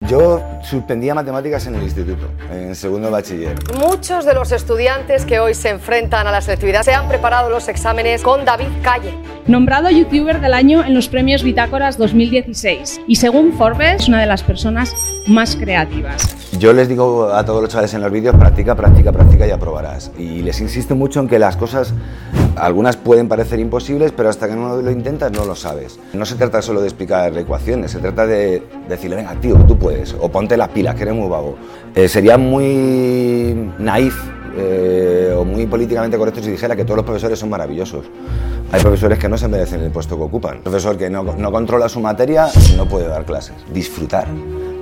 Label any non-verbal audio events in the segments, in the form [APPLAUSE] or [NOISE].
Yo suspendía matemáticas en el instituto, en segundo de bachiller. Muchos de los estudiantes que hoy se enfrentan a la selectividad se han preparado los exámenes con David Calle. Nombrado youtuber del año en los premios Bitácoras 2016 y según Forbes, una de las personas más creativas. Yo les digo a todos los chavales en los vídeos, practica, practica, practica y aprobarás. Y les insisto mucho en que las cosas, algunas pueden parecer imposibles, pero hasta que no lo intentas no lo sabes. No se trata solo de explicar ecuaciones, se trata de decirle, venga, tío, tú puedes, o ponte las pilas, que eres muy vago. Eh, sería muy naif eh, o muy políticamente correcto si dijera que todos los profesores son maravillosos. Hay profesores que no se merecen el puesto que ocupan. El profesor que no, no controla su materia no puede dar clases. Disfrutar,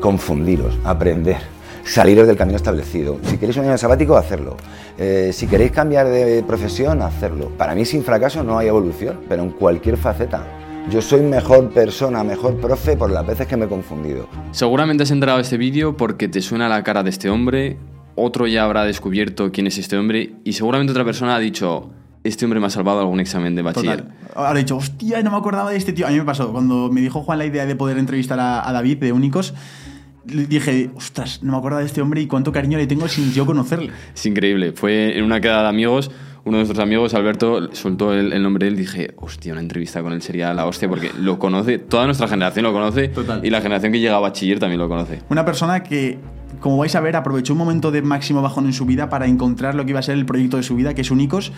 confundiros, aprender saliros del camino establecido. Si queréis un año sabático, hacerlo. Eh, si queréis cambiar de profesión, hacerlo. Para mí sin fracaso no hay evolución, pero en cualquier faceta. Yo soy mejor persona, mejor profe por las veces que me he confundido. Seguramente has entrado a este vídeo porque te suena la cara de este hombre, otro ya habrá descubierto quién es este hombre y seguramente otra persona ha dicho, este hombre me ha salvado algún examen de bachiller. Total. Ahora he dicho, hostia, no me acordaba de este tío. A mí me pasó, cuando me dijo Juan la idea de poder entrevistar a, a David de Únicos, dije, ostras, no me acordaba de este hombre y cuánto cariño le tengo sin yo conocerle. Es increíble. Fue en una quedada de amigos, uno de nuestros amigos, Alberto, soltó el, el nombre de él y dije, hostia, una entrevista con él sería la hostia porque lo conoce, toda nuestra generación lo conoce Total. y la generación que llega a bachiller también lo conoce. Una persona que, como vais a ver, aprovechó un momento de máximo bajón en su vida para encontrar lo que iba a ser el proyecto de su vida, que es Únicos,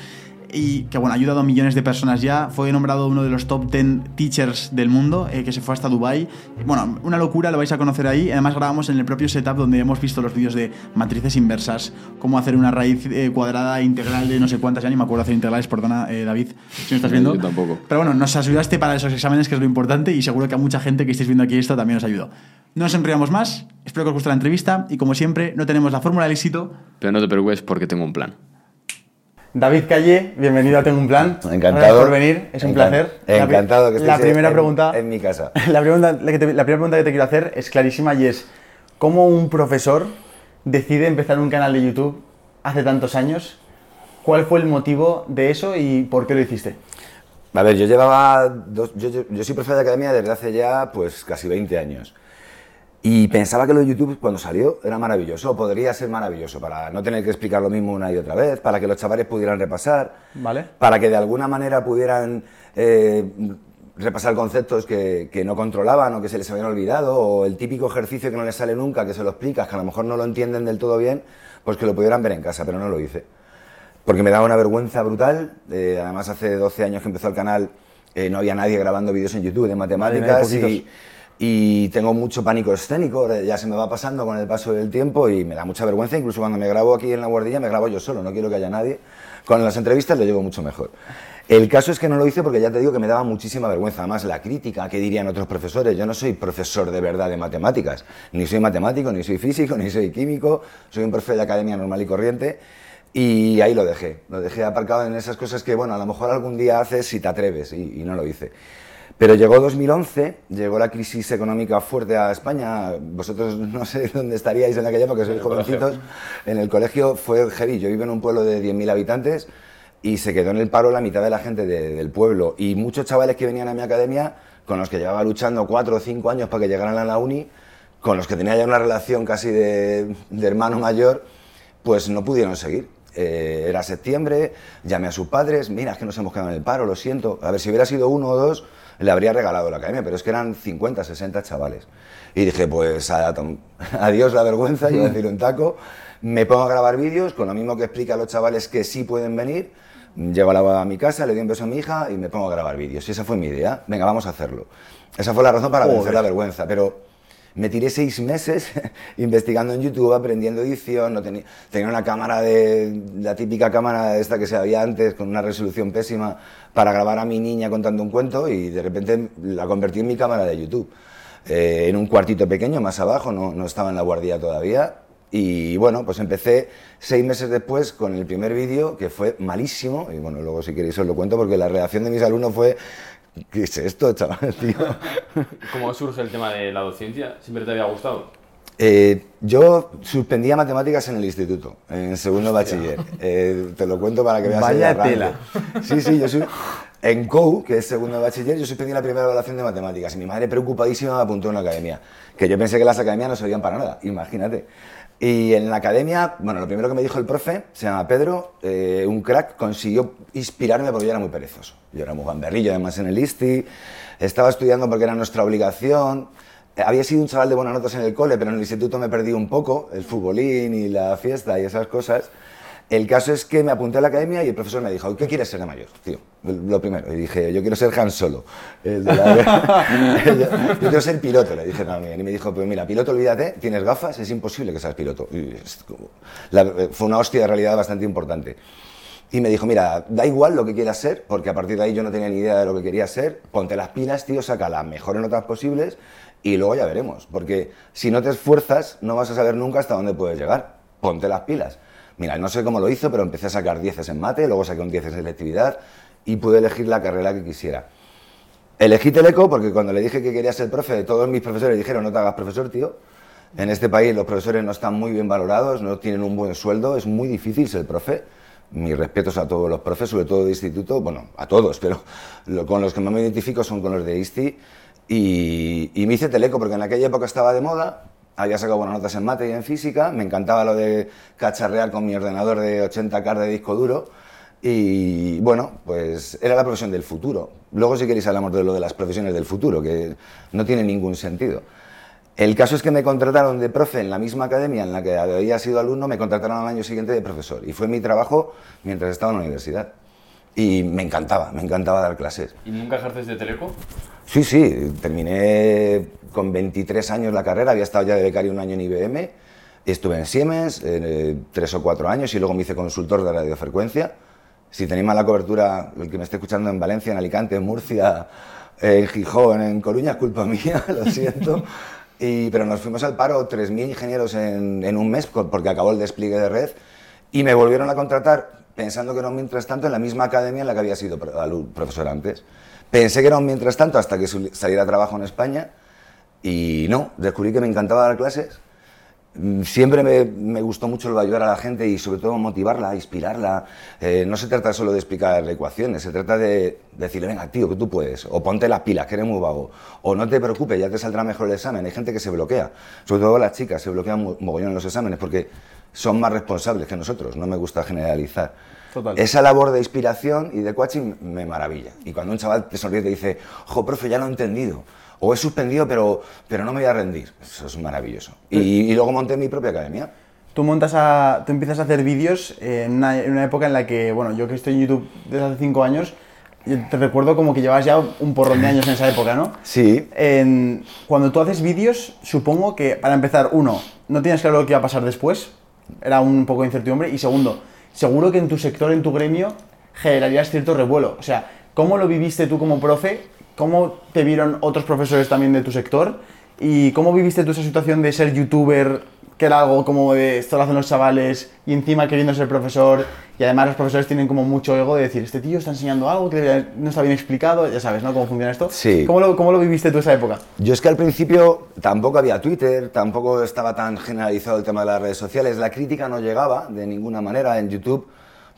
y que bueno, ha ayudado a millones de personas ya. Fue nombrado uno de los top 10 teachers del mundo, eh, que se fue hasta Dubai. Bueno, una locura, lo vais a conocer ahí. Además grabamos en el propio setup donde hemos visto los vídeos de matrices inversas, cómo hacer una raíz eh, cuadrada integral de no sé cuántas, ya ni me acuerdo hacer integrales, perdona eh, David, si me estás viendo. Yo tampoco. Pero bueno, nos ayudaste para esos exámenes, que es lo importante, y seguro que a mucha gente que estéis viendo aquí esto también os ayudó. No nos enrollamos más, espero que os guste la entrevista, y como siempre, no tenemos la fórmula del éxito, Pero no te preocupes porque tengo un plan. David Calle, bienvenido a Tengo un Plan. Encantado. Gracias por venir, es un Encan- placer. Encantado que estéis La primera en- pregunta. en mi casa. [LAUGHS] La, pregunta, la, que te- la primera pregunta que te quiero hacer es clarísima y es: ¿cómo un profesor decide empezar un canal de YouTube hace tantos años? ¿Cuál fue el motivo de eso y por qué lo hiciste? A ver, yo llevaba. dos- yo, yo- yo soy profe de academia desde hace ya pues casi 20 años. Y pensaba que lo de YouTube cuando salió era maravilloso, podría ser maravilloso, para no tener que explicar lo mismo una y otra vez, para que los chavales pudieran repasar, Vale. para que de alguna manera pudieran eh, repasar conceptos que, que no controlaban o que se les habían olvidado, o el típico ejercicio que no les sale nunca, que se lo explicas, que a lo mejor no lo entienden del todo bien, pues que lo pudieran ver en casa, pero no lo hice. Porque me daba una vergüenza brutal, eh, además hace 12 años que empezó el canal, eh, no había nadie grabando vídeos en YouTube de matemáticas y, y tengo mucho pánico escénico, ahora ya se me va pasando con el paso del tiempo y me da mucha vergüenza, incluso cuando me grabo aquí en la guardilla me grabo yo solo, no quiero que haya nadie. Con las entrevistas lo llevo mucho mejor. El caso es que no lo hice porque ya te digo que me daba muchísima vergüenza, además la crítica que dirían otros profesores, yo no soy profesor de verdad de matemáticas, ni soy matemático, ni soy físico, [LAUGHS] ni soy químico, soy un profe de academia normal y corriente. Y ahí lo dejé, lo dejé aparcado en esas cosas que, bueno, a lo mejor algún día haces si te atreves. Y no lo hice. Pero llegó 2011, llegó la crisis económica fuerte a España. Vosotros [LAUGHS] no sé dónde estaríais en aquella época, sois jovencitos. En el colegio fue heavy. Yo vivo en un pueblo de 10.000 habitantes y se quedó en el paro la mitad de la gente de- del pueblo. Y muchos chavales que venían a mi academia, con los que llevaba luchando cuatro o cinco años para que llegaran a la uni, con los que tenía ya una relación casi de, de hermano mayor, pues no pudieron seguir. Eh, era septiembre, llamé a sus padres, mira, es que nos hemos quedado en el paro, lo siento. A ver, si hubiera sido uno o dos, le habría regalado la academia, pero es que eran 50, 60 chavales. Y dije, pues adiós la vergüenza, iba a decir un taco, me pongo a grabar vídeos con lo mismo que explica a los chavales que sí pueden venir, llego a, la- a mi casa, le doy un beso a mi hija y me pongo a grabar vídeos. Y esa fue mi idea, venga, vamos a hacerlo. Esa fue la razón para vencer la vergüenza, pero me tiré seis meses [LAUGHS] investigando en YouTube, aprendiendo edición, no tenía, tenía una cámara de la típica cámara esta que se había antes con una resolución pésima para grabar a mi niña contando un cuento y de repente la convertí en mi cámara de YouTube. Eh, en un cuartito pequeño más abajo, no, no estaba en la guardia todavía. Y bueno, pues empecé seis meses después con el primer vídeo que fue malísimo. Y bueno, luego si queréis os lo cuento porque la reacción de mis alumnos fue, ¿qué es esto, chaval, tío? [LAUGHS] ¿Cómo surge el tema de la docencia? ¿Siempre te había gustado? Eh, yo suspendía matemáticas en el instituto, en segundo bachiller. Eh, te lo cuento para que veas Vaya el tela. Sí, sí, yo soy... En COU, que es segundo bachiller, yo suspendí la primera evaluación de matemáticas y mi madre preocupadísima me apuntó en la academia. Que yo pensé que las academias no servían para nada, imagínate. Y en la academia, bueno, lo primero que me dijo el profe, se llama Pedro, eh, un crack, consiguió inspirarme porque yo era muy perezoso. Yo era muy gamberrillo, además en el ISTI, estaba estudiando porque era nuestra obligación. Eh, Había sido un chaval de buenas notas en el cole, pero en el instituto me perdí un poco, el futbolín y la fiesta y esas cosas. El caso es que me apunté a la academia y el profesor me dijo, ¿qué quieres ser de mayor, tío? Lo primero. Y dije, yo quiero ser Han Solo. [LAUGHS] yo, quiero ser piloto, le dije también. Y me dijo, pues mira, piloto, olvídate, tienes gafas, es imposible que seas piloto. Fue una hostia de realidad bastante importante. Y me dijo, mira, da igual lo que quieras ser, porque a partir de ahí yo no tenía ni idea de lo que quería ser, ponte las pilas, tío, saca las mejores notas posibles y luego ya veremos, porque si no te esfuerzas no vas a saber nunca hasta dónde puedes llegar, ponte las pilas. Mira, no sé cómo lo hizo, pero empecé a sacar 10 en mate, luego saqué un 10 en selectividad y pude elegir la carrera que quisiera. Elegí Teleco porque cuando le dije que quería ser profe, todos mis profesores dijeron, no te hagas profesor, tío. En este país los profesores no están muy bien valorados, no tienen un buen sueldo, es muy difícil ser profe. Mis respetos a todos los profes, sobre todo de instituto, bueno, a todos, [LAUGHS] pero con los que más me identifico son con los de ISTI. Y, y me hice Teleco porque en aquella época estaba de moda, había sacado buenas notas en mate y en física, me encantaba lo de cacharrear con mi ordenador de 80K de disco duro. Y bueno, pues era la profesión del futuro. Luego si queréis hablamos de lo de las profesiones del futuro, que no tiene ningún sentido. El caso es que me contrataron de profe en la misma academia en la que había sido alumno, me contrataron al año siguiente de profesor. Y fue mi trabajo mientras estaba en la universidad. Y me encantaba, me encantaba dar clases. ¿Y nunca ejerces de teleco? Sí, sí, terminé con 23 años la carrera, había estado ya de becario un año en IBM, estuve en Siemens eh, tres o cuatro años y luego me hice consultor de radiofrecuencia. Si tenéis mala cobertura, el que me esté escuchando en Valencia, en Alicante, en Murcia, en Gijón, en Coruña, es culpa [LAUGHS] mía, lo siento. Y, pero nos fuimos al paro 3.000 ingenieros en, un mes porque acabó el despliegue de red y me volvieron a contratar pensando que era mientras tanto en la misma academia en la que había sido profesor antes. Pensé que era un mientras tanto hasta que saliera a trabajo en España y no, descubrí que me encantaba dar clases. Mm, Siempre me, me gustó mucho lo de ayudar a la gente y sobre todo motivarla, inspirarla. Eh, no se trata solo de explicar ecuaciones, se trata de decirle, venga, tío, que tú puedes, o ponte las pilas, que eres muy vago, o no te preocupes, ya te saldrá mejor el examen. Hay gente que se bloquea, sobre todo las chicas, se bloquean mo- mogollón en los exámenes porque son más responsables que nosotros, no me gusta generalizar. Total. Esa labor de inspiración y de coaching me maravilla. Y cuando un chaval te sonríe y te dice, ojo, profe, ya lo he entendido. O he suspendido, pero, pero no me voy a rendir. Eso es maravilloso. Y, y luego monté mi propia academia. Tú montas a, tú empiezas a hacer vídeos en una, en una época en la que, bueno, yo que estoy en YouTube desde hace 5 años, yo te recuerdo como que llevas ya un porrón de años en esa época, ¿no? Sí. En- cuando tú haces vídeos, supongo que para empezar, uno, no tienes claro lo que iba a pasar después, era un poco de incertidumbre, y segundo, seguro que en tu sector, en tu gremio, generarías cierto revuelo. O sea, ¿cómo lo viviste tú como profe? ¿Cómo te vieron otros profesores también de tu sector? ¿Y cómo viviste tú esa situación de ser youtuber, que era algo como de esto lo hacen los chavales, y encima queriendo ser profesor, y además los profesores tienen como mucho ego de decir, este tío está enseñando algo que no está bien explicado, ya sabes, ¿no? ¿Cómo funciona esto? Sí. ¿Cómo lo, cómo lo viviste tú esa época? Yo es que al principio tampoco había Twitter, tampoco estaba tan generalizado el tema de las redes sociales. La crítica no llegaba de ninguna manera en YouTube.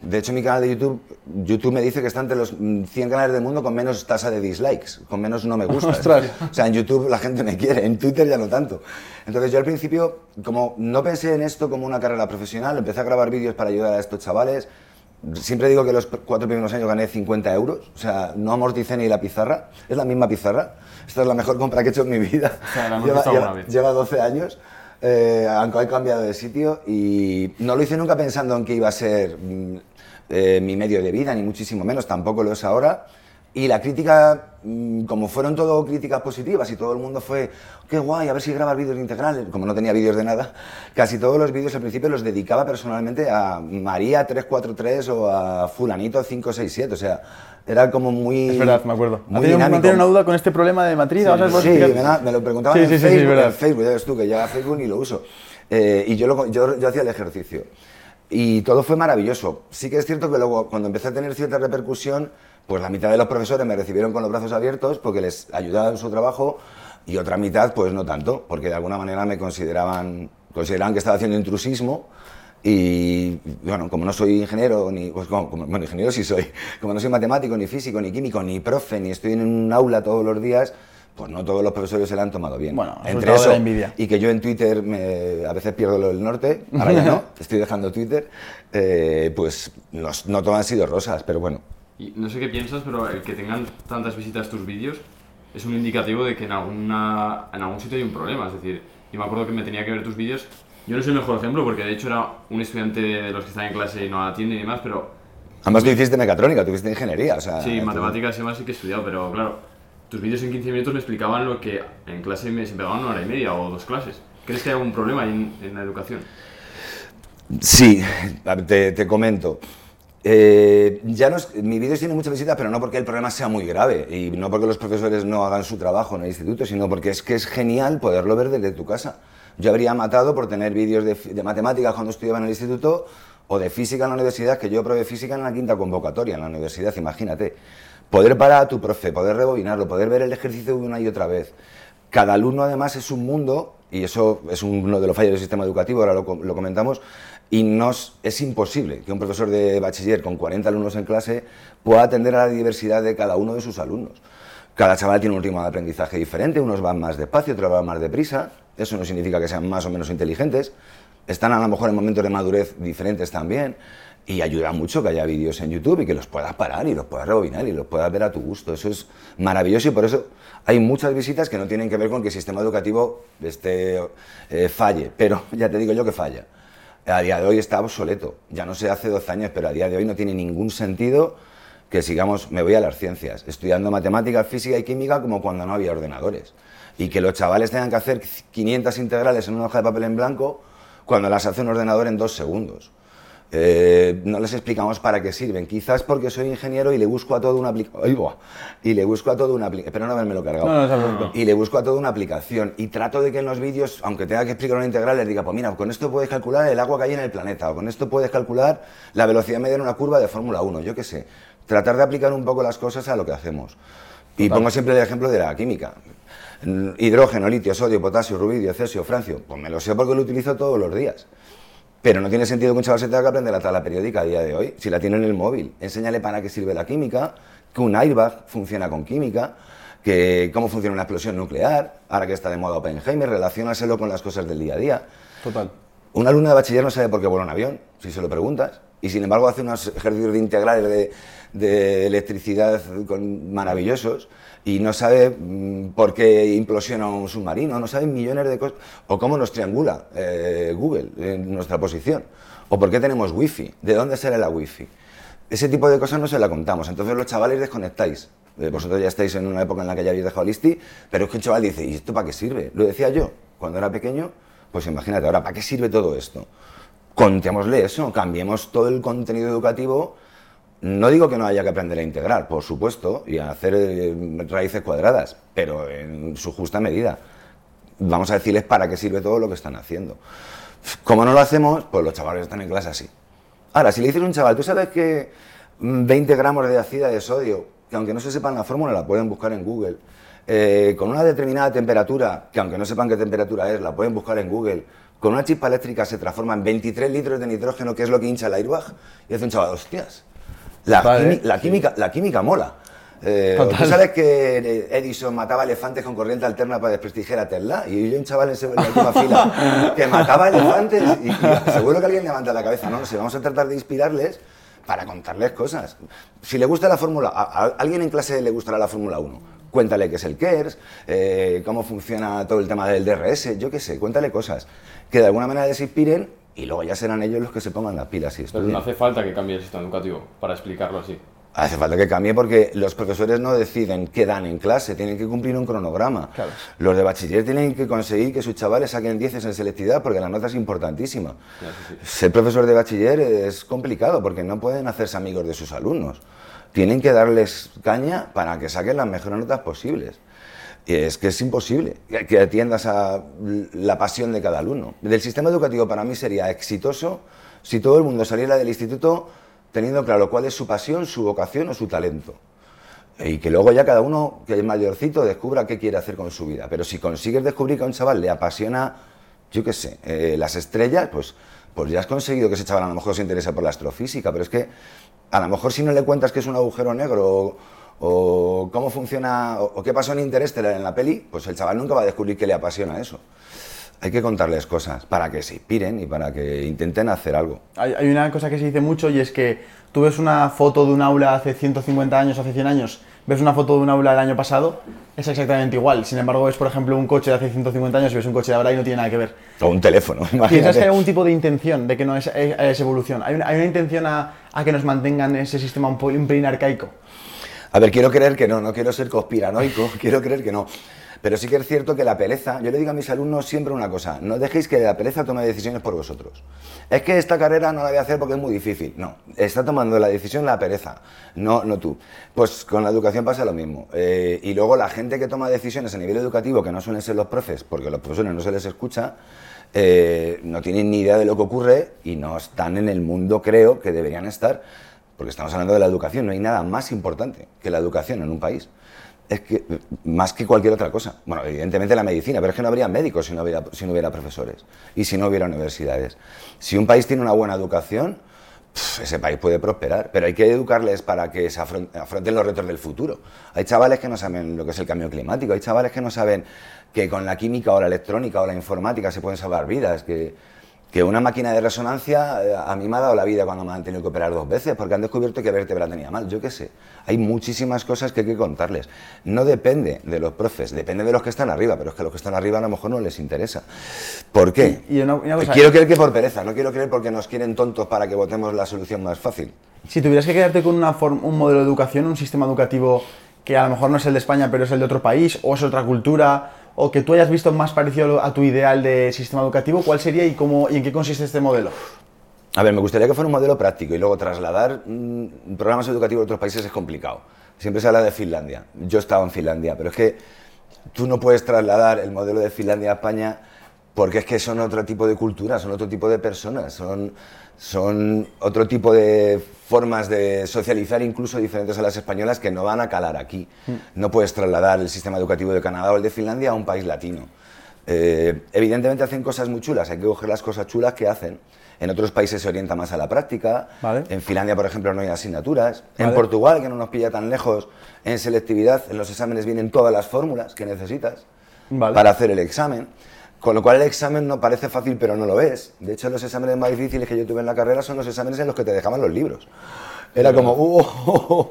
De hecho, mi canal de YouTube, YouTube me dice que está entre los mm, 100 canales del mundo con menos tasa de dislikes, con menos no me [LAUGHS] gusta. Ostras. O sea, en YouTube la gente me quiere, en Twitter ya no tanto. Entonces yo al principio, como no pensé en esto como una carrera profesional, empecé a grabar vídeos para ayudar a estos chavales Siempre digo que los cuatro primeros años gané 50 euros, o sea, no amorticé ni la pizarra, es la misma pizarra. Esta es la mejor compra que he hecho en mi vida. O sea, la [LAUGHS] lleva, lleva- lleva 12 años, eh, aunque he cambiado de sitio y no lo hice nunca pensando en que iba a ser mm, eh, mi medio de vida, ni muchísimo menos, tampoco lo es ahora. Y la crítica, mm, como fueron todo críticas positivas y todo el mundo fue, qué guay, a ver si grabas vídeos integrales, como no tenía vídeos de nada, [LAUGHS] casi todos los vídeos al principio los dedicaba personalmente a María 343 o a Fulanito 567, o sea, era como muy... Es verdad, me acuerdo. Muy ¿Ha tenido, dinámico. una duda con este problema de matriz? ¿Vas a Sí, me, me lo preguntaban Sí, en, sí, sí, sí, Facebook, en Facebook, ya ves tú, que ya Facebook ni lo uso. Eh, y yo, lo- yo, yo hacía el ejercicio. Y todo fue maravilloso. Sí que es cierto que luego, cuando empecé a tener cierta repercusión, pues la mitad de los profesores me recibieron con los brazos abiertos porque les ayudaba en su trabajo y otra mitad, pues no tanto, porque de alguna manera me consideraban, consideraban que estaba haciendo intrusismo. Y bueno, como no soy ingeniero, ni, pues, como- como- bueno, ingeniero sí soy, como no soy matemático, ni físico, ni químico, ni profe, ni estoy en un aula todos los días, pues no todos los profesores se la han tomado bien. Bueno, Entre de eso la envidia. y que yo en Twitter me- a veces pierdo lo del norte, ahora ya no, [LAUGHS] estoy dejando Twitter, eh, pues los, no todos han sido rosas, pero bueno. Y no sé qué piensas, pero el que tengan tantas visitas tus vídeos es un indicativo de que en, alguna, en algún sitio hay un problema. Es decir, yo me acuerdo que me tenía que ver tus vídeos. Yo no soy el mejor ejemplo porque de hecho era un estudiante de los que están en clase y no atiende y demás, pero Además tú hiciste mecatrónica, tú hiciste ingeniería, o sea... sí, matemáticas y demás sí que he estudiado, pero claro, tus vídeos en 15 minutos me explicaban lo que en clase me se pegaban una hora y media o dos clases. ¿Crees que hay algún problema en, en la educación? Sí, te comento. Eh, ya no es- mi vídeo tiene muchas visitas, pero no porque el problema sea muy grave y no porque los profesores no hagan su trabajo en el instituto, sino porque es que es genial poderlo ver desde tu casa. Yo habría matado por tener vídeos de, de matemáticas cuando estudiaba en el instituto o de física en la universidad, que yo probé física en la quinta convocatoria en la universidad, imagínate. Poder parar a tu profe, poder rebobinarlo, poder ver el ejercicio una y otra vez. Cada alumno además es un mundo, y eso es uno de los fallos del sistema educativo, ahora lo, lo comentamos, y nos, es imposible que un profesor de bachiller con 40 alumnos en clase pueda atender a la diversidad de cada uno de sus alumnos. Cada chaval tiene un ritmo de aprendizaje diferente, unos van más despacio, otros van más deprisa, eso no significa que sean más o menos inteligentes, están a lo mejor en momentos de madurez diferentes también, y ayuda mucho que haya vídeos en YouTube y que los puedas parar y los puedas rebobinar y los puedas ver a tu gusto. Eso es maravilloso y por eso hay muchas visitas que no tienen que ver con que el sistema educativo este, eh, falle, pero [LAUGHS] ya te digo yo que falla. A día de hoy está obsoleto, ya no sé hace 12 años, pero a día de hoy no tiene ningún sentido que sigamos, me voy a las ciencias, estudiando matemáticas, física y química como cuando no había ordenadores. Y que los chavales tengan que hacer 500 integrales en una hoja de papel en blanco cuando las hace un ordenador en dos segundos. Eh, no les explicamos para qué sirven. Quizás porque soy ingeniero y le busco a todo una aplicación. Y le busco a todo una aplicación. Espero no haberme lo cargado. No, no preocupe. y le busco a toda una aplicación. Y trato de que en los vídeos, aunque tenga que explicar una integral, les diga, pues mira, con esto puedes calcular el agua que hay en el planeta. O con esto puedes calcular la velocidad media en una curva de Fórmula 1. Yo qué sé. Tratar de aplicar un poco las cosas a lo que hacemos. Y pongo siempre el ejemplo de la química. Hidrógeno, litio, sodio, potasio, rubidio, cesio, francio. Pues me lo sé porque lo utilizo todos los días. Pero no tiene sentido que un chaval se tenga que aprender la tabla periódica a día de hoy, si la tiene en el móvil. Enséñale para qué sirve la química, que un airbag funciona con química, que cómo funciona una explosión nuclear, ahora que está de moda Oppenheimer, relaciónaselo con las cosas del día a día. Total. Un alumno de bachiller no sabe por qué vuela un avión, si se lo preguntas, y sin embargo hace unos ejercicios de integrales de, de electricidad con- maravillosos y no sabe mm, por qué implosiona un submarino, no sabe millones de cosas, o cómo nos triangula eh, Google en nuestra posición, o por qué tenemos wifi, de dónde sale la wifi. Ese tipo de cosas no se la contamos, entonces los chavales desconectáis. Eh, Vosotros ya estáis en una época en la que ya habéis dejado el ISTI, pero es que un chaval dice, ¿y esto para qué sirve? Lo decía yo cuando era pequeño, pues imagínate, ahora, ¿para qué sirve todo esto? Contémosle eso, cambiemos todo el contenido educativo. No digo que no haya que aprender a integrar, por supuesto, y a hacer eh, raíces cuadradas, pero en su justa medida. Vamos a decirles para qué sirve todo lo que están haciendo. Como no lo hacemos, pues los chavales están en clase así. Ahora, si le dices a un chaval, tú sabes que mm, 20 gramos de ácida de sodio, que aunque no se sepan la fórmula, la pueden buscar en Google, eh, con una determinada temperatura, que aunque no sepan qué temperatura es, la pueden buscar en Google, con una chispa eléctrica se transforma en 23 litros de nitrógeno, que es lo que hincha el airbag, y hace un chaval, hostias, la, Vale, quimi- la sí. química, la química mola. Eh, ¿Tú sabes que Edison mataba elefantes con corriente alterna para desprestigiar a Tesla? Y yo un chaval en la última fila [LAUGHS] que mataba elefantes y, y seguro que alguien levanta la cabeza. No, no sé, vamos a tratar de inspirarles, para contarles cosas. Si le gusta la Fórmula, a, a alguien en clase le gustará la Fórmula 1. Cuéntale qué es el KERS, eh, cómo funciona todo el tema del DRS, yo qué sé, cuéntale cosas que de alguna manera les inspiren y luego ya serán ellos los que se pongan las pilas y Pero no hace falta que cambie el sistema educativo para explicarlo así. Hace falta que cambie porque los profesores no deciden qué dan en clase, tienen que cumplir un cronograma. Claro. Los de bachiller tienen que conseguir que sus chavales saquen 10 en selectividad porque la nota es importantísima. Sí. Ser profesor de bachiller es complicado porque no pueden hacerse amigos de sus alumnos. Tienen que darles caña para que saquen las mejores notas posibles. Es que es imposible que- atiendas a la pasión de cada alumno. Del sistema educativo para mí sería exitoso si todo el mundo saliera del instituto teniendo claro cuál es su pasión, su vocación o su talento. Y que luego ya cada uno, que es mayorcito, descubra qué quiere hacer con su vida. Pero si consigues descubrir que a un chaval le apasiona, yo qué sé, eh, las estrellas, pues, pues ya has conseguido que ese chaval a lo mejor se interese por la astrofísica. Pero es que a lo mejor si no le cuentas que es un agujero negro o cómo funciona o, o qué pasó en Interestelar en la peli, pues el chaval nunca va a descubrir que le apasiona eso. Hay que contarles cosas para que se inspiren y para que intenten hacer algo. Hay, hay una cosa que se dice mucho y es que tú ves una foto de un aula hace 150 años, hace 100 años, ves una foto de un aula del año pasado, es exactamente igual. Sin embargo, ves, por ejemplo, un coche de hace 150 años y ves un coche de ahora y no tiene nada que ver. O un teléfono, [LAUGHS] ¿Piensas que imagínate. hay algún tipo de intención de que no es, es- es evolución? ¿Hay una, hay una intención a, a que nos mantengan ese sistema un, un pelín arcaico? A ver, quiero creer que no, no quiero ser conspiranoico, [LAUGHS] quiero creer que no. Pero sí que es cierto que la pereza, yo le digo a mis alumnos siempre una cosa, no dejéis que la pereza tome decisiones por vosotros. Es que esta carrera no la voy a hacer porque es muy difícil. No, está tomando la decisión la pereza, no, no tú. Pues con la educación pasa lo mismo. Eh, y luego la gente que toma decisiones a nivel educativo, que no suelen ser los profes, porque a los profesores no se les escucha, eh, no tienen ni idea de lo que ocurre y no están en el mundo, creo, que deberían estar. Porque estamos hablando de la educación, no hay nada más importante que la educación en un país. Es que más que cualquier otra cosa. Bueno, evidentemente la medicina, pero es que no habría médicos si no hubiera, si no hubiera profesores y si no hubiera universidades. Si un país tiene una buena educación, ese país puede prosperar, pero hay que educarles para que se afron- afronten los retos del futuro. Hay chavales que no saben lo que es el cambio climático, hay chavales que no saben que con la química o la electrónica o la informática se pueden salvar vidas, que, que una máquina de resonancia eh, a mí me ha dado la vida cuando me han tenido que operar dos veces, porque han descubierto que vértebra tenía mal, yo qué sé. Hay muchísimas cosas que hay que contarles. No depende de los profes, depende de los que están arriba, pero es que a los que están arriba a lo mejor no les interesa. ¿Por qué? Y una- una cosa- quiero creer que por pereza, no quiero creer porque nos quieren tontos para que votemos la solución más fácil. Si tuvieras que quedarte con una un modelo de educación, un sistema educativo que a lo mejor no es el de España, pero es el de otro país, o es otra cultura, o que tú hayas visto más parecido a tu ideal de sistema educativo, ¿cuál sería y, cómo, y en qué consiste este modelo? A ver, me gustaría que fuera un modelo práctico y luego trasladar mm, programas educativos a otros países es complicado. Siempre se habla de Finlandia. Yo estaba en Finlandia, pero es que tú no puedes trasladar el modelo de Finlandia a España porque es que son otro tipo de cultura, son otro tipo de personas, son, son otro tipo de formas de socializar incluso diferentes a las españolas que no van a calar aquí. No puedes trasladar el sistema educativo de Canadá o el de Finlandia a un país latino. Eh, evidentemente hacen cosas muy chulas, hay que coger las cosas chulas que hacen. En otros países se orienta más a la práctica. Vale. En Finlandia, por ejemplo, no hay asignaturas. En. Portugal, que no nos pilla tan lejos, en selectividad, en los exámenes vienen todas las fórmulas que necesitas Vale. para hacer el examen. Con lo cual el examen no parece fácil, pero no lo es. De hecho, los exámenes más difíciles que yo tuve en la carrera son los exámenes en los que te dejaban los libros. Era como, "Uh, oh, oh".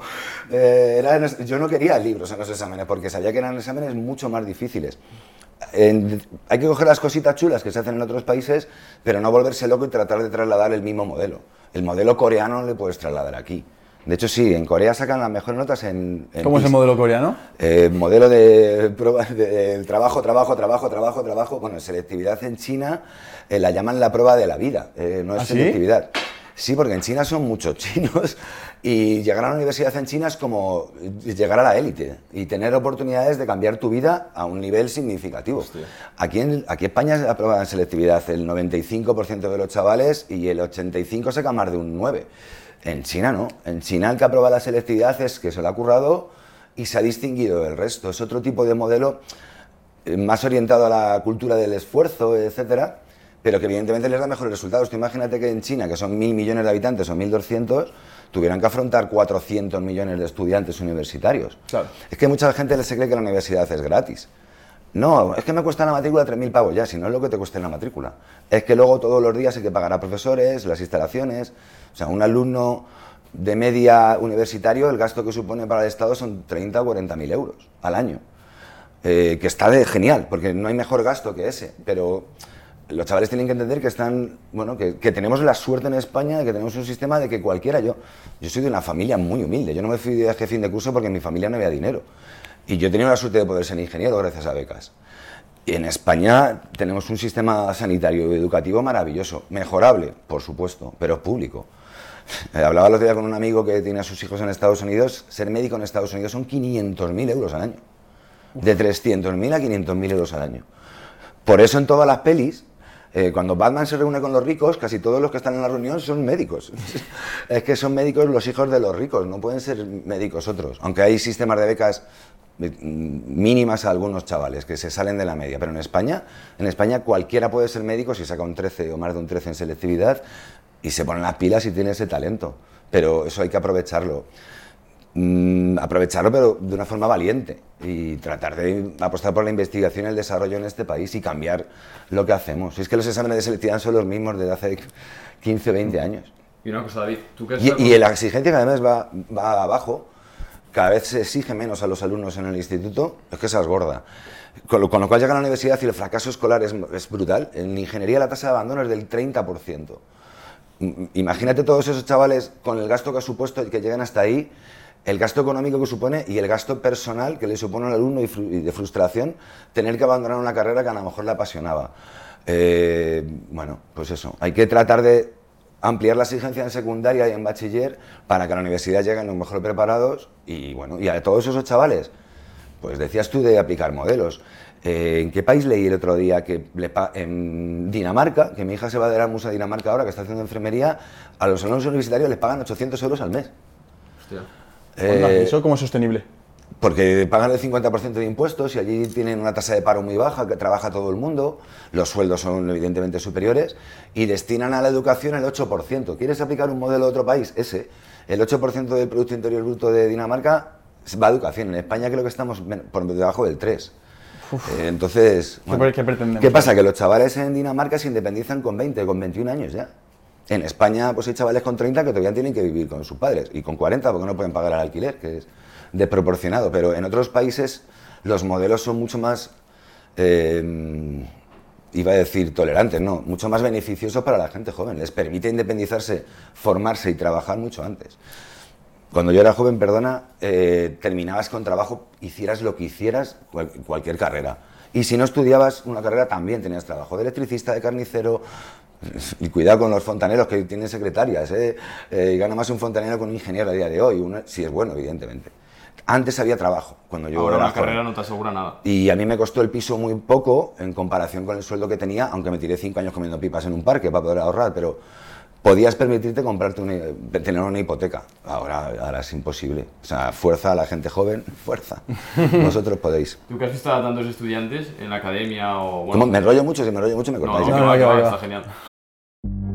Eh, era- yo no quería libros en los exámenes porque sabía que eran exámenes mucho más difíciles. En- hay que coger las cositas chulas que se hacen en otros países, pero no volverse loco y tratar de trasladar el mismo modelo. El modelo coreano no le puedes trasladar aquí. De hecho, sí, en Corea sacan las mejores notas en... en ¿Cómo es el modelo coreano? Eh, modelo de, prueba- de- trabajo, trabajo, trabajo, trabajo, trabajo. Bueno, selectividad en China eh, la llaman la prueba de la vida, eh, no es ¿Ah, selectividad. Sí, porque en China son muchos chinos y llegar a la universidad en China es como llegar a la élite y tener oportunidades de cambiar tu vida a un nivel significativo. Aquí en, aquí en España aprueban selectividad el 95% de los chavales y el 85% saca más de un 9%. En China no. En China el que aprueba la selectividad es que se lo ha currado y se ha distinguido del resto. Es otro tipo de modelo eh, más orientado a la cultura del esfuerzo, etcétera, pero que evidentemente les da mejores resultados. Tú imagínate que en China, que son mil millones de habitantes o 1.200, tuvieran que afrontar 400 millones de estudiantes universitarios. Claro. Es que mucha gente se cree que la universidad es gratis. No, es que me cuesta la matrícula 3.000 pavos ya, si no es lo que te cueste la matrícula. Es que luego todos los días hay que pagar a profesores, las instalaciones. O sea, un alumno de media universitario, el gasto que supone para el Estado son 30 o 40 mil euros al año. Eh, que está genial, porque no hay mejor gasto que ese, pero los chavales tienen que entender que están, bueno, que, tenemos la suerte en España de que tenemos un sistema de que cualquiera, yo, yo soy de una familia muy humilde, yo no me fui de viaje fin de curso porque en mi familia no había dinero. Y yo he tenido la suerte de poder ser ingeniero gracias a becas. Y en España tenemos un sistema sanitario y educativo maravilloso, mejorable, por supuesto, pero público. Hablaba el otro día con un amigo que tiene a sus hijos en Estados Unidos, ser médico en Estados Unidos son 500.000 euros al año. De 300.000 a 500.000 euros al año. Por eso en todas las pelis eh, cuando Batman se reúne con los ricos, casi todos los que están en la reunión son médicos. [LAUGHS] es que son médicos los hijos de los ricos, no pueden ser médicos otros. Aunque hay sistemas de becas mínimas a algunos chavales que se salen de la media, pero en España, en España cualquiera puede ser médico si saca un 13 o más de un 13 en selectividad y se ponen las pilas y tiene ese talento. Pero eso hay que aprovecharlo. Mm, aprovecharlo, pero de una forma valiente y tratar de apostar por la investigación y el desarrollo en este país y cambiar lo que hacemos. es que los exámenes de selectividad son los mismos desde hace 15 o 20 años. Y una cosa, David, ¿tú qué y, y la exigencia cada vez va, va abajo, cada vez se exige menos a los alumnos en el instituto, es que se gorda. Con lo, con lo cual llega a la universidad y el fracaso escolar es, es brutal. En ingeniería la tasa de abandono es del 30%. Imagínate todos esos chavales con el gasto que ha supuesto y que lleguen hasta ahí el gasto económico que supone y el gasto personal que le supone al alumno y, de frustración tener que abandonar una carrera que a lo mejor le apasionaba. Eh, bueno, pues eso, hay que tratar de ampliar la exigencia en secundaria y en bachiller para que a la universidad lleguen los mejor preparados y bueno, y a todos esos chavales, pues decías tú de aplicar modelos. Eh, ¿En qué país leí el otro día que en Dinamarca, que mi hija se va de Erasmus a Dinamarca ahora, que está haciendo enfermería, a los alumnos universitarios les pagan 800 euros al mes? Hostia. Eh, ¿Eso cómo es sostenible? Porque pagan el 50% de impuestos y allí tienen una tasa de paro muy baja, que trabaja todo el mundo, los sueldos son evidentemente superiores y destinan a la educación el 8%. ¿Quieres aplicar un modelo de otro país? Ese. El 8% del Producto Interior Bruto de Dinamarca va a educación. En España creo que estamos por debajo del 3%. Eh, entonces, ¿Qué, ¿qué pasa? Que los chavales en Dinamarca se independizan con 20, con 21 años ya. En España, pues hay chavales con 30 que todavía tienen que vivir con sus padres y con 40 porque no pueden pagar el alquiler, que es desproporcionado. Pero en otros países los modelos son mucho más, eh, iba a decir tolerantes, no, mucho más beneficiosos para la gente joven. Les permite independizarse, formarse y trabajar mucho antes. Cuando yo era joven, perdona, eh, terminabas con trabajo, hicieras lo que hicieras, cualquier carrera. Y si no estudiabas una carrera, también tenías trabajo de electricista, de carnicero, [LAUGHS] y cuidado con los fontaneros que tienen secretarias, ¿eh? Eh, gana más un fontanero con un ingeniero a día de hoy, si es bueno, evidentemente. Antes había trabajo, cuando yo Ahora una carrera no te asegura nada. Y a mí me costó el piso muy poco en comparación con el sueldo que tenía, aunque me tiré cinco años comiendo pipas en un parque para poder ahorrar, pero podías permitirte comprarte una, tener una hipoteca. Ahora, ahora es imposible. O sea, fuerza a la gente joven, [LAUGHS] fuerza. Vosotros podéis. ¿Tú qué has visto a tantos estudiantes en la academia o...? Bueno, ¿Me enrollo mucho? Si me enrollo mucho me cortáis. No, no, no, no, está genial.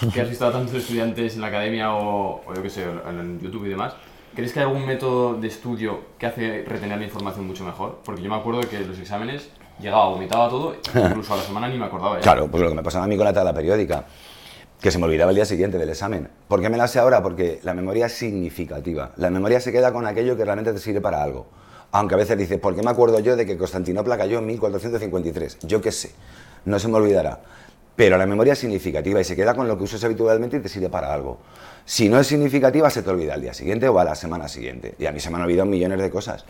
[LAUGHS] que has visto a tantos estudiantes en la academia o, o yo qué sé, en YouTube y demás, ¿crees que hay algún método de estudio que hace retener la información mucho mejor? Porque yo me acuerdo que los exámenes llegaba, vomitaba todo, [LAUGHS] incluso a la semana ni me acordaba. Claro, pues lo que me pasaba a mí con la tabla periódica, que se me olvidaba el día siguiente del examen. ¿Por qué me la sé ahora? Porque la memoria es significativa. La memoria se queda con aquello que realmente te sirve para algo. Aunque a veces dices, ¿por qué me acuerdo yo de que Constantinopla cayó en 1453? Yo qué sé, no se me olvidará pero la memoria es significativa y se queda con lo que usas habitualmente y te sirve para algo. Si no es significativa, se te olvida al día siguiente o a la semana siguiente. Y a mí se me han olvidado millones de cosas.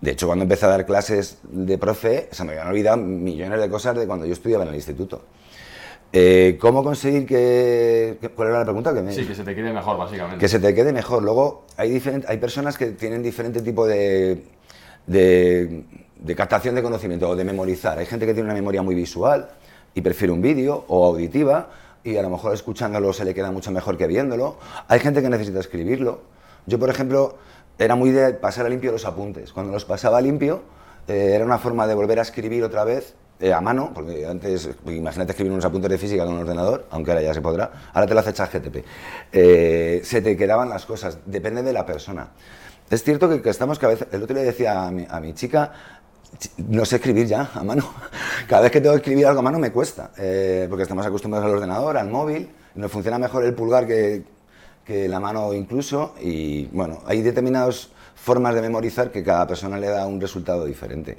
De hecho, cuando empecé a dar clases de profe, se me habían olvidado millones de cosas de cuando yo estudiaba en el instituto. Eh, ¿Cómo conseguir que, ¿Cuál era la pregunta? Que Sí, que se te quede mejor, básicamente. Que se te quede mejor. Luego, hay, hay personas que tienen diferente tipo de, de, de captación de conocimiento o de memorizar. Hay gente que tiene una memoria muy visual, y prefiere un vídeo o auditiva y a lo mejor escuchándolo se le queda mucho mejor que viéndolo. Hay gente que necesita escribirlo Yo, por ejemplo, era muy de pasar a limpio los apuntes. Cuando los pasaba a limpio, eh, era una forma de volver a escribir otra vez eh, a mano, porque antes, imagínate escribir unos apuntes de física con un ordenador, aunque ahora ya se podrá, ahora te lo hace ChatGTP. Eh, se te quedaban las cosas, depende de la persona. Es cierto que, estamos que a veces, el otro día decía a mi, chica, "Ch- no sé escribir ya a mano. Cada vez que tengo que escribir algo a mano me cuesta, eh, porque estamos acostumbrados al ordenador, al móvil, nos funciona mejor el pulgar que, que la mano incluso, y bueno, hay determinadas formas de memorizar que cada persona le da un resultado diferente.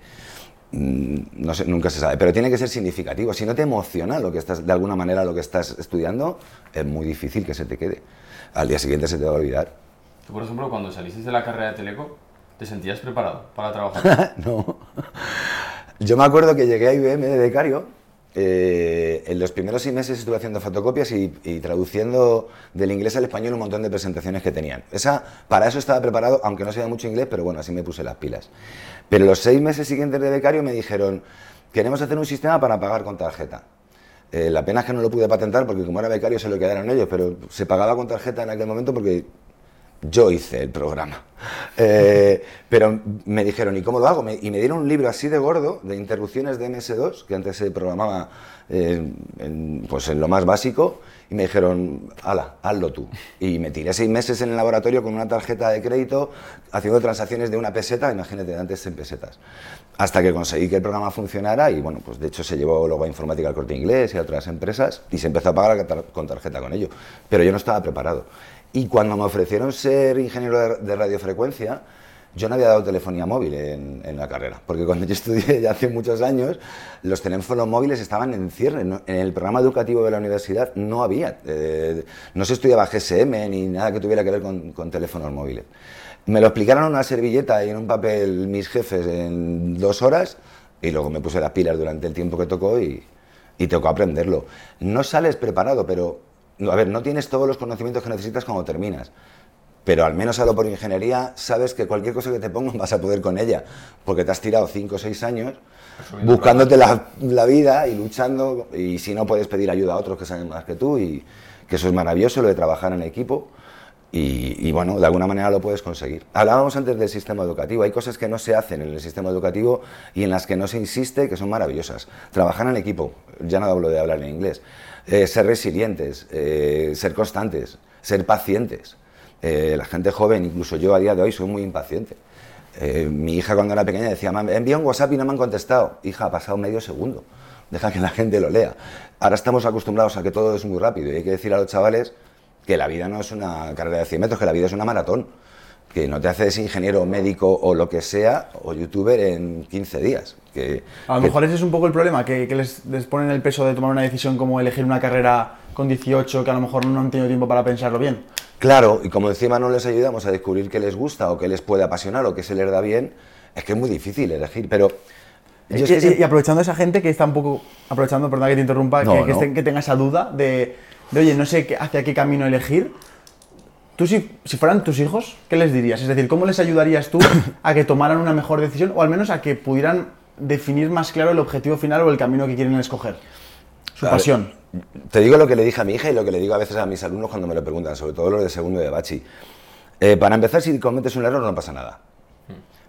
Mm, No sé, nunca se sabe, pero tiene que ser significativo. Si no te emociona lo que estás, de alguna manera lo que estás estudiando, es muy difícil que se te quede. Al día siguiente se te va a olvidar. Tú, por ejemplo, cuando saliste de la carrera de Teleco, ¿te sentías preparado para trabajar? [LAUGHS] no. Yo me acuerdo que llegué a IBM de becario. eh, en los primeros seis meses estuve haciendo fotocopias y, y traduciendo del inglés al español un montón de presentaciones que tenían. Esa, para eso estaba preparado, aunque no sabía mucho inglés, pero bueno, así me puse las pilas. Pero los seis meses siguientes de becario me dijeron, queremos hacer un sistema para pagar con tarjeta. Eh, la pena es que no lo pude patentar porque como era becario se lo quedaron ellos, pero se pagaba con tarjeta en aquel momento porque yo hice el programa. Eh, pero me dijeron, ¿y cómo lo hago? Y me dieron un libro así de gordo de interrupciones de MS2, que antes se programaba eh, en, pues en lo más básico, y me dijeron, ala, hazlo tú. Y me tiré seis meses en el laboratorio con una tarjeta de crédito, haciendo transacciones de una peseta, imagínate, antes en pesetas. Hasta que conseguí que el programa funcionara y bueno, pues de hecho se llevó luego a informática al corte inglés y a otras empresas y se empezó a pagar con tarjeta con ello. Pero yo no estaba preparado. Y cuando me ofrecieron ser ingeniero de, radiofrecuencia, yo no había dado telefonía móvil en, en la carrera, porque cuando yo estudié ya hace muchos años, los teléfonos móviles estaban en cierre. En el programa educativo de la universidad no había, eh, no se estudiaba GSM ni nada que tuviera que ver con, con teléfonos móviles. Me lo explicaron en una servilleta y en un papel mis jefes en dos horas y luego me puse las pilas durante el tiempo que tocó y, y tocó aprenderlo. No sales preparado, pero, a ver, no tienes todos los conocimientos que necesitas cuando terminas. Pero al menos a lo por ingeniería sabes que cualquier cosa que te pongan vas a poder con ella, porque te has tirado 5 o 6 años buscándote la, la vida y luchando, y si no puedes pedir ayuda a otros que saben más que tú, y que eso es maravilloso, lo de trabajar en equipo, y, y, bueno, de alguna manera lo puedes conseguir. Hablábamos antes del sistema educativo, hay cosas que no se hacen en el sistema educativo y en las que no se insiste que son maravillosas. Trabajar en equipo, ya no hablo de hablar en inglés, eh, ser resilientes, eh, ser constantes, ser pacientes. Eh, la gente joven, incluso yo a día de hoy, soy muy impaciente. Mi hija cuando era pequeña decía, "Mam, envía un WhatsApp y no me han contestado. Hija, ha pasado medio segundo. Deja que la gente lo lea. Ahora estamos acostumbrados a que todo es muy rápido y hay que decir a los chavales que la vida no es una carrera de 100 metros, que la vida es una maratón. Que no te haces ingeniero, médico o lo que sea, o youtuber en 15 días. Que, A lo que- mejor ese es un poco el problema, que, que les, les ponen el peso de tomar una decisión como elegir una carrera con 18 que a lo mejor no han tenido tiempo para pensarlo bien. Claro, y como encima no les ayudamos a descubrir qué les gusta o qué les puede apasionar o qué se les da bien, es que es muy difícil elegir. Pero es y, que y- siempre- y aprovechando esa gente que está un poco, aprovechando, perdón que te interrumpa, No, que, que no. estén- que tenga esa duda de, de, oye, no sé qué- hacia qué camino elegir. Tú si, si fueran tus hijos, ¿qué les dirías? Es decir, ¿cómo les ayudarías tú [COUGHS] a que tomaran una mejor decisión o al menos a que pudieran definir más claro el objetivo final o el camino que quieren escoger? Su A ver, pasión. Te digo lo que le dije a mi hija y lo que le digo a veces a mis alumnos cuando me lo preguntan, sobre todo los de segundo de bachi. Eh, para empezar, si cometes un error no pasa nada.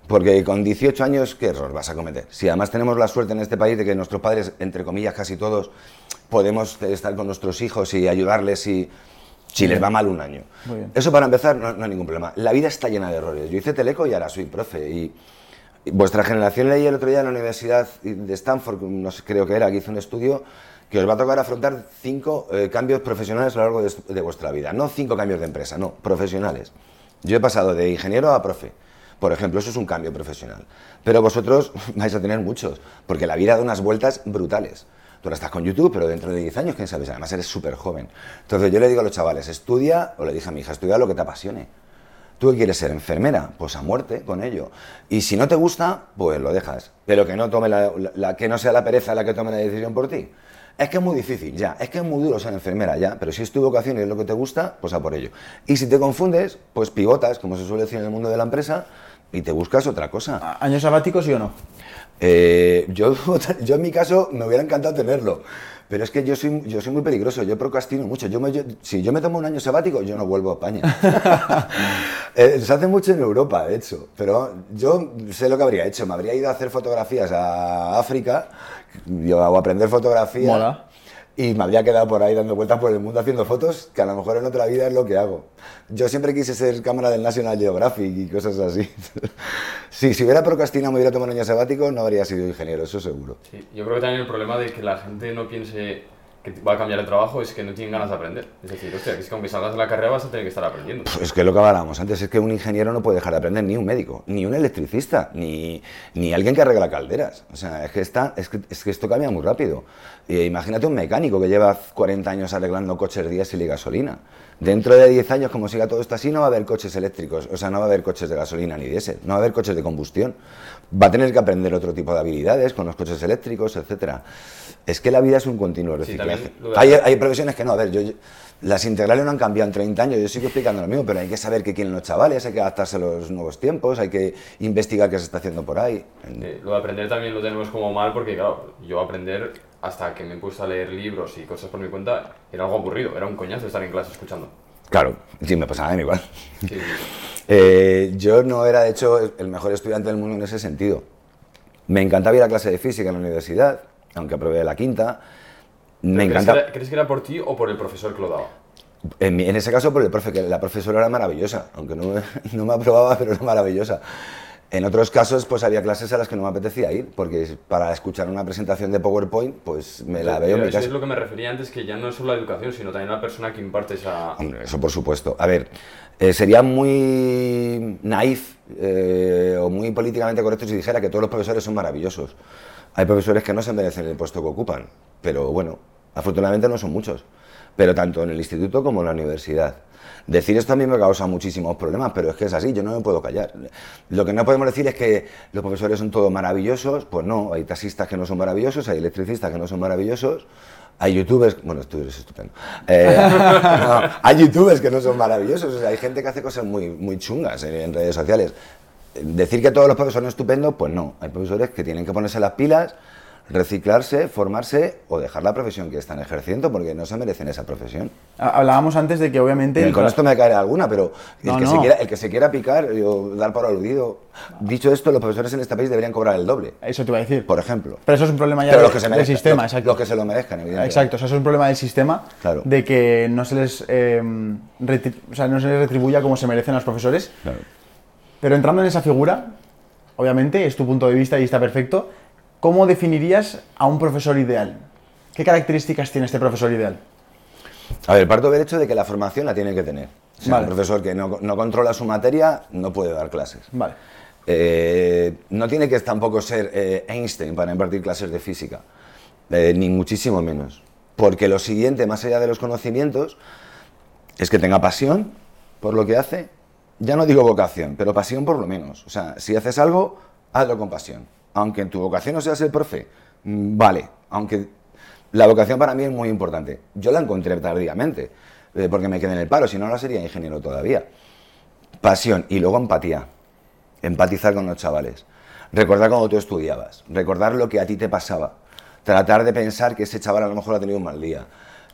Porque con 18 años, ¿qué error vas a cometer? Si además tenemos la suerte en este país de que nuestros padres, entre comillas, casi todos, podemos estar con nuestros hijos y ayudarles si, si les va mal un año. Eso para empezar no, no hay ningún problema. La vida está llena de errores. Yo hice teleco y ahora soy profe. Y, y vuestra generación leí el otro día en la Universidad de Stanford, no creo que era, que hizo un estudio que os va a tocar afrontar cinco eh, cambios profesionales a lo largo de, de vuestra vida. No cinco cambios de empresa, no, profesionales. Yo he pasado de ingeniero a profe. Por ejemplo, eso es un cambio profesional. Pero vosotros [LAUGHS] vais a tener muchos, porque la vida da unas vueltas brutales. Tú ahora estás con YouTube, pero dentro de 10 años, quién sabe, además eres súper joven. Entonces yo le digo a los chavales, estudia, o le dije a mi hija, estudia lo que te apasione. ¿Tú qué quieres ser? ¿Enfermera? Pues a muerte con ello. Y si no te gusta, pues lo dejas. Pero que no, tome la, la- la- que no sea la pereza la que tome la decisión por ti. Es que es muy difícil, ya. Es que es muy duro ser enfermera, ya. Pero si es tu vocación y es lo que te gusta, pues a por ello. Y si te confundes, pues pivotas, como se suele decir en el mundo de la empresa, y te buscas otra cosa. ¿Año sabático sí o no? Eh, yo, [LAUGHS] yo en mi caso me hubiera encantado tenerlo. Pero es que yo soy, yo soy muy peligroso, yo procrastino mucho. Yo me- yo- si yo me tomo un año sabático, yo no vuelvo a España. [LAUGHS] Eh, se hace mucho en Europa, de hecho. Pero yo sé lo que habría hecho. Me habría ido a hacer fotografías a África yo, o a aprender fotografía. Mola. Y me habría quedado por ahí dando vueltas por el mundo haciendo fotos, que a lo mejor en otra vida es lo que hago. Yo siempre quise ser cámara del National Geographic y cosas así. [LAUGHS] sí, si hubiera procrastinado, me hubiera tomado un año sabático, no habría sido ingeniero, eso seguro. Sí, yo creo que también el problema de que la gente no piense que va a cambiar el trabajo es que no tienen ganas de aprender. Es decir, hostia, que es que aunque salgas de la carrera vas a tener que estar aprendiendo. Es que lo que hablábamos antes es que un ingeniero no puede dejar de aprender ni un médico, ni un electricista, ni, ni alguien que arregla calderas. O sea, es que, está, es que, es que esto cambia muy rápido. Imagínate un mecánico que lleva 40 años arreglando coches diésel y gasolina. Dentro de 10 años, como siga todo esto así, no va a haber coches eléctricos, o sea, no va a haber coches de gasolina ni diésel, no va a haber coches de combustión. Va a tener que aprender otro tipo de habilidades con los coches eléctricos, etcétera. Es que la vida es un continuo Sí, reciclaje. de- hay, hay profesiones que no, a ver, yo, yo- las integrales no han cambiado en 30 años, yo sigo explicando lo mismo, pero hay que saber qué quieren los chavales, hay que adaptarse a los nuevos tiempos, hay que investigar qué se está haciendo por ahí. Eh, lo de aprender también lo tenemos como mal porque, claro, yo aprender hasta que me puesto a leer libros y cosas por mi cuenta era algo aburrido, era un coñazo estar en clase escuchando. Claro, sí, me pasaba a mí igual. [LAUGHS] Eh, yo no era, de hecho, el mejor estudiante del mundo en ese sentido. Me encantaba ir a clase de física en la universidad, aunque aprobé la quinta. Me ¿Crees encanta. que era- ¿Crees que era por ti o por el profesor que lo daba? En, en ese caso, por el profe, que la profesora era maravillosa, aunque no, me- [LAUGHS] no me aprobaba, pero era maravillosa. En otros casos, pues había clases a las que no me apetecía ir, porque para escuchar una presentación de PowerPoint, pues me la veo en mi Eso es lo que me refería antes, que ya no es solo la educación, sino también la persona que imparte esa... Hombre, eso por supuesto. A ver, eh, sería muy naif eh, o muy políticamente correcto si dijera que todos los profesores son maravillosos. Hay profesores que no se merecen el puesto que ocupan, pero bueno, afortunadamente no son muchos. Pero tanto en el instituto como en la universidad. Decir esto a mí me causa muchísimos problemas, pero es que es así, yo no me puedo callar. Lo que no podemos decir es que los profesores son todos maravillosos, pues no, hay taxistas que no son maravillosos, hay electricistas que no son maravillosos, hay youtubers, bueno, tú eres estupendo, Eh, [LAUGHS] no, hay youtubers que no son maravillosos, o sea, hay gente que hace cosas muy, muy chungas en, en redes sociales. Decir que todos los profesores son estupendos, pues no, hay profesores que tienen que ponerse las pilas, reciclarse, formarse o dejar la profesión que están ejerciendo porque no se merecen esa profesión. Ha- Hablábamos antes de que obviamente... El con esto me caerá alguna, pero el, No, que no. Se quiera, el que se quiera picar o dar por aludido. Dicho esto, los profesores en este país deberían cobrar el doble, Eso te iba a decir. por ejemplo. Pero eso es un problema ya Pero de- los que se del merezcan, sistema, los, exacto. los que se lo merezcan, evidentemente. Exacto, o sea, eso es un problema del sistema Claro. de que no se les eh, o sea, no se les retribuya como se merecen los profesores. Claro. Pero entrando en esa figura, obviamente, es tu punto de vista y está perfecto, ¿cómo definirías a un profesor ideal? ¿Qué características tiene este profesor ideal? A ver, parto del hecho de que la formación la tiene que tener. O sea, Vale. un profesor que no, no controla su materia no puede dar clases. Vale. Eh, no tiene que tampoco ser eh, Einstein para impartir clases de física, eh, ni muchísimo menos. Porque lo siguiente, más allá de los conocimientos, es que tenga pasión por lo que hace. Ya no digo vocación, pero pasión por lo menos. O sea, si haces algo, hazlo con pasión. Aunque en tu vocación no seas el profe, mm, vale. Aunque la vocación para mí es muy importante. Yo la encontré tardíamente, eh, porque me quedé en el paro, si no, no sería ingeniero todavía. Pasión y luego empatía. Empatizar con los chavales. Recordar cuando tú estudiabas. Recordar lo que a ti te pasaba. Tratar de pensar que ese chaval a lo mejor ha tenido un mal día.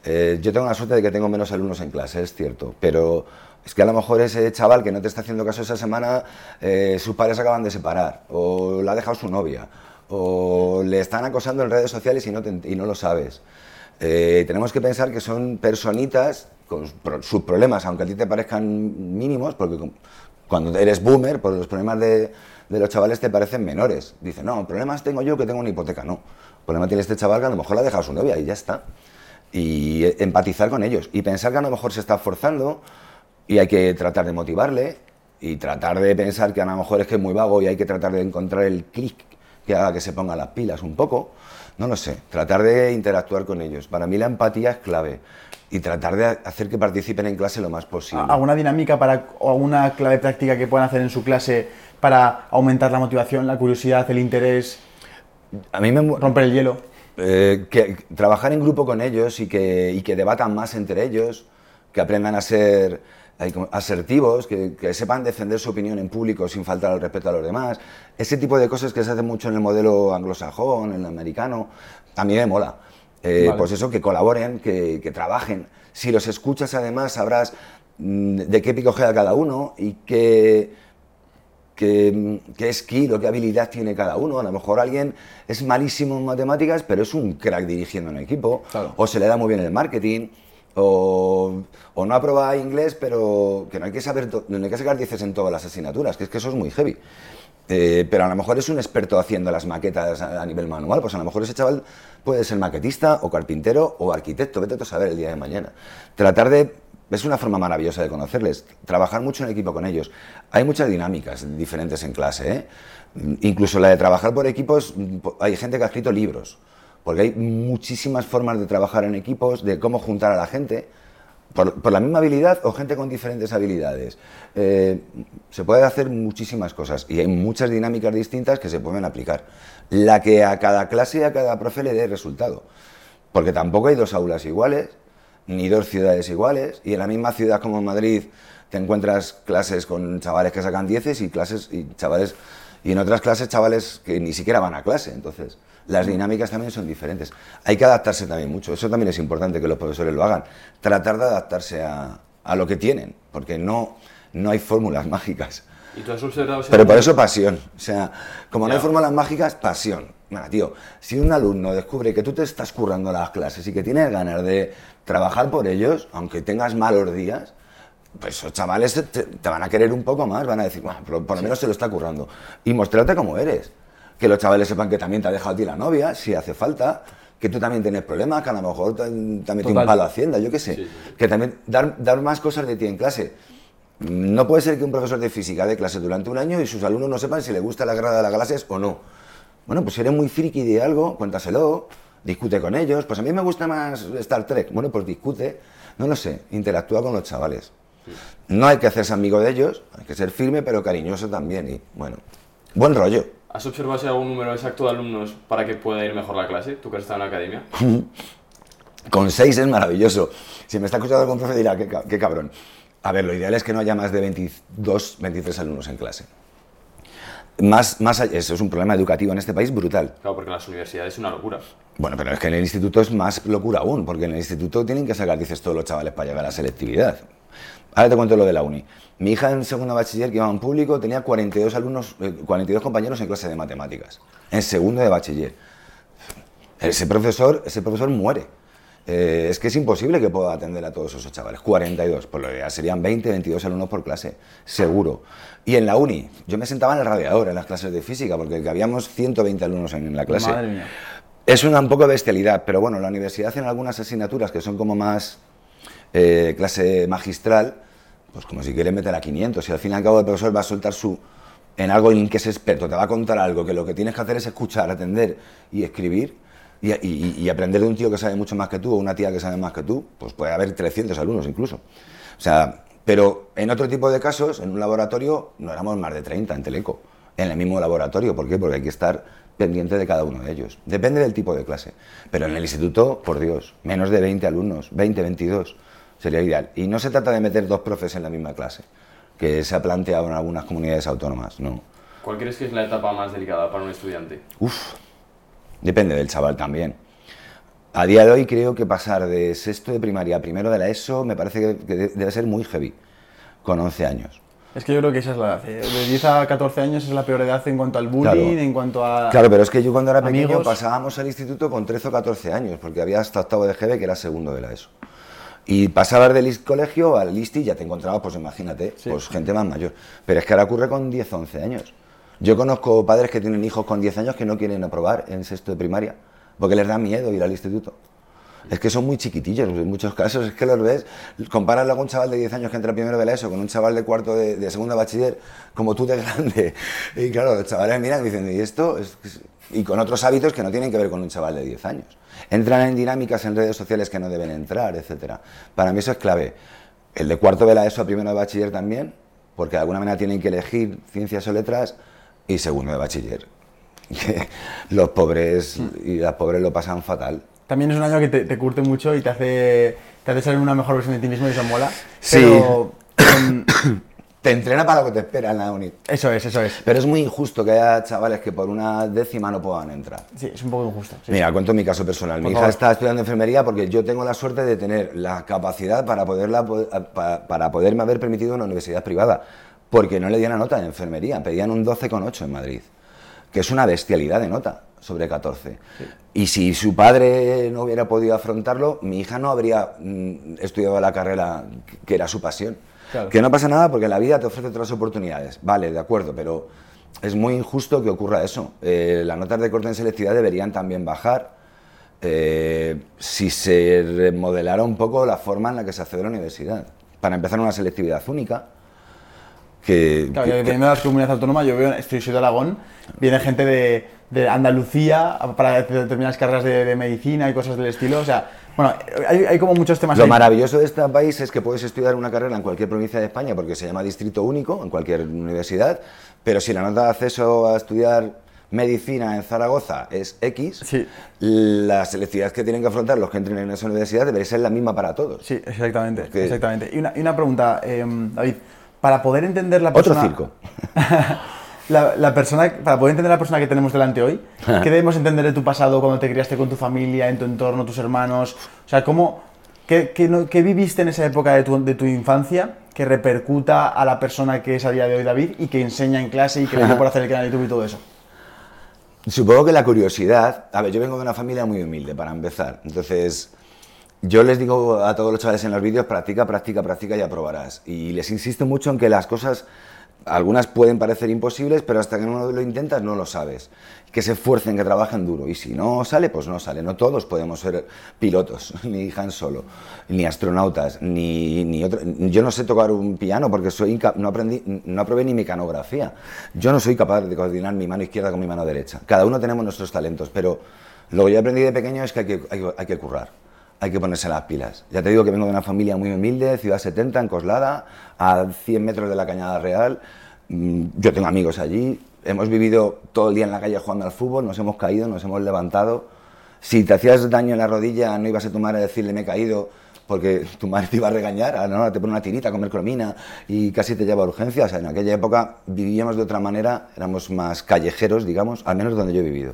Eh, yo tengo la suerte de que tengo menos alumnos en clase, es cierto. Pero es que a lo mejor ese chaval que no te está haciendo caso esa semana, eh, sus padres acaban de separar. O le ha dejado su novia. O le están acosando en redes sociales y no, lo sabes. Eh, tenemos que pensar que son personitas con sus problemas, aunque a ti te parezcan mínimos, porque cuando eres boomer, pues los problemas de, los chavales te parecen menores. Dicen, no, problemas tengo yo que tengo una hipoteca. No, problema tiene este chaval que a lo mejor le ha dejado su novia y ya está. Y eh, empatizar con ellos y pensar que a lo mejor se está forzando y hay que tratar de motivarle y tratar de pensar que a lo mejor es que es muy vago y hay que tratar de encontrar el clic que haga que se ponga las pilas un poco. No lo sé, tratar de interactuar con ellos. Para mí la empatía es clave y tratar de hacer que participen en clase lo más posible. ¿Alguna dinámica para, o alguna clave práctica que puedan hacer en su clase para aumentar la motivación, la curiosidad, el interés, A mí me, romper el hielo? Eh, que trabajar en grupo con ellos y que, y que debatan más entre ellos, que aprendan a ser asertivos, que, que sepan defender su opinión en público sin faltar al respeto a los demás. Ese tipo de cosas que se hace mucho en el modelo anglosajón, en el americano, a mí me mola. Eh, Vale. Pues eso, que colaboren, que, que trabajen. Si los escuchas además sabrás mm, de qué pico juega cada uno y qué, qué, qué skill o qué habilidad tiene cada uno. A lo mejor alguien es malísimo en matemáticas, pero es un crack dirigiendo un equipo. Claro. O se le da muy bien el marketing. O, o no aprueba inglés, pero que no hay que saber, no hay que sacar 10 en todas las asignaturas, que es que eso es muy heavy. Eh, pero a lo mejor es un experto haciendo las maquetas a, a nivel manual, pues a lo mejor ese chaval puede ser maquetista o carpintero o arquitecto, vete a saber el día de mañana. Tratar de... Es una forma maravillosa de conocerles, trabajar mucho en equipo con ellos. Hay muchas dinámicas diferentes en clase, ¿eh? incluso la de trabajar por equipos, po- hay gente que ha escrito libros, porque hay muchísimas formas de trabajar en equipos, de cómo juntar a la gente, por, por la misma habilidad o gente con diferentes habilidades. Eh, se puede hacer muchísimas cosas y hay muchas dinámicas distintas que se pueden aplicar. La que a cada clase y a cada profe le dé resultado. Porque tampoco hay dos aulas iguales, ni dos ciudades iguales, y en la misma ciudad como en Madrid te encuentras clases con chavales que sacan dieces y clases y chavales y en otras clases chavales que ni siquiera van a clase. Entonces, las dinámicas también son diferentes. Hay que adaptarse también mucho. Eso también es importante que los profesores lo hagan. Tratar de adaptarse a, a lo que tienen, porque no, no hay fórmulas [LAUGHS] mágicas. ¿Y tú has observado si Pero por eso pasión. O sea, como no hay Ya. fórmulas mágicas, pasión. Mira, tío, si un alumno descubre que tú te estás currando las clases y que tienes ganas de trabajar por ellos, aunque tengas malos días, pues esos chavales te, te- te van a querer un poco más, van a decir, bueno, por, por lo menos se lo está currando. Y mostrarte como eres. Que los chavales sepan que también te ha dejado a ti la novia, si hace falta, que tú también tienes problemas, que a lo mejor te, te ha metido un palo a Hacienda, yo qué sé. Que también dar, dar más cosas de ti en clase. No puede ser que un profesor de física dé clase durante un año y sus alumnos no sepan si le gusta la grada de las clases o no. Bueno, pues si eres muy friki de algo, cuéntaselo, discute con ellos. Pues a mí me gusta más Star Trek. Bueno, pues discute, no lo sé, interactúa con los chavales. No hay que hacerse amigo de ellos, hay que ser firme pero cariñoso también. Y bueno, buen rollo. ¿Has observado si hay algún número exacto de alumnos para que pueda ir mejor la clase? ¿Tú que has estado en la academia? [LAUGHS] Con seis es maravilloso. Si me está escuchando algún profe dirá, qué, ca- qué cabrón. A ver, lo ideal es que no haya más de 22, 23 alumnos en clase. Más, más eso es un problema educativo en este país brutal. Claro, porque en las universidades es una locura. Bueno, pero es que en el instituto es más locura aún, porque en el instituto tienen que sacar, dices, todos los chavales para llegar a la selectividad. Ahora te cuento lo de la uni. Mi hija en segundo bachiller, que iba en público, tenía 42 alumnos, eh, 42 compañeros en clase de matemáticas. En segundo de bachiller. Ese profesor, ese profesor muere. Eh, es que es imposible que pueda atender a todos esos chavales. 42, por lo ideal serían 20, 22 alumnos por clase, seguro. Y en la uni, yo me sentaba en el radiador en las clases de física, porque habíamos 120 alumnos en la clase. Madre mía. Es una un poco bestialidad, pero bueno, la universidad en algunas asignaturas que son como más eh, clase magistral, pues como si quiere meter a 500, y al fin y al cabo el profesor va a soltar su en algo en que es experto, te va a contar algo, que lo que tienes que hacer es escuchar, atender y escribir, y, y- aprender de un tío que sabe mucho más que tú o una tía que sabe más que tú, pues puede haber 300 alumnos incluso. O sea, pero en otro tipo de casos, en un laboratorio, no éramos más de 30 en Teleco, en el mismo laboratorio. ¿Por qué? Porque hay que estar pendiente de cada uno de ellos. Depende del tipo de clase. Pero en el instituto, por Dios, menos de 20 alumnos, 20, 22, sería ideal. Y no se trata de meter dos profes en la misma clase, que se ha planteado en algunas comunidades autónomas, no. ¿Cuál crees que es la etapa más delicada para un estudiante? Uf, depende del chaval también. A día de hoy creo que pasar de sexto de primaria a primero de la ESO me parece que, que de- debe ser muy heavy, con 11 años. Es que yo creo que esa es la edad. eh. De 10 a 14 años es la peor edad en cuanto al bullying, Claro. en cuanto a. Claro, pero es que yo cuando era pequeño amigos. pasábamos al instituto con 13 o 14 años, porque había hasta octavo de GB que era segundo de la ESO. Y pasabas del colegio al ISTI y ya te encontrabas, pues imagínate, pues gente más mayor. Pero es que ahora ocurre con 10 o 11 años. Yo conozco padres que tienen hijos con 10 años que no quieren aprobar en sexto de primaria, porque les da miedo ir al instituto. Es que son muy chiquitillos, en muchos casos es que los ves, comparas a un chaval de 10 años que entra primero de la ESO con un chaval de cuarto de, de segunda bachiller, como tú de grande. [LAUGHS] Y claro, los chavales miran y dicen, ¿y esto? Es-". Y con otros hábitos que no tienen que ver con un chaval de 10 años. Entran en dinámicas en redes sociales que no deben entrar, etcétera. Para mí eso es clave. El de cuarto de la ESO a primero de bachiller también, porque de alguna manera tienen que elegir ciencias o letras, y segundo de bachiller. [LAUGHS] Los pobres y las pobres lo pasan fatal. También es un año que te, te curte mucho y te hace te hace ser una mejor versión de ti mismo y eso mola. Sí. Pero, em, Te entrena para lo que te espera en la uni. eso es, eso es. Pero es muy injusto que haya chavales que por una décima no puedan entrar. Sí, es un poco injusto. sí. Mira, cuento mi caso personal. Por mi hija está estudiando enfermería porque yo tengo la suerte de tener la capacidad para, poderla, po- pa- para poderme haber permitido una universidad privada. Porque no le dieron nota de enfermería, pedían un 12,8 en Madrid, que es una bestialidad de nota sobre 14. Y si su padre no hubiera podido afrontarlo, mi hija no habría mm, estudiado la carrera que era su pasión. Claro. Que no pasa nada porque la vida te ofrece otras oportunidades. Vale, de acuerdo, pero es muy injusto que ocurra eso. Eh, las notas de corte en selectividad deberían también bajar eh, si se remodelara un poco la forma en la que se accede a la universidad. Para empezar, una selectividad única. Que, Claro, que- que dependiendo de las comunidades autónomas, yo veo, estoy soy de Aragón, viene gente de, de Andalucía para determinadas carreras de, de medicina y cosas del estilo. O sea, bueno, hay, hay como muchos temas Lo ahí. maravilloso de este país es que puedes estudiar una carrera en cualquier provincia de España porque se llama distrito único, en cualquier universidad, pero si la nota de acceso a estudiar medicina en Zaragoza es X, Sí. la selectividad que tienen que afrontar los que entren en esa universidad debería ser la misma para todos. Sí, exactamente. Porque- exactamente. Y, una, y una pregunta, eh, David, para poder entender la Otro persona... circo. [LAUGHS] la, la persona, para poder entender a la persona que tenemos delante hoy, [LAUGHS] ¿qué debemos entender de tu pasado cuando te criaste con tu familia, en tu entorno, tus hermanos? O sea, ¿cómo, qué, qué no- qué viviste en esa época de tu, de tu infancia que repercuta a la persona que es a día de hoy David y que enseña en clase y que le [LAUGHS] por hacer el canal de YouTube y todo eso? Supongo que la curiosidad. A ver, yo vengo de una familia muy humilde, para empezar. Entonces, yo les digo a todos los chavales en los vídeos: practica, practica, practica y aprobarás. Y les insisto mucho en que las cosas, algunas pueden parecer imposibles, pero hasta que no lo intentas no lo sabes. Que se esfuercen, que trabajen duro. Y si no sale, pues no sale. No todos podemos ser pilotos, [LAUGHS] ni Han Solo, ni astronautas, ni, ni otro. Yo no sé tocar un piano porque soy no aprendí, no aprobé ni mecanografía. Yo no soy capaz de coordinar mi mano izquierda con mi mano derecha. Cada uno tenemos nuestros talentos, pero lo que yo aprendí de pequeño es que hay que, hay hay que currar. Hay que ponerse las pilas. Ya te digo que vengo de una familia muy humilde, Ciudad 70, en Coslada, a 100 metros de la Cañada Real. Mm, Yo tengo amigos allí. Hemos vivido todo el día en la calle jugando al fútbol, nos hemos caído, nos hemos levantado. Si te hacías daño en la rodilla, no ibas a tu madre a decirle me he caído, porque tu madre te iba a regañar, ah, no, te pone una tirita a comer cromina y casi te lleva a urgencias. En aquella época vivíamos de otra manera, éramos más callejeros, digamos, al menos donde yo he vivido.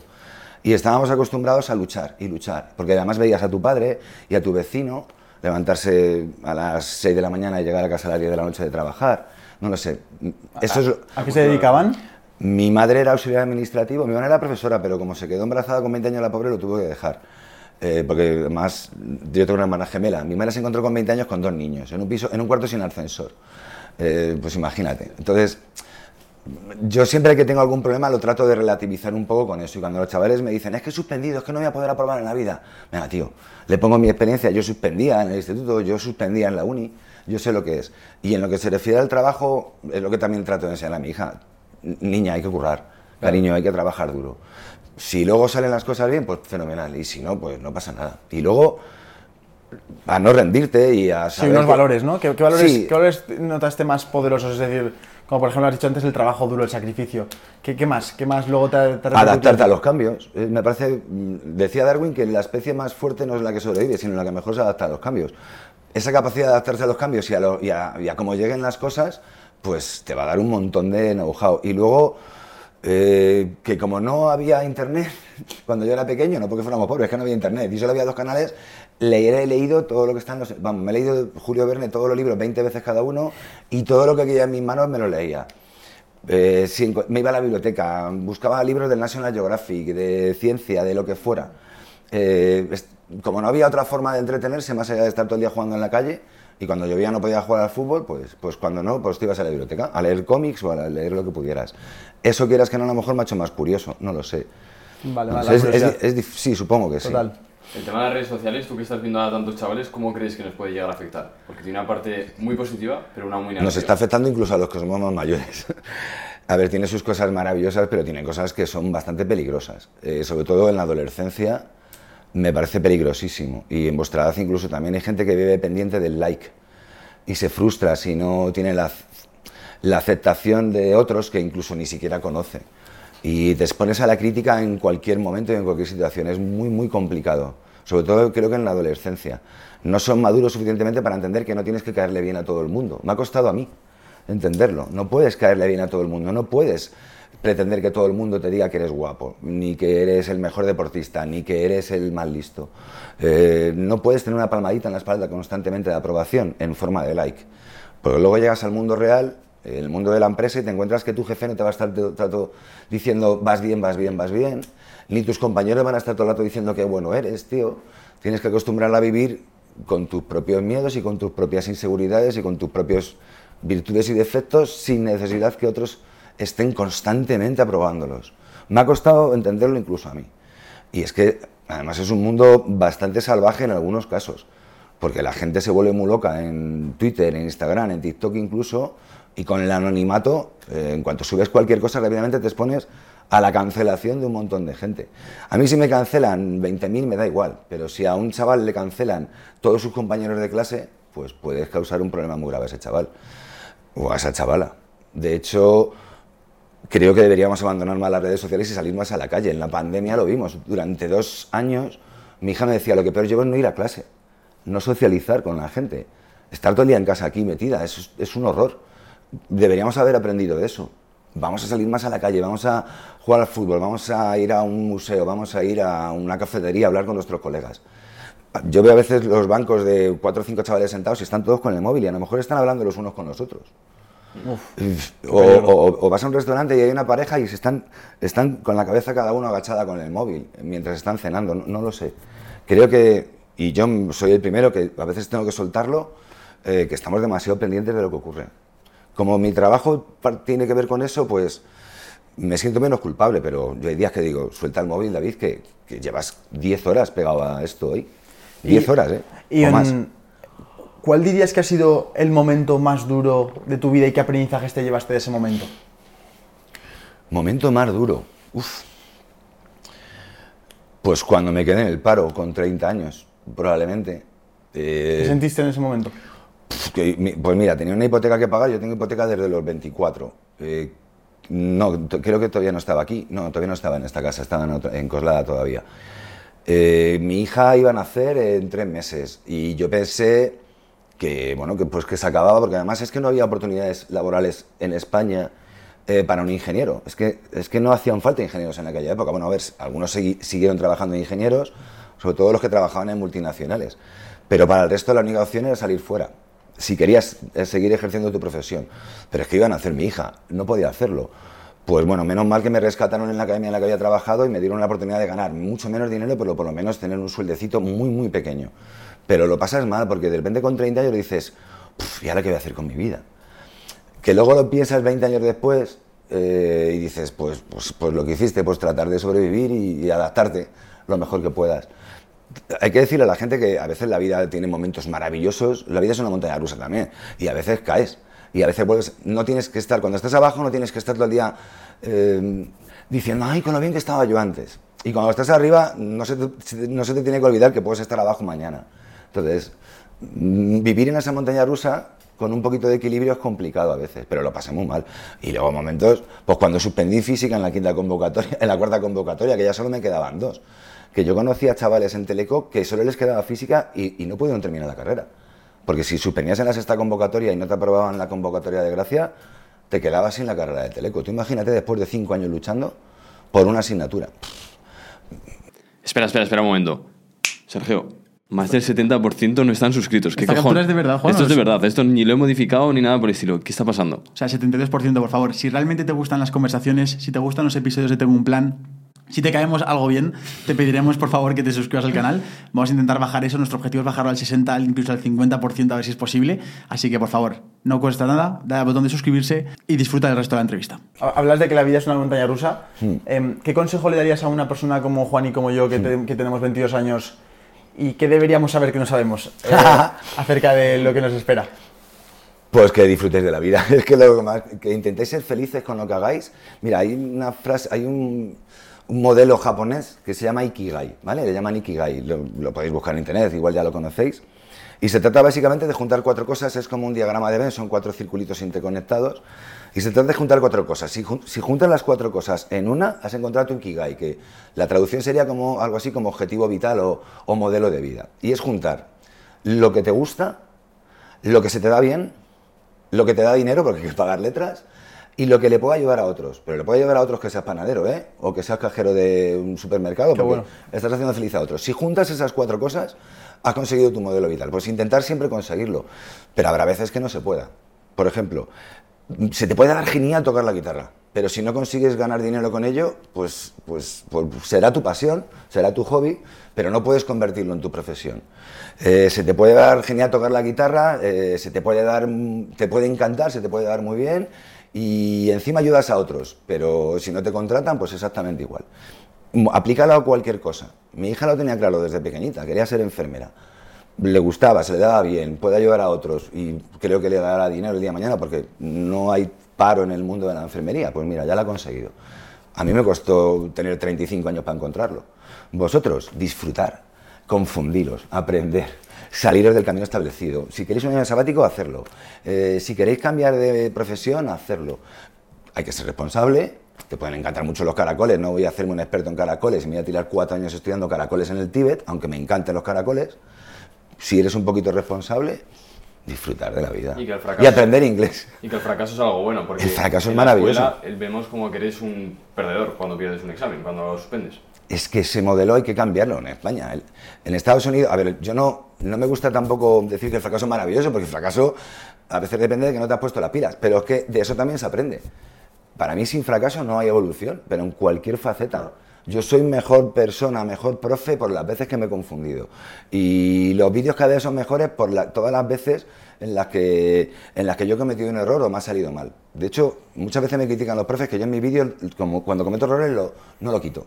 Y estábamos acostumbrados a luchar y luchar, porque además veías a tu padre y a tu vecino levantarse a las 6 de la mañana y llegar a casa a las 10 de la noche de trabajar. No lo sé. Eso es, ¿A qué se dedicaban? mi madre era auxiliar administrativo, mi madre era profesora, pero como se quedó embarazada con 20 años la pobre, lo tuvo que dejar. Eh, porque además yo tengo una hermana gemela. Mi madre se encontró con 20 años con dos niños, en un, piso, en un cuarto sin ascensor. Eh, pues imagínate. Entonces, yo siempre que tengo algún problema lo trato de relativizar un poco con eso. Y cuando los chavales me dicen, es que he suspendido, es que no voy a poder aprobar en la vida. Venga, tío, le pongo mi experiencia. Yo suspendía en el instituto, yo suspendía en la uni, yo sé lo que es. Y en lo que se refiere al trabajo, es lo que también trato de enseñar a mi hija. Niña, hay que currar. Cariño, hay que trabajar duro. Si luego salen las cosas bien, pues fenomenal. Y si no, pues no pasa nada. Y luego, a no rendirte y a Sí, saber. unos que- valores, ¿no? ¿Qué, qué valores, Sí. qué valores notaste más poderosos? Es decir, como por ejemplo has dicho antes, el trabajo duro, el sacrificio. ¿Qué, qué más? ¿Qué más luego te, te? Adaptarte a los cambios. Eh, Me parece, mm, decía Darwin que la especie más fuerte no es la que sobrevive, sino la que mejor se adapta a los cambios. Esa capacidad de adaptarse a los cambios y a, lo- y a- y a cómo lleguen las cosas, pues te va a dar un montón de know-how. Y luego, eh, que como no había internet, [LAUGHS] cuando yo era pequeño, no porque fuéramos pobres, es que no había internet, y solo había dos canales, le he leído todo lo que está en los... Vamos, me he leído Julio Verne todos los libros 20 veces cada uno, y todo lo que había en mis manos me lo leía. Eh, si me iba a la biblioteca, buscaba libros del National Geographic, de ciencia, de lo que fuera. Eh, como no había otra forma de entretenerse más allá de estar todo el día jugando en la calle, y cuando llovía no podía jugar al fútbol, pues, pues cuando no, pues te ibas a la biblioteca a leer cómics o a leer lo que pudieras. Eso quieras que no, a lo mejor me ha hecho más curioso, no lo sé. Vale, No vale, sé, la es- es- es sí, supongo que sí. El tema de las redes sociales, tú que estás viendo a tantos chavales, ¿cómo crees que nos puede llegar a afectar? Porque tiene una parte muy positiva, pero una muy negativa. Nos está afectando incluso a los que somos más mayores. [LAUGHS] A ver, tiene sus cosas maravillosas, pero tiene cosas que son bastante peligrosas. Eh, sobre todo en la adolescencia me parece peligrosísimo. Y en vuestra edad incluso también hay gente que vive pendiente del like y se frustra si no tiene la, la aceptación de otros que incluso ni siquiera conoce. Y te expones a la crítica en cualquier momento y en cualquier situación. Es muy, muy complicado. sobre todo creo que en la adolescencia. No son maduros suficientemente para entender que no tienes que caerle bien a todo el mundo. Me ha costado a mí entenderlo. No puedes caerle bien a todo el mundo, no puedes pretender que todo el mundo te diga que eres guapo, ni que eres el mejor deportista, ni que eres el más listo. Eh, no puedes tener una palmadita en la espalda constantemente de aprobación en forma de like. Porque luego llegas al mundo real, el mundo de la empresa, y te encuentras que tu jefe no te va a estar todo, todo diciendo vas bien, vas bien, vas bien, ni tus compañeros van a estar todo el rato diciendo que bueno eres, tío. Tienes que acostumbrarla a vivir con tus propios miedos y con tus propias inseguridades y con tus propios virtudes y defectos sin necesidad que otros estén constantemente aprobándolos. Me ha costado entenderlo incluso a mí. Y es que además es un mundo bastante salvaje en algunos casos, porque la gente se vuelve muy loca en Twitter, en Instagram, en TikTok incluso, y con el anonimato, eh, en cuanto subes cualquier cosa, rápidamente te expones a la cancelación de un montón de gente. A mí si me cancelan 20.000 me da igual, pero si a un chaval le cancelan todos sus compañeros de clase, pues puedes causar un problema muy grave a ese chaval o a esa chavala. De hecho, creo que deberíamos abandonar más las redes sociales y salir más a la calle. En la pandemia lo vimos. Durante dos años mi hija me decía, lo que peor llevo es no ir a clase, no socializar con la gente. Estar todo el día en casa aquí metida, es, es un horror. Deberíamos haber aprendido de eso vamos a salir más a la calle, vamos a jugar al fútbol, vamos a ir a un museo, vamos a ir a una cafetería a hablar con nuestros colegas. Yo veo a veces los bancos de cuatro o cinco chavales sentados y están todos con el móvil y a lo mejor están hablando los unos con los otros. o, vas a un restaurante y hay una pareja y se están, están con la cabeza cada uno agachada con el móvil mientras están cenando, no, lo sé. Creo que, y yo soy el primero que a veces tengo que soltarlo, eh, que estamos demasiado pendientes de lo que ocurre. Como mi trabajo tiene que ver con eso, pues me siento menos culpable, pero yo hay días que digo, suelta el móvil, David, que, llevas 10 horas pegado a esto hoy. 10 horas, ¿eh? Y ¿Cuál dirías que ha sido el momento más duro de tu vida y qué aprendizajes te llevaste de ese momento? Momento más duro. Uf. Pues cuando me quedé en el paro con 30 años, probablemente. ¿Qué sentiste en ese momento? Pues mira, tenía una hipoteca que pagar, yo tengo hipoteca desde los 24. Eh, no, creo que todavía no estaba aquí, no, todavía no estaba en esta casa, estaba en, Coslada todavía. Eh, mi hija iba a nacer en tres meses y yo pensé que, bueno, que, pues que se acababa, porque además es que no había oportunidades laborales en España eh, para un ingeniero. Es que, es que no hacían falta ingenieros en aquella época. Bueno, a ver, algunos siguieron trabajando en ingenieros, sobre todo los que trabajaban en multinacionales. Pero para el resto la única opción era salir fuera si querías eh, seguir ejerciendo tu profesión. Pero es que iban a hacer mi hija, no podía hacerlo. Pues bueno, menos mal que me rescataron en la academia en la que había trabajado y me dieron la oportunidad de ganar mucho menos dinero, pero por lo menos tener un sueldecito muy, muy pequeño. Pero lo pasas mal porque de repente con 30 años dices, ¿y ahora qué voy a hacer con mi vida? Que luego lo piensas 20 años después eh, y dices, pues, pues, pues, lo que hiciste, pues tratar de sobrevivir y adaptarte lo mejor que puedas hay que decirle a la gente que a veces la vida tiene momentos maravillosos, la vida es una montaña rusa también, y a veces caes, y a veces vuelves, no tienes que estar, cuando estás abajo no tienes que estar todo el día eh, diciendo, ay, con lo bien que estaba yo antes. Y cuando estás arriba no se, te, no se te tiene que olvidar que puedes estar abajo mañana. Entonces, mm, vivir en esa montaña rusa con un poquito de equilibrio es complicado a veces, pero lo pasé muy mal. Y luego momentos, pues cuando suspendí física en la quinta convocatoria, en la cuarta convocatoria, que ya solo me quedaban dos que yo conocía chavales en Teleco que solo les quedaba física y, no pudieron terminar la carrera. Porque si suspendías en la sexta convocatoria y no te aprobaban la convocatoria de gracia, te quedabas sin la carrera de Teleco. Tú imagínate después de cinco años luchando por una asignatura. Espera, espera, espera un momento. Sergio, más del 70% no están suscritos. ¿Qué cojón? es de verdad, Juan. Esto es de verdad. Esto ni lo he modificado ni nada por el estilo. ¿Qué está pasando? O sea, 72%, por favor. Si realmente te gustan las conversaciones, si te gustan los episodios de Tengo un Plan, si te caemos algo bien, te pediremos por favor que te suscribas al canal. Vamos a intentar bajar eso. Nuestro objetivo es bajarlo al 60, incluso al 50% a ver si es posible. Así que por favor, no cuesta nada, dale al botón de suscribirse y disfruta del resto de la entrevista. Hablas de que la vida es una montaña rusa. Em, ¿Qué consejo le darías a una persona como Juan y como yo, que, que tenemos 22 años, y qué deberíamos saber que no sabemos eh, [LAUGHS] acerca de lo que nos espera? Pues que disfrutéis de la vida. [LAUGHS] Es que, lo más, que intentéis ser felices con lo que hagáis. Mira, hay una frase, hay un un modelo japonés que se llama Ikigai, ¿vale? Le llaman Ikigai, lo, podéis buscar en internet, igual ya lo conocéis. Y se trata básicamente de juntar cuatro cosas, es como un diagrama de Venn, son cuatro circulitos interconectados. Y se trata de juntar cuatro cosas. Si, si juntas las cuatro cosas en una, has encontrado tu Ikigai, que la traducción sería como algo así como objetivo vital o, o modelo de vida. Y es juntar lo que te gusta, lo que se te da bien, lo que te da dinero, porque hay que pagar letras, y lo que le pueda ayudar a otros. Pero le puede ayudar a otros que seas panadero, ¿eh? O que seas cajero de un supermercado, porque bueno. estás haciendo feliz a otros. Si juntas esas cuatro cosas, has conseguido tu modelo vital. Pues intentar siempre conseguirlo. Pero habrá veces que no se pueda. Por ejemplo, se te puede dar genial tocar la guitarra, pero si no consigues ganar dinero con ello, pues, pues, pues será tu pasión, será tu hobby, pero no puedes convertirlo en tu profesión. Eh, se te puede dar genial tocar la guitarra, eh, se te puede dar, te puede encantar, se te puede dar muy bien y encima ayudas a otros, pero si no te contratan, pues exactamente igual. Aplícalo a cualquier cosa. Mi hija lo tenía claro desde pequeñita, quería ser enfermera le gustaba, se le daba bien, puede ayudar a otros y creo que le dará dinero el día de mañana porque no hay paro en el mundo de la enfermería. Pues mira, ya lo ha conseguido. A mí me costó tener 35 años para encontrarlo. Vosotros, disfrutar, confundiros, aprender, saliros del camino establecido. Si queréis un año sabático, hacerlo. Eh, si queréis cambiar de profesión, hacerlo. Hay que ser responsable. Te pueden encantar mucho los caracoles. No voy a hacerme un experto en caracoles y me voy a tirar cuatro años estudiando caracoles en el Tíbet, aunque me encanten los caracoles si eres un poquito responsable, disfrutar de la vida. Y que el fracaso- aprender inglés. Y que el fracaso es algo bueno, porque El fracaso es en la maravilloso. escuela, eh, vemos como que eres un perdedor cuando pierdes un examen, cuando lo suspendes. Es que ese modelo hay que cambiarlo en España. En Estados Unidos, a ver, yo no, no me gusta tampoco decir que el fracaso es maravilloso, porque el fracaso a veces depende de que no te has puesto las pilas, pero es que de eso también se aprende. Para mí sin fracaso no hay evolución, pero en cualquier faceta. Yo soy mejor persona, mejor profe por las veces que me he confundido. Y los vídeos cada vez son mejores por todas las veces en las, que, en las que yo he cometido un error o me ha salido mal. De hecho, muchas veces me critican los profes que yo en mis vídeos, como cuando cometo errores, lo- no lo quito.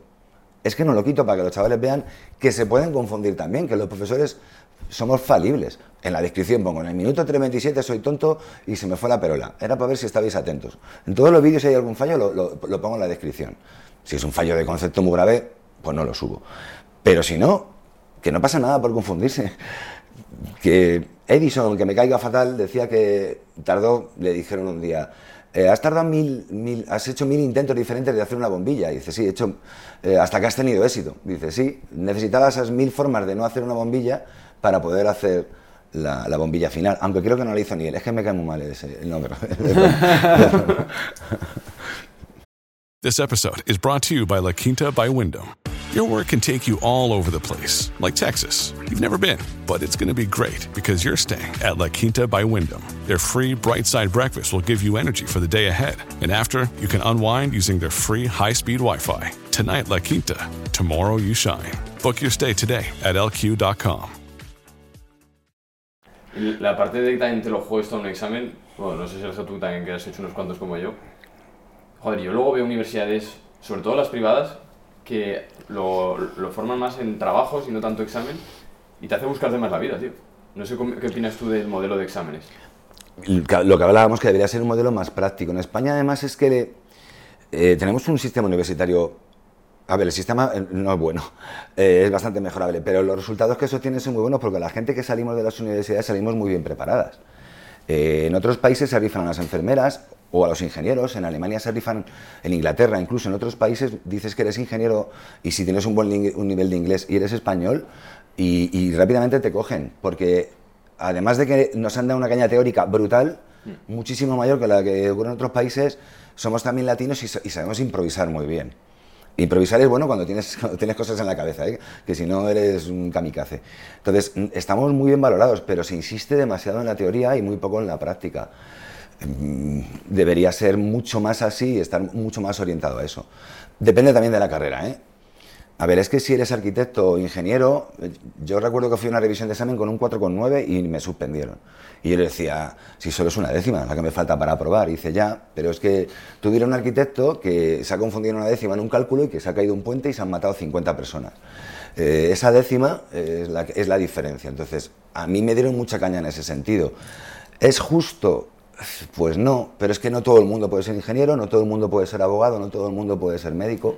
Es que no lo quito para que los chavales vean que se pueden confundir también, que los profesores somos falibles. En la descripción pongo, en el minuto 3.27 soy tonto y se me fue la perola. Era para ver si estabais atentos. En todos los vídeos si hay algún fallo lo, lo- lo pongo en la descripción. Si es un fallo de concepto muy grave, pues no lo subo. Pero si no, que no pasa nada por confundirse. [LAUGHS] Que Edison, que me caiga fatal, decía que tardó, le dijeron un día, eh, has tardado mil, mil, has hecho mil intentos diferentes de hacer una bombilla. Y dice, sí, he hecho, eh, hasta que has tenido éxito. Dice, sí, necesitaba esas mil formas de no hacer una bombilla para poder hacer la, la bombilla final. Aunque creo que no la hizo ni él, es que me cae muy mal ese, el nombre. [LAUGHS] [LAUGHS] This episode is brought to you by La Quinta by Wyndham. Your work can take you all over the place, like Texas. You've never been, but it's going to be great because you're staying at La Quinta by Wyndham. Their free bright side breakfast will give you energy for the day ahead. And after, you can unwind using their free high speed Wi Fi. Tonight, La Quinta. Tomorrow, you shine. Book your stay today at lq.com. La parte de que también te lo juegues todo en un examen, bueno, no sé si tú también que has hecho unos cuantos como yo. Joder, yo luego veo universidades, sobre todo las privadas, que lo, forman más en trabajos y no tanto examen, y te hace buscarte más la vida, tío. No sé qué opinas tú del modelo de exámenes. lo que hablábamos que debería ser un modelo más práctico. En España además es que eh, tenemos un sistema universitario, a ver, el sistema eh, no es bueno, [LAUGHS] eh, es bastante mejorable, pero los resultados que eso tiene son muy buenos porque la gente que salimos de las universidades salimos muy bien preparadas. En otros países se rifan las enfermeras o a los ingenieros, en Alemania se rifan, en Inglaterra, incluso en otros países dices que eres ingeniero y si tienes un buen un nivel de inglés y eres español y, y rápidamente te cogen, porque además de que nos han dado una caña teórica brutal, muchísimo mayor que la que ocurre en otros países, somos también latinos y, sa- y sabemos improvisar muy bien. Improvisar es bueno cuando tienes, [LAUGHS] cuando tienes cosas en la cabeza, ¿eh? que si no eres un kamikaze. Entonces, mm, estamos muy bien valorados, pero se insiste demasiado en la teoría y muy poco en la práctica. Mm, Debería ser mucho más así y estar mucho más orientado a eso. Depende también de la carrera, ¿eh? A ver, es que si eres arquitecto o ingeniero, eh, yo recuerdo que fui a una revisión de examen con un 4,9 y me suspendieron. Y yo le decía, si solo es una décima la que me falta para aprobar. Y dice, ya, pero es que tú dirás a un arquitecto que se ha confundido una décima en un cálculo y que se ha caído un puente y se han matado 50 personas. Eh, esa décima que- es la diferencia. Entonces, a mí me dieron mucha caña en ese sentido. ¿Es justo? Pues no, pero es que no todo el mundo puede ser ingeniero, no todo el mundo puede ser abogado, no todo el mundo puede ser médico.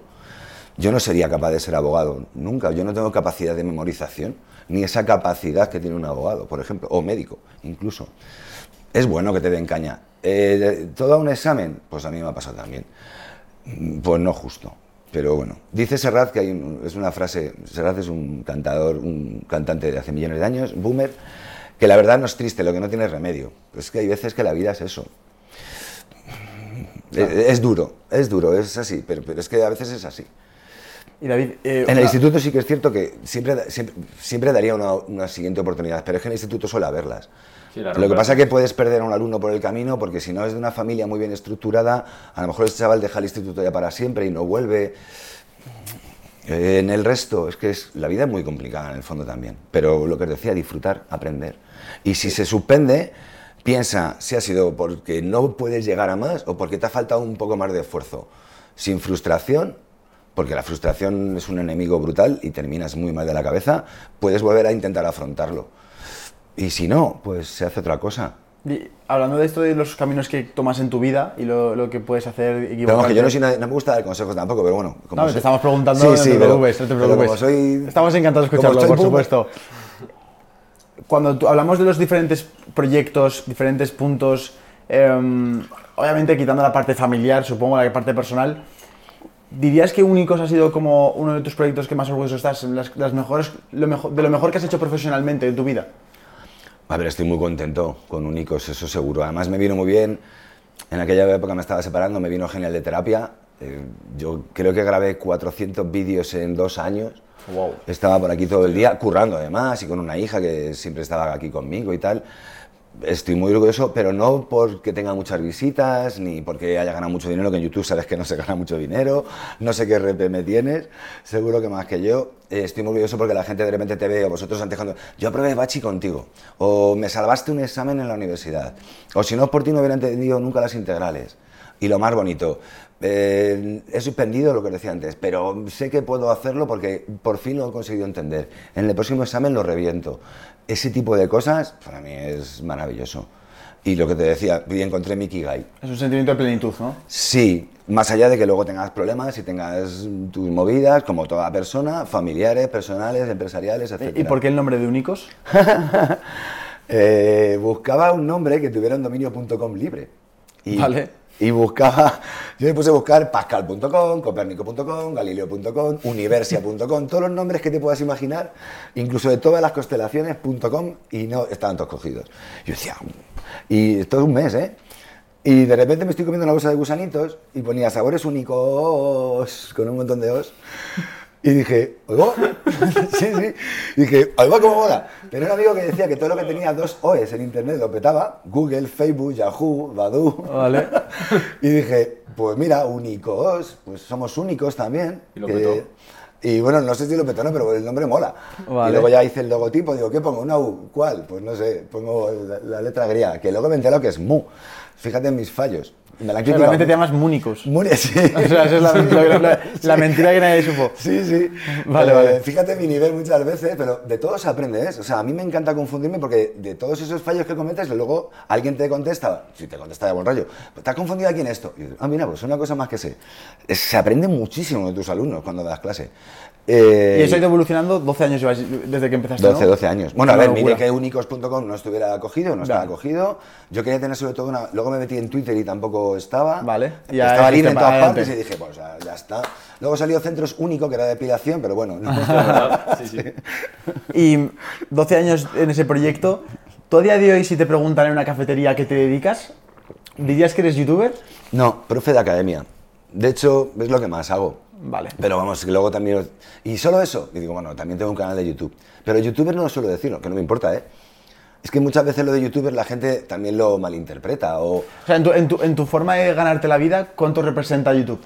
Yo no sería capaz de ser abogado, nunca. Yo no tengo capacidad de memorización, ni esa capacidad que tiene un abogado, por ejemplo, o médico, incluso. Es bueno que te den caña. Eh, ¿Todo un examen? Pues a mí me ha pasado también. Mm, Pues no justo. Pero bueno, dice Serrat que hay un- es una frase, Serrat es un cantador, un cantante de hace millones de años, boomer, que la verdad no es triste, lo que no tiene remedio. Es que hay veces que la vida es eso. Es, es duro, es duro, es así, pero, pero es que a veces es así. Y David, eh, En el una- instituto sí que es cierto que siempre, siempre, siempre daría una, una siguiente oportunidad, pero es que en el instituto suele haberlas. Sí, Lo que pasa es que puedes perder a un alumno por el camino porque si no es de una familia muy bien estructurada, a lo mejor ese chaval deja el instituto ya para siempre y no vuelve. Eh, En el resto, es que es, la vida es muy complicada en el fondo también. Pero lo que os decía, disfrutar, aprender. Y si se suspende, piensa si ha sido porque no puedes llegar a más o porque te ha faltado un poco más de esfuerzo. Sin frustración, porque la frustración es un enemigo brutal y terminas muy mal de la cabeza, puedes volver a intentar afrontarlo. Y si no, pues se hace otra cosa. y hablando de esto de los caminos que tomas en tu vida y lo, lo que puedes hacer Pero equivocarte. que yo no, soy nadie- no me gusta dar consejos tampoco, pero bueno. como No, soy- te estamos preguntando, Sí, no sí, te pero- preocupes, no te pero preocupes. soy- Estamos encantados de escucharlo, por supuesto. Cuando hablamos de los diferentes proyectos, diferentes puntos, em, obviamente quitando la parte familiar, supongo la parte personal, ¿dirías que Únicos ha sido como uno de tus proyectos que más orgulloso estás, las, las mejores, lo mejor, de lo mejor que has hecho profesionalmente en tu vida? A ver, estoy muy contento con Unicos, eso seguro. Además me vino muy bien, en aquella época me estaba separando, me vino genial de terapia. Eh, yo creo que grabé 400 vídeos en dos años. Wow. Estaba por aquí todo el día, currando además, y con una hija que siempre estaba aquí conmigo y tal. Estoy muy orgulloso, pero no porque tenga muchas visitas, ni porque haya ganado mucho dinero, que en YouTube sabes que no se [LAUGHS] gana mucho dinero, no sé qué RPM tienes, seguro que más que yo. Eh, estoy muy orgulloso porque la gente de repente te ve, o vosotros antes cuando, yo aprobé Bachi contigo, o me salvaste un examen en la universidad, o si no por ti no hubiera entendido nunca las integrales. Y lo más bonito, eh, he suspendido lo que decía antes, pero sé que puedo hacerlo porque por fin lo he conseguido entender. En el próximo examen lo reviento. Ese tipo de cosas para mí es maravilloso. Y lo que te decía, y encontré mi Kigai. Es un sentimiento de plenitud, ¿no? Sí, más allá de que luego tengas problemas y tengas tus movidas, como toda persona, familiares, personales, empresariales, etc. ¿Y por qué el nombre de Únicos? [LAUGHS] Eh, buscaba un nombre que tuviera un dominio.com libre. Y, Vale. Y buscaba, [LAUGHS] yo me puse a buscar pascal.com, copérnico.com, galileo.com, universia.com, todos los nombres que te puedas imaginar, incluso de todas las constelaciones.com, y no estaban todos cogidos. Yo decía, y esto es un mes, ¿eh? Y de repente me estoy comiendo una bolsa de gusanitos y ponía sabores únicos con un montón de os. Y dije, ¿oigo? [LAUGHS] sí, sí. Y dije, ¿oigo cómo mola? Tenía un amigo que decía que todo lo que tenía dos OEs en internet lo petaba. Google, Facebook, Yahoo, Badu. Vale. [LAUGHS] Y dije, pues mira, únicos, pues somos únicos también. Y lo que- petó. Y bueno, no sé si lo petó no, pero el nombre mola. Vale. Y luego ya hice el logotipo, digo, ¿qué pongo? ¿Una U? ¿Cuál? Pues no sé, pongo la, la letra griega, que luego me entero que es Mu. Fíjate en mis fallos. Me la criticado. realmente te llamas Múnicos. Mu- sí. [LAUGHS] O sea, esa es la, la- la- la mentira que nadie supo. Sí, sí. [LAUGHS] Vale, Eh, vale. Fíjate mi nivel muchas veces, pero de todo se aprende, ¿eh? O sea, a mí me encanta confundirme porque de todos esos fallos que cometes, luego alguien te contesta, si te contesta de buen rollo, ¿te has confundido aquí en esto? Y dices, ah, mira, pues una cosa más que sé. Es- Se aprende muchísimo de tus alumnos cuando das clase. Eh, Y eso ha ido evolucionando 12 años desde que empezaste, 12, ¿no? 12 años. Bueno, a ver, mire que unicos.com no estuviera acogido, no estaba Ya. acogido. Yo quería tener sobre todo una... Luego me metí en Twitter y tampoco estaba. Vale. Ya estaba libre en todas adelante. partes y dije, pues ya, ya está. Luego salió Centros Único, que era depilación, pero bueno. no. [LAUGHS] Sí, sí. Y 12 años en ese proyecto, ¿tú a día de hoy si te preguntan en una cafetería a qué te dedicas, dirías que eres youtuber? No, profe de academia. De hecho, es lo que más hago. Vale. Pero vamos, que luego también... Y solo eso. Y digo, bueno, también tengo un canal de YouTube. Pero youtuber no lo suelo decirlo, que no me importa, ¿eh? Es que muchas veces lo de youtuber la gente también lo malinterpreta o... O sea, en tu, en tu- en tu forma de ganarte la vida, ¿cuánto representa YouTube?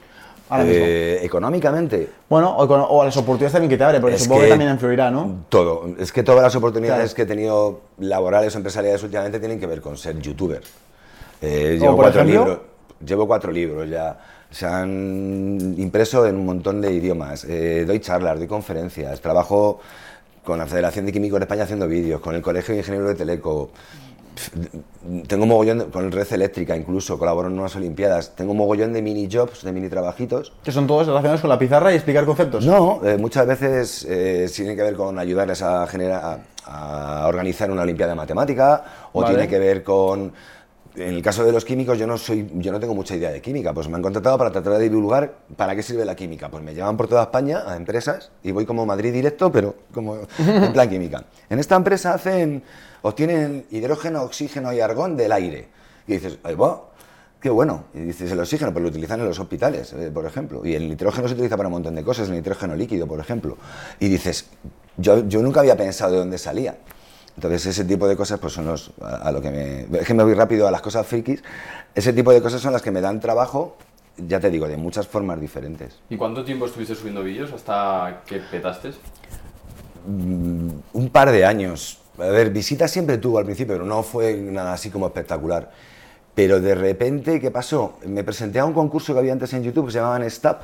Eh, económicamente, Bueno, o, o las oportunidades también que te abre, porque Es supongo que, que- también influirá, ¿no? Todo. Es que todas las oportunidades Claro. que he tenido laborales o empresariales últimamente tienen que ver con ser youtuber. Eh, ¿Como llevo por cuatro ejemplo? libros. Llevo cuatro libros ya. Se han impreso en un montón de idiomas. Eh, doy charlas, doy conferencias, trabajo con la Federación de Químicos de España haciendo vídeos, con el Colegio de Ingenieros de Teleco. tengo mogollón de- con Red Eléctrica incluso, colaboro en unas Olimpiadas, tengo mogollón de mini jobs, de mini trabajitos. Que son todos relacionados con la pizarra y explicar conceptos. No, eh, muchas veces eh, tiene que ver con ayudarles a, generar, a, a organizar una Olimpiada de Matemática o Vale. tiene que ver con... En el caso de los químicos yo no soy, yo no tengo mucha idea de química, pues me han contratado para tratar de divulgar para qué sirve la química. Pues me llevan por toda España a empresas y voy como Madrid directo, pero como [LAUGHS] en plan química. En esta empresa hacen, obtienen hidrógeno, oxígeno y argón del aire. Y dices, ahí va, Qué bueno. Y dices, el oxígeno, pues lo utilizan en los hospitales, eh, por ejemplo. Y el nitrógeno se utiliza para un montón de cosas, el nitrógeno líquido, por ejemplo. Y dices, yo, yo nunca había pensado de dónde salía. Entonces, ese tipo de cosas, pues son los, a, a lo que me... Es que me voy rápido a las cosas frikis. Ese tipo de cosas son las que me dan trabajo, ya te digo, de muchas formas diferentes. ¿Y cuánto tiempo estuviste subiendo vídeos hasta que petaste? Mm, un par de años. A ver, visitas siempre tuvo al principio, pero no fue nada así como espectacular. Pero de repente, ¿qué pasó? Me presenté a un concurso que había antes en YouTube que se llamaban Stap,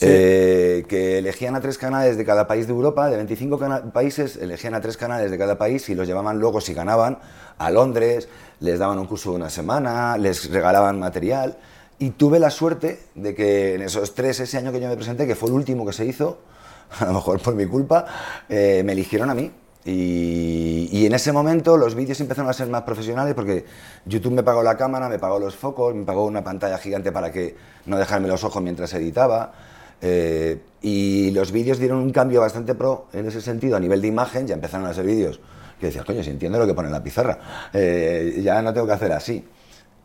eh, que elegían a tres canales de cada país de Europa, de 25 cana- países, elegían a tres canales de cada país y los llevaban luego, si ganaban, a Londres, les daban un curso de una semana, les regalaban material. Y tuve la suerte de que en esos tres, ese año que yo me presenté, que fue el último que se hizo, [LAUGHS] a lo mejor por mi culpa, eh, me eligieron a mí. Y, y en ese momento los vídeos empezaron a ser más profesionales porque YouTube me pagó la cámara, me pagó los focos, me pagó una pantalla gigante para que no dejarme los ojos mientras editaba. Eh, y los vídeos dieron un cambio bastante pro en ese sentido a nivel de imagen, ya empezaron a ser vídeos que decías, coño, si entiendo lo que pone en la pizarra, eh, ya no tengo que hacer así.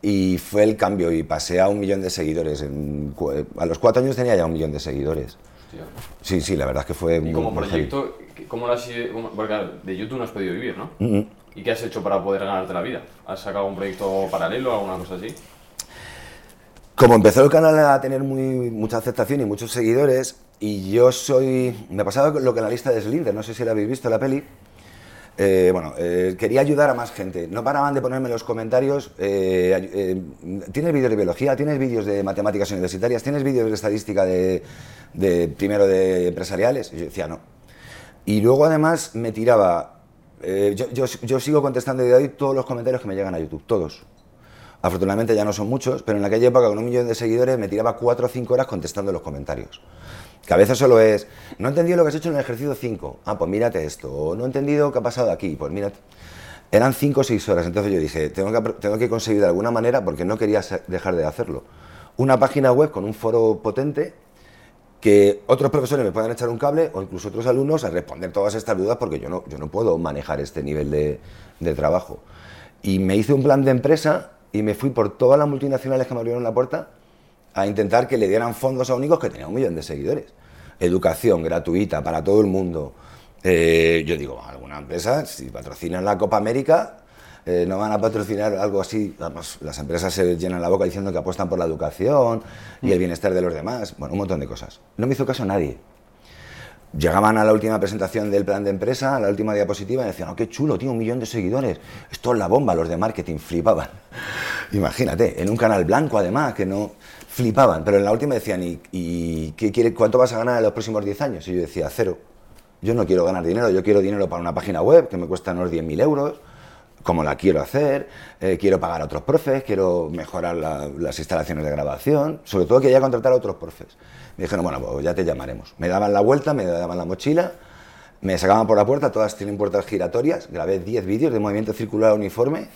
Y fue el cambio y pasé a un millón de seguidores. En a los cuatro años tenía ya un millón de seguidores. Hostia. Sí, sí, la verdad es que fue Y como muy heavy. proyecto, ¿cómo lo has Porque de YouTube no has podido vivir, ¿no? Mm, ¿Y qué has hecho para poder ganarte la vida? ¿Has sacado un proyecto paralelo, alguna cosa así? Como empezó el canal a tener muy, mucha aceptación y muchos seguidores, y yo soy. Me pasaba lo que en la lista de Slinder, no sé si la habéis visto la peli. Eh, bueno, eh, quería ayudar a más gente. No paraban de ponerme en los comentarios. eh, ¿Tienes vídeos de biología? ¿Tienes vídeos de matemáticas universitarias? ¿Tienes vídeos de estadística de, primero de empresariales? Y yo decía no. Y luego además me tiraba. yo, yo- yo sigo contestando de hoy todos los comentarios que me llegan a YouTube, todos. Afortunadamente ya no son muchos, pero en aquella época con un millón de seguidores me tiraba 4 o 5 horas contestando los comentarios. Que a veces solo es, no he entendido lo que has hecho en el ejercicio 5, ah, pues mírate esto, o no he entendido qué ha pasado aquí, pues mírate. Eran 5 o 6 horas, entonces yo dije, tengo que, tengo que conseguir de alguna manera, porque no quería dejar de hacerlo, una página web con un foro potente que otros profesores me puedan echar un cable o incluso otros alumnos a responder todas estas dudas porque yo no, yo no puedo manejar este nivel de, de trabajo. Y me hice un plan de empresa y me fui por todas las multinacionales que me abrieron la puerta a intentar que le dieran fondos a únicos que tenía un millón de seguidores. Educación gratuita para todo el mundo. Eh, yo digo, alguna empresa, si patrocinan la Copa América, eh, no van a patrocinar algo así. Además, las empresas se llenan la boca diciendo que apuestan por la educación y el bienestar de los demás. Bueno, un montón de cosas. No me hizo caso nadie. Llegaban a la última presentación del plan de empresa, a la última diapositiva, y decían, oh, qué chulo, tío, un millón de seguidores. Esto es la bomba, los de marketing flipaban. [LAUGHS] Imagínate, en un canal blanco además, que no flipaban. Pero en la última decían, ¿y, y qué quiere, cuánto vas a ganar en los próximos 10 años? Y yo decía, cero. Yo no quiero ganar dinero, yo quiero dinero para una página web que me cuesta unos 10.000 euros, como la quiero hacer, eh, quiero pagar a otros profes, quiero mejorar la- las instalaciones de grabación, sobre todo quería contratar a otros profes. Me dijeron, bueno, pues ya te llamaremos. Me daban la vuelta, me daban la mochila, me sacaban por la puerta, todas tienen puertas giratorias, grabé 10 vídeos de movimiento circular uniforme,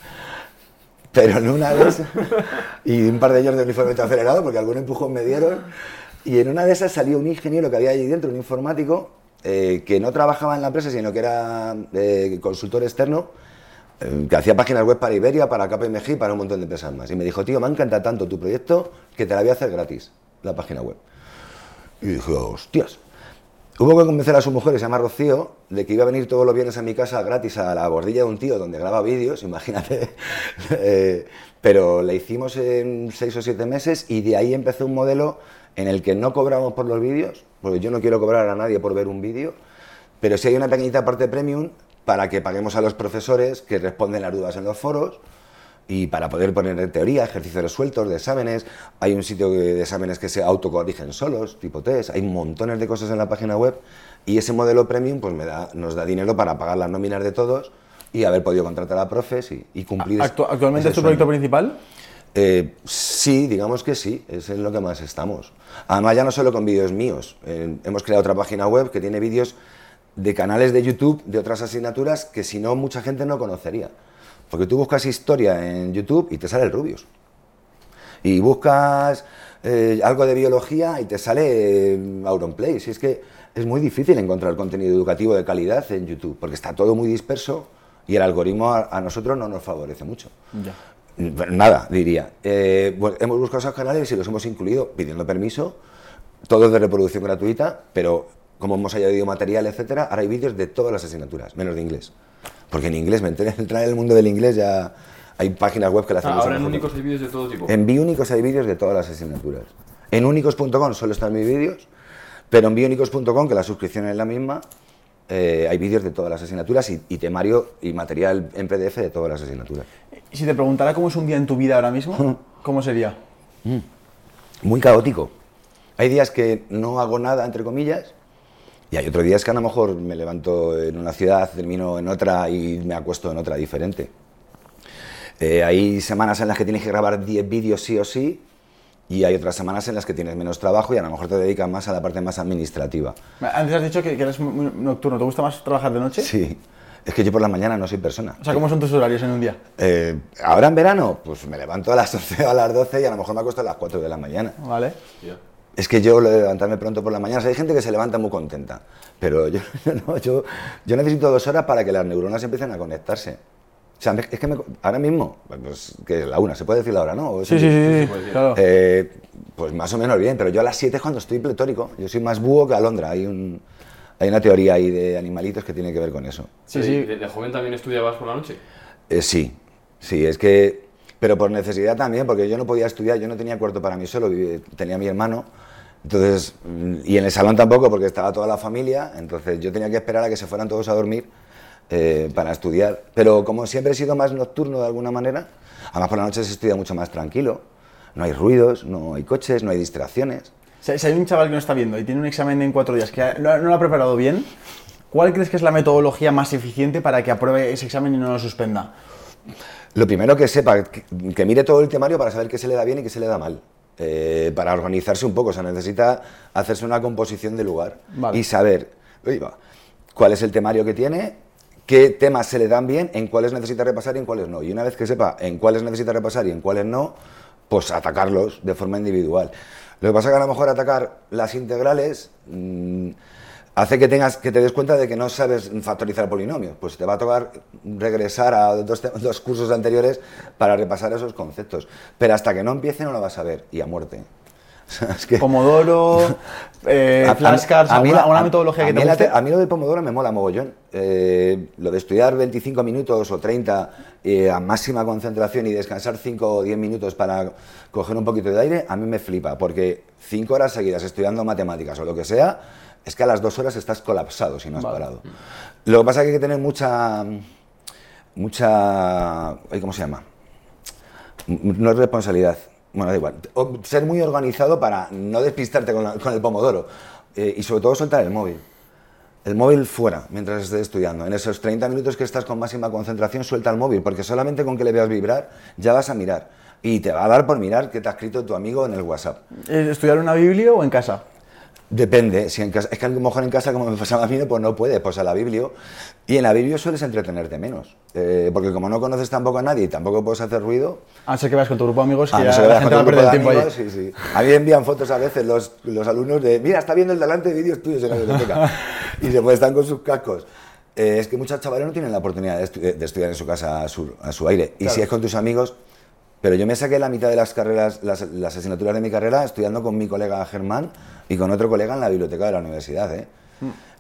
pero en una de esas, y un par de ellos de uniforme acelerado, porque algún empujón me dieron, y en una de esas salió un ingeniero que había allí dentro, un informático, eh, que no trabajaba en la empresa, sino que era eh, consultor externo, eh, que hacía páginas web para Iberia, para KPMG y para un montón de empresas más. Y me dijo, tío, me encanta tanto tu proyecto que te la voy a hacer gratis, la página web. Y dije, hostias. Hubo que convencer a su mujer, que se llama Rocío, de que iba a venir todos los viernes a mi casa gratis a la bordilla de un tío donde graba vídeos, [LAUGHS] imagínate. Eh, pero la hicimos en seis o siete meses y de ahí empezó un modelo en el que no cobramos por los vídeos, porque yo no quiero cobrar a nadie por ver un vídeo, pero sí hay una pequeñita parte premium para que paguemos a los profesores que responden las dudas en los foros y para poder poner en teoría ejercicios resueltos de exámenes. Hay un sitio de exámenes que se autocorrigen solos, tipo test. Hay montones de cosas en la página web y ese modelo premium pues me da, nos da dinero para pagar las nóminas de todos, y haber podido contratar a profes y, y cumplir. Actu- ese- ¿Actualmente ese es tu proyecto principal? Eh, sí, digamos que sí, es en lo que más estamos. Además, ya no solo con vídeos míos, eh, hemos creado otra página web que tiene vídeos de canales de YouTube de otras asignaturas que si no mucha gente no conocería. Porque tú buscas historia en YouTube y te sale el Rubius. Y buscas eh, algo de biología y te sale eh, Auronplay. Si es que es muy difícil encontrar contenido educativo de calidad en YouTube, porque está todo muy disperso y el algoritmo a, a nosotros no nos favorece mucho. Ya. Nada, diría. Eh, bueno, hemos buscado esos canales y los hemos incluido pidiendo permiso, todos de reproducción gratuita, pero como hemos añadido material, etcétera, ahora hay vídeos de todas las asignaturas, menos de inglés. Porque en inglés, me enteré, [LAUGHS] entrar en el mundo del inglés ya hay páginas web que la hacen Ah, Ahora en únicos hay vídeos de todo tipo. En Biúnicos hay vídeos de todas las asignaturas. En únicos.com solo están mis vídeos, pero en biúnicos.com, que la suscripción es la misma, eh, hay vídeos de todas las asignaturas y, y temario y material en PDF de todas las asignaturas. Y si te preguntara cómo es un día en tu vida ahora mismo, [LAUGHS] ¿cómo sería? Muy caótico. Hay días que no hago nada, entre comillas, y hay otros días que a lo mejor me levanto en una ciudad, termino en otra y me acuesto en otra diferente. Eh, hay semanas en las que tienes que grabar 10 vídeos sí o sí, y hay otras semanas en las que tienes menos trabajo y a lo mejor te dedicas más a la parte más administrativa. Antes has dicho que, que eres muy- nocturno. ¿Te gusta más trabajar de noche? Sí, es que yo por la mañana no soy persona. O sea, ¿cómo son tus horarios en un día? Eh, ahora en verano, pues me levanto a las [LAUGHS] 11 o a las 12 y a lo mejor me acuesto a las 4 de la mañana. Vale. Es que yo lo de levantarme pronto por la mañana, o sea, hay gente que se levanta muy contenta, pero yo, [LAUGHS] no, yo, yo necesito dos horas para que las neuronas empiecen a conectarse. O sea, es que me- ahora mismo, pues que es la una, ¿se puede decir la hora, no? ¿O Sí, sí, sí, sí, claro. Eh, pues más o menos bien, pero yo a las 7 es cuando estoy pletórico. Yo soy más búho que alondra. Hay, un, hay una teoría ahí de animalitos que tiene que ver con eso. Sí, sí. ¿De, de joven también estudiabas por la noche? Eh, sí, sí, es que. Pero por necesidad también, porque yo no podía estudiar, yo no tenía cuarto para mí solo, tenía a mi hermano. Entonces, y en el salón tampoco, porque estaba toda la familia, entonces yo tenía que esperar a que se fueran todos a dormir eh, para estudiar. Pero como siempre he sido más nocturno de alguna manera, además por la noche se estudia mucho más tranquilo, no hay ruidos, no hay coches, no hay distracciones. Si, hay un chaval que no está viendo y tiene un examen en cuatro días que no lo ha preparado bien, ¿cuál crees que es la metodología más eficiente para que apruebe ese examen y no lo suspenda? Lo primero que sepa, que, que mire todo el temario para saber qué se le da bien y qué se le da mal. Eh, para organizarse un poco, o sea, necesita hacerse una composición de lugar Vale. y saber uy, va, cuál es el temario que tiene, qué temas se le dan bien, en cuáles necesita repasar y en cuáles no. Y una vez que sepa en cuáles necesita repasar y en cuáles no, pues atacarlos de forma individual. Lo que pasa es que a lo mejor atacar las integrales mm, hace que tengas que te des cuenta de que no sabes factorizar polinomios. Pues te va a tocar regresar a dos, dos cursos anteriores para repasar esos conceptos. Pero hasta que no empiece no lo vas a ver y a muerte. [LAUGHS] O sea, es que- Pomodoro, [LAUGHS] eh, a- a- flashcards, a mí ¿alguna, la- alguna a- metodología a que mí te guste? te- a mí lo del Pomodoro me mola mogollón. Eh, lo de estudiar 25 minutos o 30 eh, a máxima concentración y descansar 5 o 10 minutos para coger un poquito de aire, a mí me flipa, porque 5 horas seguidas estudiando matemáticas o lo que sea, es que a las 2 horas estás colapsado si no has Vale. parado. Lo que pasa es que hay que tener mucha... mucha... ¿Cómo se llama? no es responsabilidad. Bueno, da igual. O ser muy organizado para no despistarte con, la- con el pomodoro. Eh, y sobre todo soltar el móvil. El móvil fuera mientras estés estudiando. En esos 30 minutos que estás con máxima concentración, suelta el móvil, porque solamente con que le veas vibrar ya vas a mirar. Y te va a dar por mirar qué te ha escrito tu amigo en el WhatsApp. Eh, ¿Estudiar una Biblia o en casa? Depende, si en casa, es que a lo mejor en casa, como me pasaba a mí, pues no puedes, pues a la Biblia. Y en la Biblia sueles entretenerte menos. Eh, porque como no conoces tampoco a nadie y tampoco puedes hacer ruido, A no ser que vayas con tu grupo de amigos que ya no qué la veas con a tu grupo de amigos, sí, sí. A mí envían fotos a veces los, los alumnos de, mira, está viendo el delante de vídeos tuyos en la biblioteca. [LAUGHS] y se pues están con sus cascos. Eh, es que muchos chavales no tienen la oportunidad de, estu- de estudiar en su casa a su, a su aire. Y Claro. si es con tus amigos... Pero yo me saqué la mitad de las carreras, las, las asignaturas de mi carrera estudiando con mi colega Germán y con otro colega en la biblioteca de la universidad. ¿eh?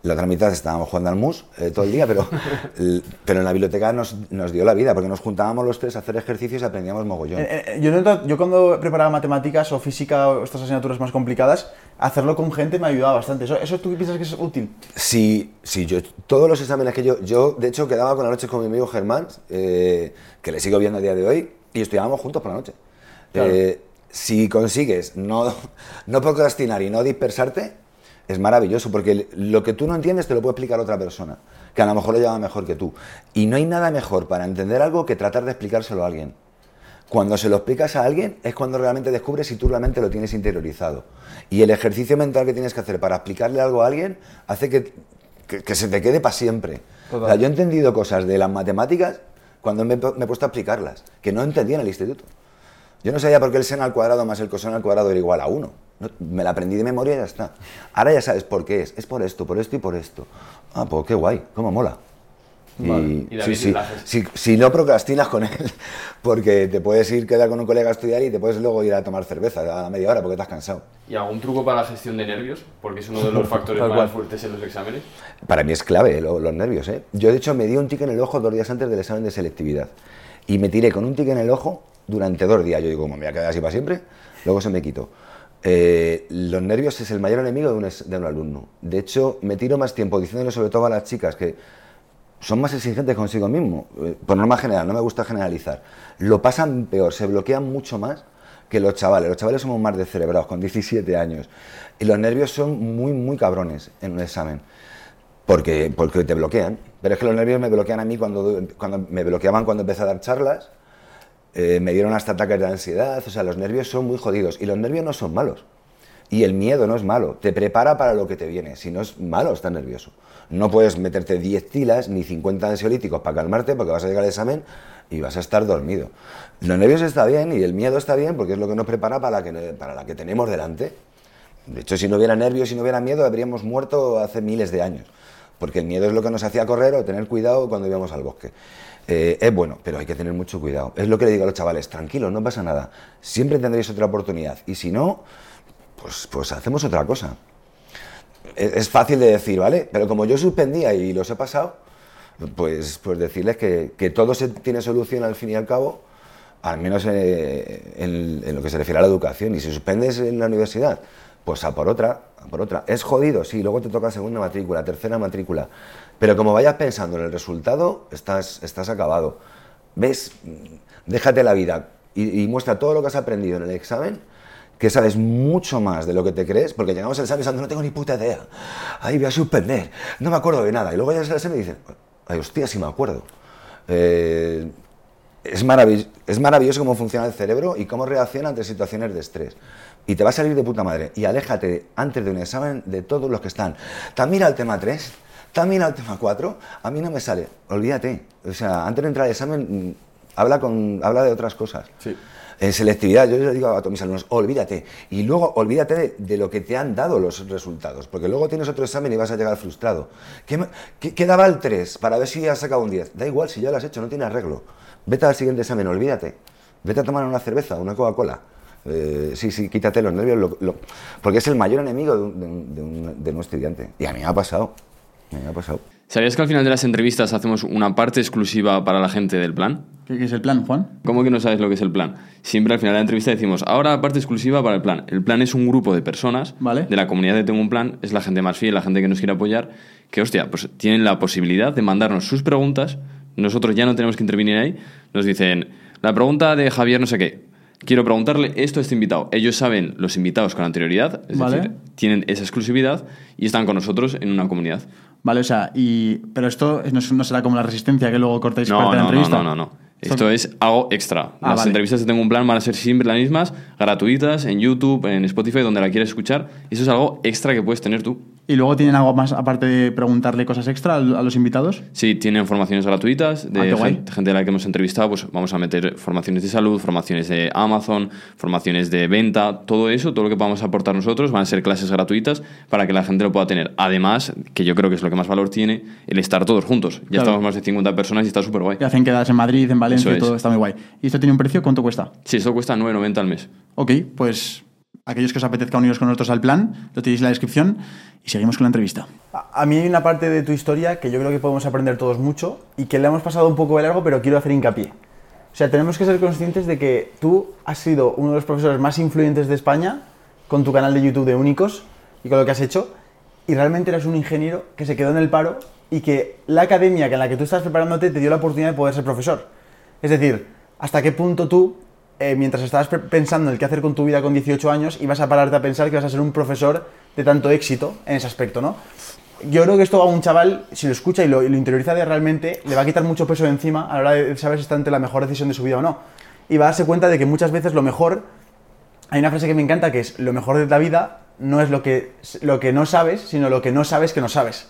La otra mitad estábamos jugando al mus eh, todo el día, pero, [LAUGHS] l- pero en la biblioteca nos, nos dio la vida, porque nos juntábamos los tres a hacer ejercicios y aprendíamos mogollón. Eh, eh, yo, noto- yo cuando preparaba matemáticas o física o estas asignaturas más complicadas, hacerlo con gente me ayudaba bastante. ¿Eso, eso tú piensas que es útil? Sí, sí, yo todos los exámenes que yo, yo de hecho quedaba con la noche con mi amigo Germán, eh, que le sigo viendo a día de hoy, y estudiábamos juntos por la noche. Claro. Eh, si consigues no, no procrastinar y no dispersarte, es maravilloso porque lo que tú no entiendes te lo puede explicar otra persona, que a lo mejor lo lleva mejor que tú. Y no hay nada mejor para entender algo que tratar de explicárselo a alguien. Cuando se lo explicas a alguien es cuando realmente descubres si tú realmente lo tienes interiorizado. Y el ejercicio mental que tienes que hacer para explicarle algo a alguien hace que, que- que se te quede para siempre. O sea, yo he entendido cosas de las matemáticas cuando me, me he puesto a explicarlas, que no entendía en el instituto. Yo no sabía por qué el seno al cuadrado más el coseno al cuadrado era igual a 1. me la aprendí de memoria y ya está. Ahora ya sabes por qué es. Es por esto, por esto y por esto. Ah, pues qué guay, cómo mola. Y, Vale. Y sí, sí, si, si no procrastinas con él, [LAUGHS] porque te puedes ir quedar con un colega a estudiar y te puedes luego ir a tomar cerveza a la media hora porque te has cansado. ¿Y algún truco para la gestión de nervios? Porque es uno de los [LAUGHS] factores más cual. fuertes en los exámenes. Para mí es clave lo- los nervios. ¿eh? Yo, de hecho, me di un tic en el ojo dos días antes del examen de selectividad. Y me tiré con un tic en el ojo durante dos días. Yo digo, me voy a quedar así para siempre, luego se me quitó. Eh, los nervios es el mayor enemigo de un, de un alumno. De hecho, me tiro más tiempo diciéndole sobre todo a las chicas que son más exigentes consigo mismo. eh, Por norma general, no me gusta generalizar. Lo pasan peor, se bloquean mucho más que los chavales. Los chavales somos más descerebrados, con 17 años. Y los nervios son muy, muy cabrones en un examen. Porque, porque te bloquean. Pero es que los nervios me bloquean a mí cuando, cuando me bloqueaban cuando empecé a dar charlas. eh, me dieron hasta ataques de ansiedad. O sea, los nervios son muy jodidos. Y los nervios no son malos. Y el miedo no es malo, te prepara para lo que te viene. Si no es malo, estás nervioso. No puedes meterte 10 tilas ni 50 ansiolíticos para calmarte porque vas a llegar al examen y vas a estar dormido. Los nervios está bien y el miedo está bien porque es lo que nos prepara para la que, para la que tenemos delante. De hecho, si no hubiera nervios, si no hubiera miedo, habríamos muerto hace miles de años. Porque el miedo es lo que nos hacía correr o tener cuidado cuando íbamos al bosque. Eh, es bueno, pero hay que tener mucho cuidado. Es lo que le digo a los chavales, tranquilos, no pasa nada. Siempre tendréis otra oportunidad. Y si no, pues, pues hacemos otra cosa. Es, fácil de decir, ¿vale? Pero como yo suspendía y los he pasado, pues, pues decirles que, que todo se tiene solución al fin y al cabo, al menos en, lo que se refiere a la educación. Y si suspendes en la universidad, pues a por otra, a por otra. Es jodido, sí, luego te toca segunda matrícula, tercera matrícula. Pero como vayas pensando en el resultado, estás, estás acabado. ¿Ves? Déjate la vida y muestra todo lo que has aprendido en el examen, que sabes mucho más de lo que te crees, porque llegamos al examen pensando, no tengo ni puta idea. Ay, voy a suspender, no me acuerdo de nada. Y luego llegas al examen y dices, ay, hostia, sí me acuerdo. Eh, es, maravill- es maravilloso cómo funciona el cerebro y cómo reacciona ante situaciones de estrés. Y te va a salir de puta madre. Y aléjate antes de un examen de todos los que están. También al tema 3, también al tema 4. A mí no me sale. Olvídate. O sea, antes de entrar al examen, mm, habla, con, habla de otras cosas. En selectividad, yo les digo a todos mis alumnos, olvídate. Y luego olvídate de, lo que te han dado los resultados. Porque luego tienes otro examen y vas a llegar frustrado. ¿Qué, qué- qué daba el 3 para ver si has sacado un 10? Da igual, si ya lo has hecho, no tiene arreglo. Vete al siguiente examen, olvídate. Vete a tomar una cerveza, una Coca-Cola. Eh, sí, sí, quítate los nervios, lo- porque es el mayor enemigo de un, de de un- de un estudiante. Y a mí me ha pasado. Me ha pasado. ¿Sabías que al final de las entrevistas hacemos una parte exclusiva para la gente del plan? ¿Qué, es el plan, Juan? ¿Cómo que no sabes lo que es el plan? Siempre al final de la entrevista decimos, ahora parte exclusiva para el plan. El plan es un grupo de personas de la comunidad de Tengo un Plan, es la gente más fiel, la gente que nos quiere apoyar, que hostia, pues tienen la posibilidad de mandarnos sus preguntas, nosotros ya no tenemos que intervenir ahí, nos dicen, la pregunta de Javier no sé qué, quiero preguntarle esto a este invitado. Ellos saben los invitados con anterioridad, es Vale. decir, tienen esa exclusividad y están con nosotros en una comunidad. Vale, o sea, y, pero esto no, será como la resistencia que luego cortáis No, parte de la no, no, entrevista. no, no, no. Esto es algo extra. Ah, las vale. entrevistas de Tengo un Plan van a ser siempre las mismas, gratuitas, en YouTube, en Spotify, donde la quieras escuchar. Eso es algo extra que puedes tener tú. ¿Y luego tienen algo más aparte de preguntarle cosas extra a a los invitados? Sí, tienen formaciones gratuitas de Ah, gente, gente de la que hemos entrevistado. Pues vamos a meter formaciones de salud, formaciones de Amazon, formaciones de venta, todo eso, todo lo que podamos aportar nosotros van a ser clases gratuitas para que la gente lo pueda tener. Además, que yo creo que es lo que más valor tiene, el estar todos juntos. Ya Claro. estamos más de 50 personas y está súper guay. Y hacen quedadas en Madrid, en Valencia, Eso y todo es. está muy guay. ¿Y esto tiene un precio? ¿Cuánto cuesta? Sí, esto cuesta 9,90 al mes. Ok, pues aquellos que os apetezca uniros con nosotros al plan, lo tenéis en la descripción y seguimos con la entrevista. A mí hay una parte de tu historia que yo creo que podemos aprender todos mucho y que le hemos pasado un poco de largo, pero quiero hacer hincapié. O sea, tenemos que ser conscientes de que tú has sido uno de los profesores más influyentes de España con tu canal de YouTube de Únicos y con lo que has hecho, y realmente eres un ingeniero que se quedó en el paro y que la academia en la que tú estás preparándote te dio la oportunidad de poder ser profesor. Es decir, hasta qué punto tú eh, mientras estabas pe- pensando en el qué hacer con tu vida con 18 años, ibas a pararte a pensar que vas a ser un profesor de tanto éxito en ese aspecto, ¿no? Yo creo que esto a un chaval, si lo escucha y lo, y lo interioriza de realmente, le va a quitar mucho peso de encima a la hora de saber si está ante la mejor decisión de su vida o no. Y va a darse cuenta de que muchas veces lo mejor, hay una frase que me encanta que es, lo mejor de la vida no es lo que, lo que no sabes, sino lo que no sabes que no sabes.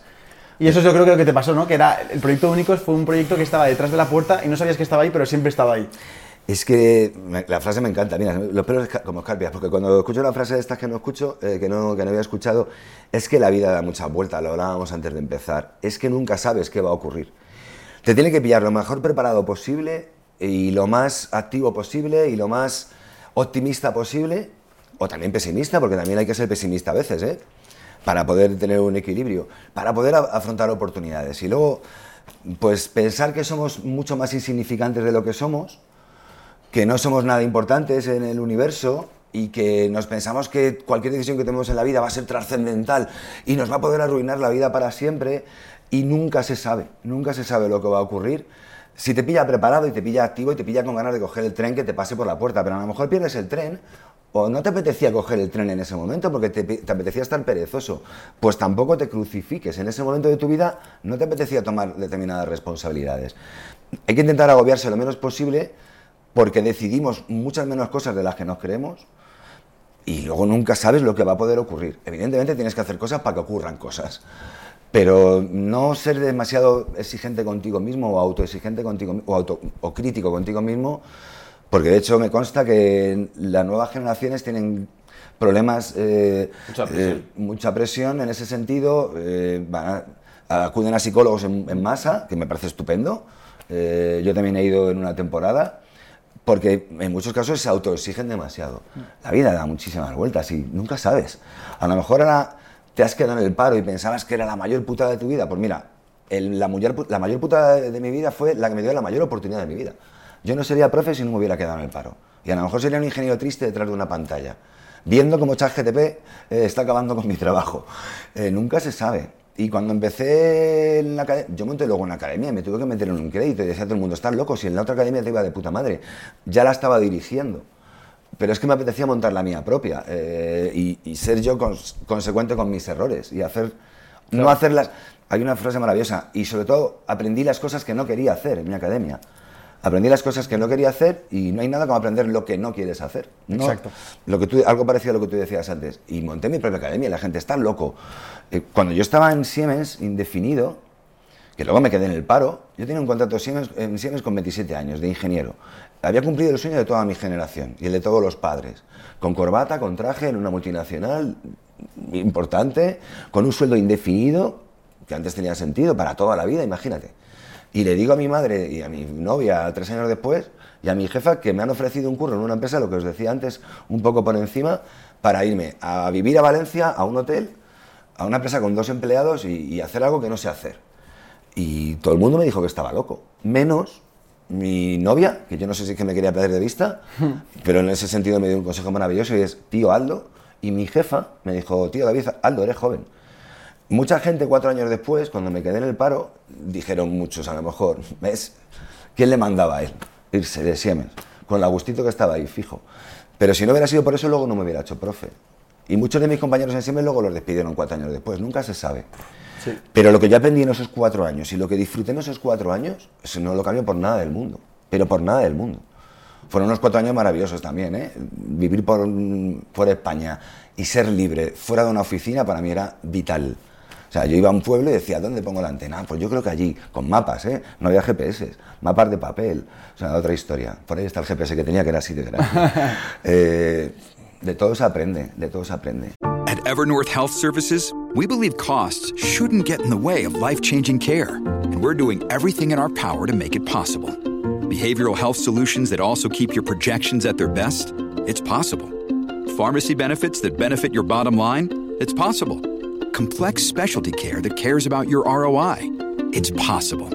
Y eso yo creo que lo que te pasó, ¿no? Que era, el proyecto Únicos fue un proyecto que estaba detrás de la puerta y no sabías que estaba ahí, pero siempre estaba ahí. Es que la frase me encanta, mira, los pelos como escarpias, porque cuando escucho la frase de estas que no escucho, eh, que, no, que no había escuchado, es que la vida da muchas vueltas, lo hablábamos antes de empezar, es que nunca sabes qué va a ocurrir. Te tiene que pillar lo mejor preparado posible y lo más activo posible y lo más optimista posible, o también pesimista, porque también hay que ser pesimista a veces, ¿eh? para poder tener un equilibrio, para poder afrontar oportunidades. Y luego, pues pensar que somos mucho más insignificantes de lo que somos, que no somos nada importantes en el universo y que nos pensamos que cualquier decisión que tomemos en la vida va a ser trascendental y nos va a poder arruinar la vida para siempre y nunca se sabe, nunca se sabe lo que va a ocurrir. Si te pilla preparado y te pilla activo y te pilla con ganas de coger el tren que te pase por la puerta, pero a lo mejor pierdes el tren o no te apetecía coger el tren en ese momento porque te, te apetecía estar perezoso, pues tampoco te crucifiques. En ese momento de tu vida no te apetecía tomar determinadas responsabilidades. Hay que intentar agobiarse lo menos posible porque decidimos muchas menos cosas de las que nos creemos y luego nunca sabes lo que va a poder ocurrir. Evidentemente tienes que hacer cosas para que ocurran cosas, pero no ser demasiado exigente contigo mismo o autoexigente contigo o, auto, o crítico contigo mismo, porque de hecho me consta que las nuevas generaciones tienen problemas, eh, Mucha presión. eh, mucha presión en ese sentido, eh, van a- acuden a psicólogos en, en masa, que me parece estupendo. Eh, yo también he ido en una temporada, porque en muchos casos se autoexigen demasiado. La vida da muchísimas vueltas y nunca sabes. A lo mejor ahora te has quedado en el paro y pensabas que era la mayor putada de tu vida. Pues mira, el- la, mayor, la mayor putada de, de mi vida fue la que me dio la mayor oportunidad de mi vida. Yo no sería profe si no me hubiera quedado en el paro. Y a lo mejor sería un ingeniero triste detrás de una pantalla, viendo cómo ChatGTP eh, está acabando con mi trabajo. Eh, nunca se sabe. Y cuando empecé en la academia, yo monté luego una academia me tuve que meter en un crédito y decía a todo el mundo, estás loco, si en la otra academia te iba de puta madre. Ya la estaba dirigiendo. Pero es que me apetecía montar la mía propia eh, y, y ser yo cons- consecuente con mis errores y hacer, no hacerlas. Hay una frase maravillosa y sobre todo aprendí las cosas que no quería hacer en mi academia. Aprendí las cosas que no quería hacer y no hay nada como aprender lo que no quieres hacer. ¿no? Exacto. Lo que tú, algo parecido a lo que tú decías antes. Y monté mi propia academia la gente está loco. Eh, cuando yo estaba en Siemens, indefinido, que luego me quedé en el paro, yo tenía un contrato Siemens- en Siemens con 27 años de ingeniero. Había cumplido el sueño de toda mi generación y el de todos los padres. Con corbata, con traje, en una multinacional importante, con un sueldo indefinido, que antes tenía sentido para toda la vida, imagínate. Y le digo a mi madre y a mi novia tres años después y a mi jefa que me han ofrecido un curro en una empresa, lo que os decía antes, un poco por encima, para irme a vivir a Valencia, a un hotel, a una empresa con dos empleados y, y hacer algo que no sé hacer. Y todo el mundo me dijo que estaba loco, menos mi novia, que yo no sé si es que me quería perder de vista, [LAUGHS] pero en ese sentido me dio un consejo maravilloso y es, tío, Aldo. Y mi jefa me dijo, tío David, Aldo, eres joven. Mucha gente cuatro años después, cuando me quedé en el paro, dijeron muchos a lo mejor, ¿ves? ¿Quién le mandaba a él irse de Siemens? Con el gustito que estaba ahí, fijo. Pero si no hubiera sido por eso, luego no me hubiera hecho profe. Y muchos de mis compañeros en Siemens luego los despidieron cuatro años después, nunca se sabe. Pero lo que yo aprendí en esos cuatro años y lo que disfruté en esos cuatro años, eso no lo cambio por nada del mundo. Pero por nada del mundo. Fueron unos cuatro años maravillosos también, ¿eh? Vivir por, por España y ser libre fuera de una oficina para mí era vital. O sea, yo iba a un pueblo y decía, ¿dónde pongo la antena? Pues yo creo que allí, con mapas, ¿eh? No había GPS, mapas de papel. O sea, otra historia. Por ahí está el GPS que tenía, que era así de grande. [LAUGHS] Eh, de todo se aprende, de todo se aprende. At Evernorth Health Services, we believe costs shouldn't get in the way of life changing care, and we're doing everything in our power to make it possible. Behavioral health solutions that also keep your projections at their best? It's possible. Pharmacy benefits that benefit your bottom line? It's possible. Complex specialty care that cares about your ROI? It's possible.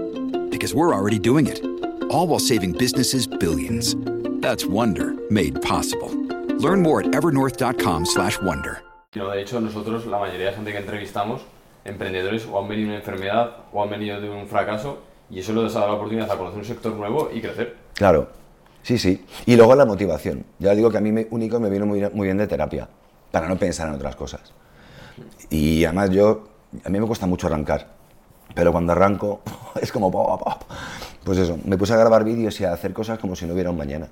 Because we're already doing it. All while saving businesses billions. That's Wonder made possible. Learn more at evernorth.com/wonder. No, de hecho, nosotros, la mayoría de gente que entrevistamos, emprendedores o han venido de una enfermedad o han venido de un fracaso y eso les ha dado la oportunidad a conocer un sector nuevo y crecer. Claro. Sí, sí. Y luego la motivación. Ya digo que a mí me, único me vino muy, muy bien de terapia, para no pensar en otras cosas. Y además yo, a mí me cuesta mucho arrancar, pero cuando arranco [LAUGHS] es como... pop, pop. Pues eso, me puse a grabar vídeos y a hacer cosas como si no hubiera un mañana.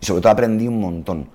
Y sobre todo aprendí un montón.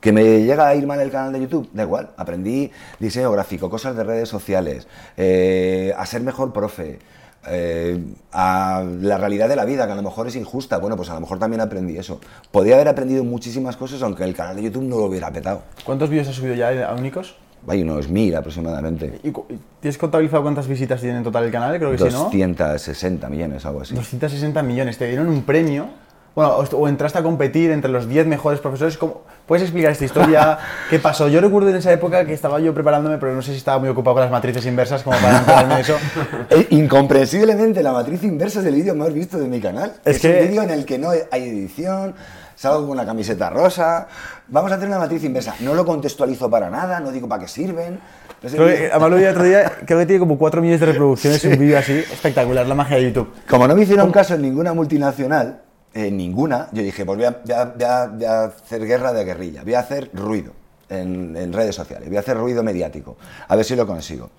Que me llega a ir mal el canal de YouTube, da igual. Aprendí diseño gráfico, cosas de redes sociales, eh, a ser mejor profe, eh, a la realidad de la vida, que a lo mejor es injusta. Bueno, pues a lo mejor también aprendí eso. Podría haber aprendido muchísimas cosas aunque el canal de YouTube no lo hubiera petado. ¿Cuántos vídeos has subido ya a únicos? Hay unos mil aproximadamente. ¿Y ¿Tienes contabilizado cuántas visitas tiene en total el canal? Creo que sí, ¿no? 260 millones, algo así. 260 millones. Te dieron un premio. Bueno, o, entraste a competir entre los 10 mejores profesores. ¿Cómo- ¿Puedes explicar esta historia? [LAUGHS] ¿Qué pasó? Yo recuerdo en esa época que estaba yo preparándome, pero no sé si estaba muy ocupado con las matrices inversas como para enterarme eso. [LAUGHS] Eh, Incomprensiblemente, la matriz inversa es el vídeo más visto de mi canal. Es Es, que- un vídeo en el que no hay edición, salgo con una camiseta rosa. Vamos a hacer una matriz inversa. No lo contextualizo para nada, no digo para qué sirven. Creo que, vídeo- además lo vi el otro día, [LAUGHS] creo que tiene como 4 millones de reproducciones un vídeo así. Espectacular, la magia de YouTube. Como no me hicieron caso en ninguna multinacional, en ninguna, yo dije, pues voy a, voy a- voy a- voy a hacer guerra de guerrilla, voy a hacer ruido en, en redes sociales, voy a hacer ruido mediático, a ver si lo consigo.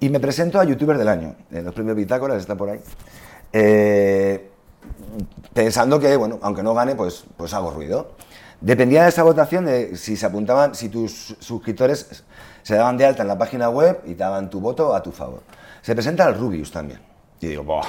Y me presento a YouTuber del año, en los premios Bitácoras, está por ahí, eh, pensando que, bueno, aunque no gane, pues, pues hago ruido. Dependía de esa votación de si se apuntaban, si tus suscriptores se daban de alta en la página web y daban tu voto a tu favor. Se presenta al Rubius también. Y digo, Buah,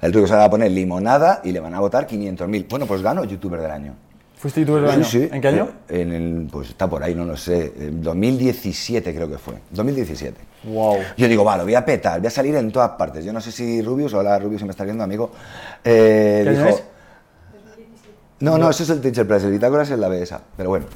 el Rubius se va a poner limonada y le van a votar 500.000. Bueno, pues gano youtuber del año. ¿Fuiste youtuber del año? sí. ¿En qué año? Eh, En el, pues está por ahí, no lo sé. En 2017 creo que fue. 2017. Wow. Yo digo, va, lo voy a petar, voy a salir en todas partes. Yo no sé si Rubius, hola Rubius, si me está viendo, amigo. eh, ¿Qué año dijo, es? No, no, eso es el Teacher Prize, el Bitácoras es la B esa, pero bueno.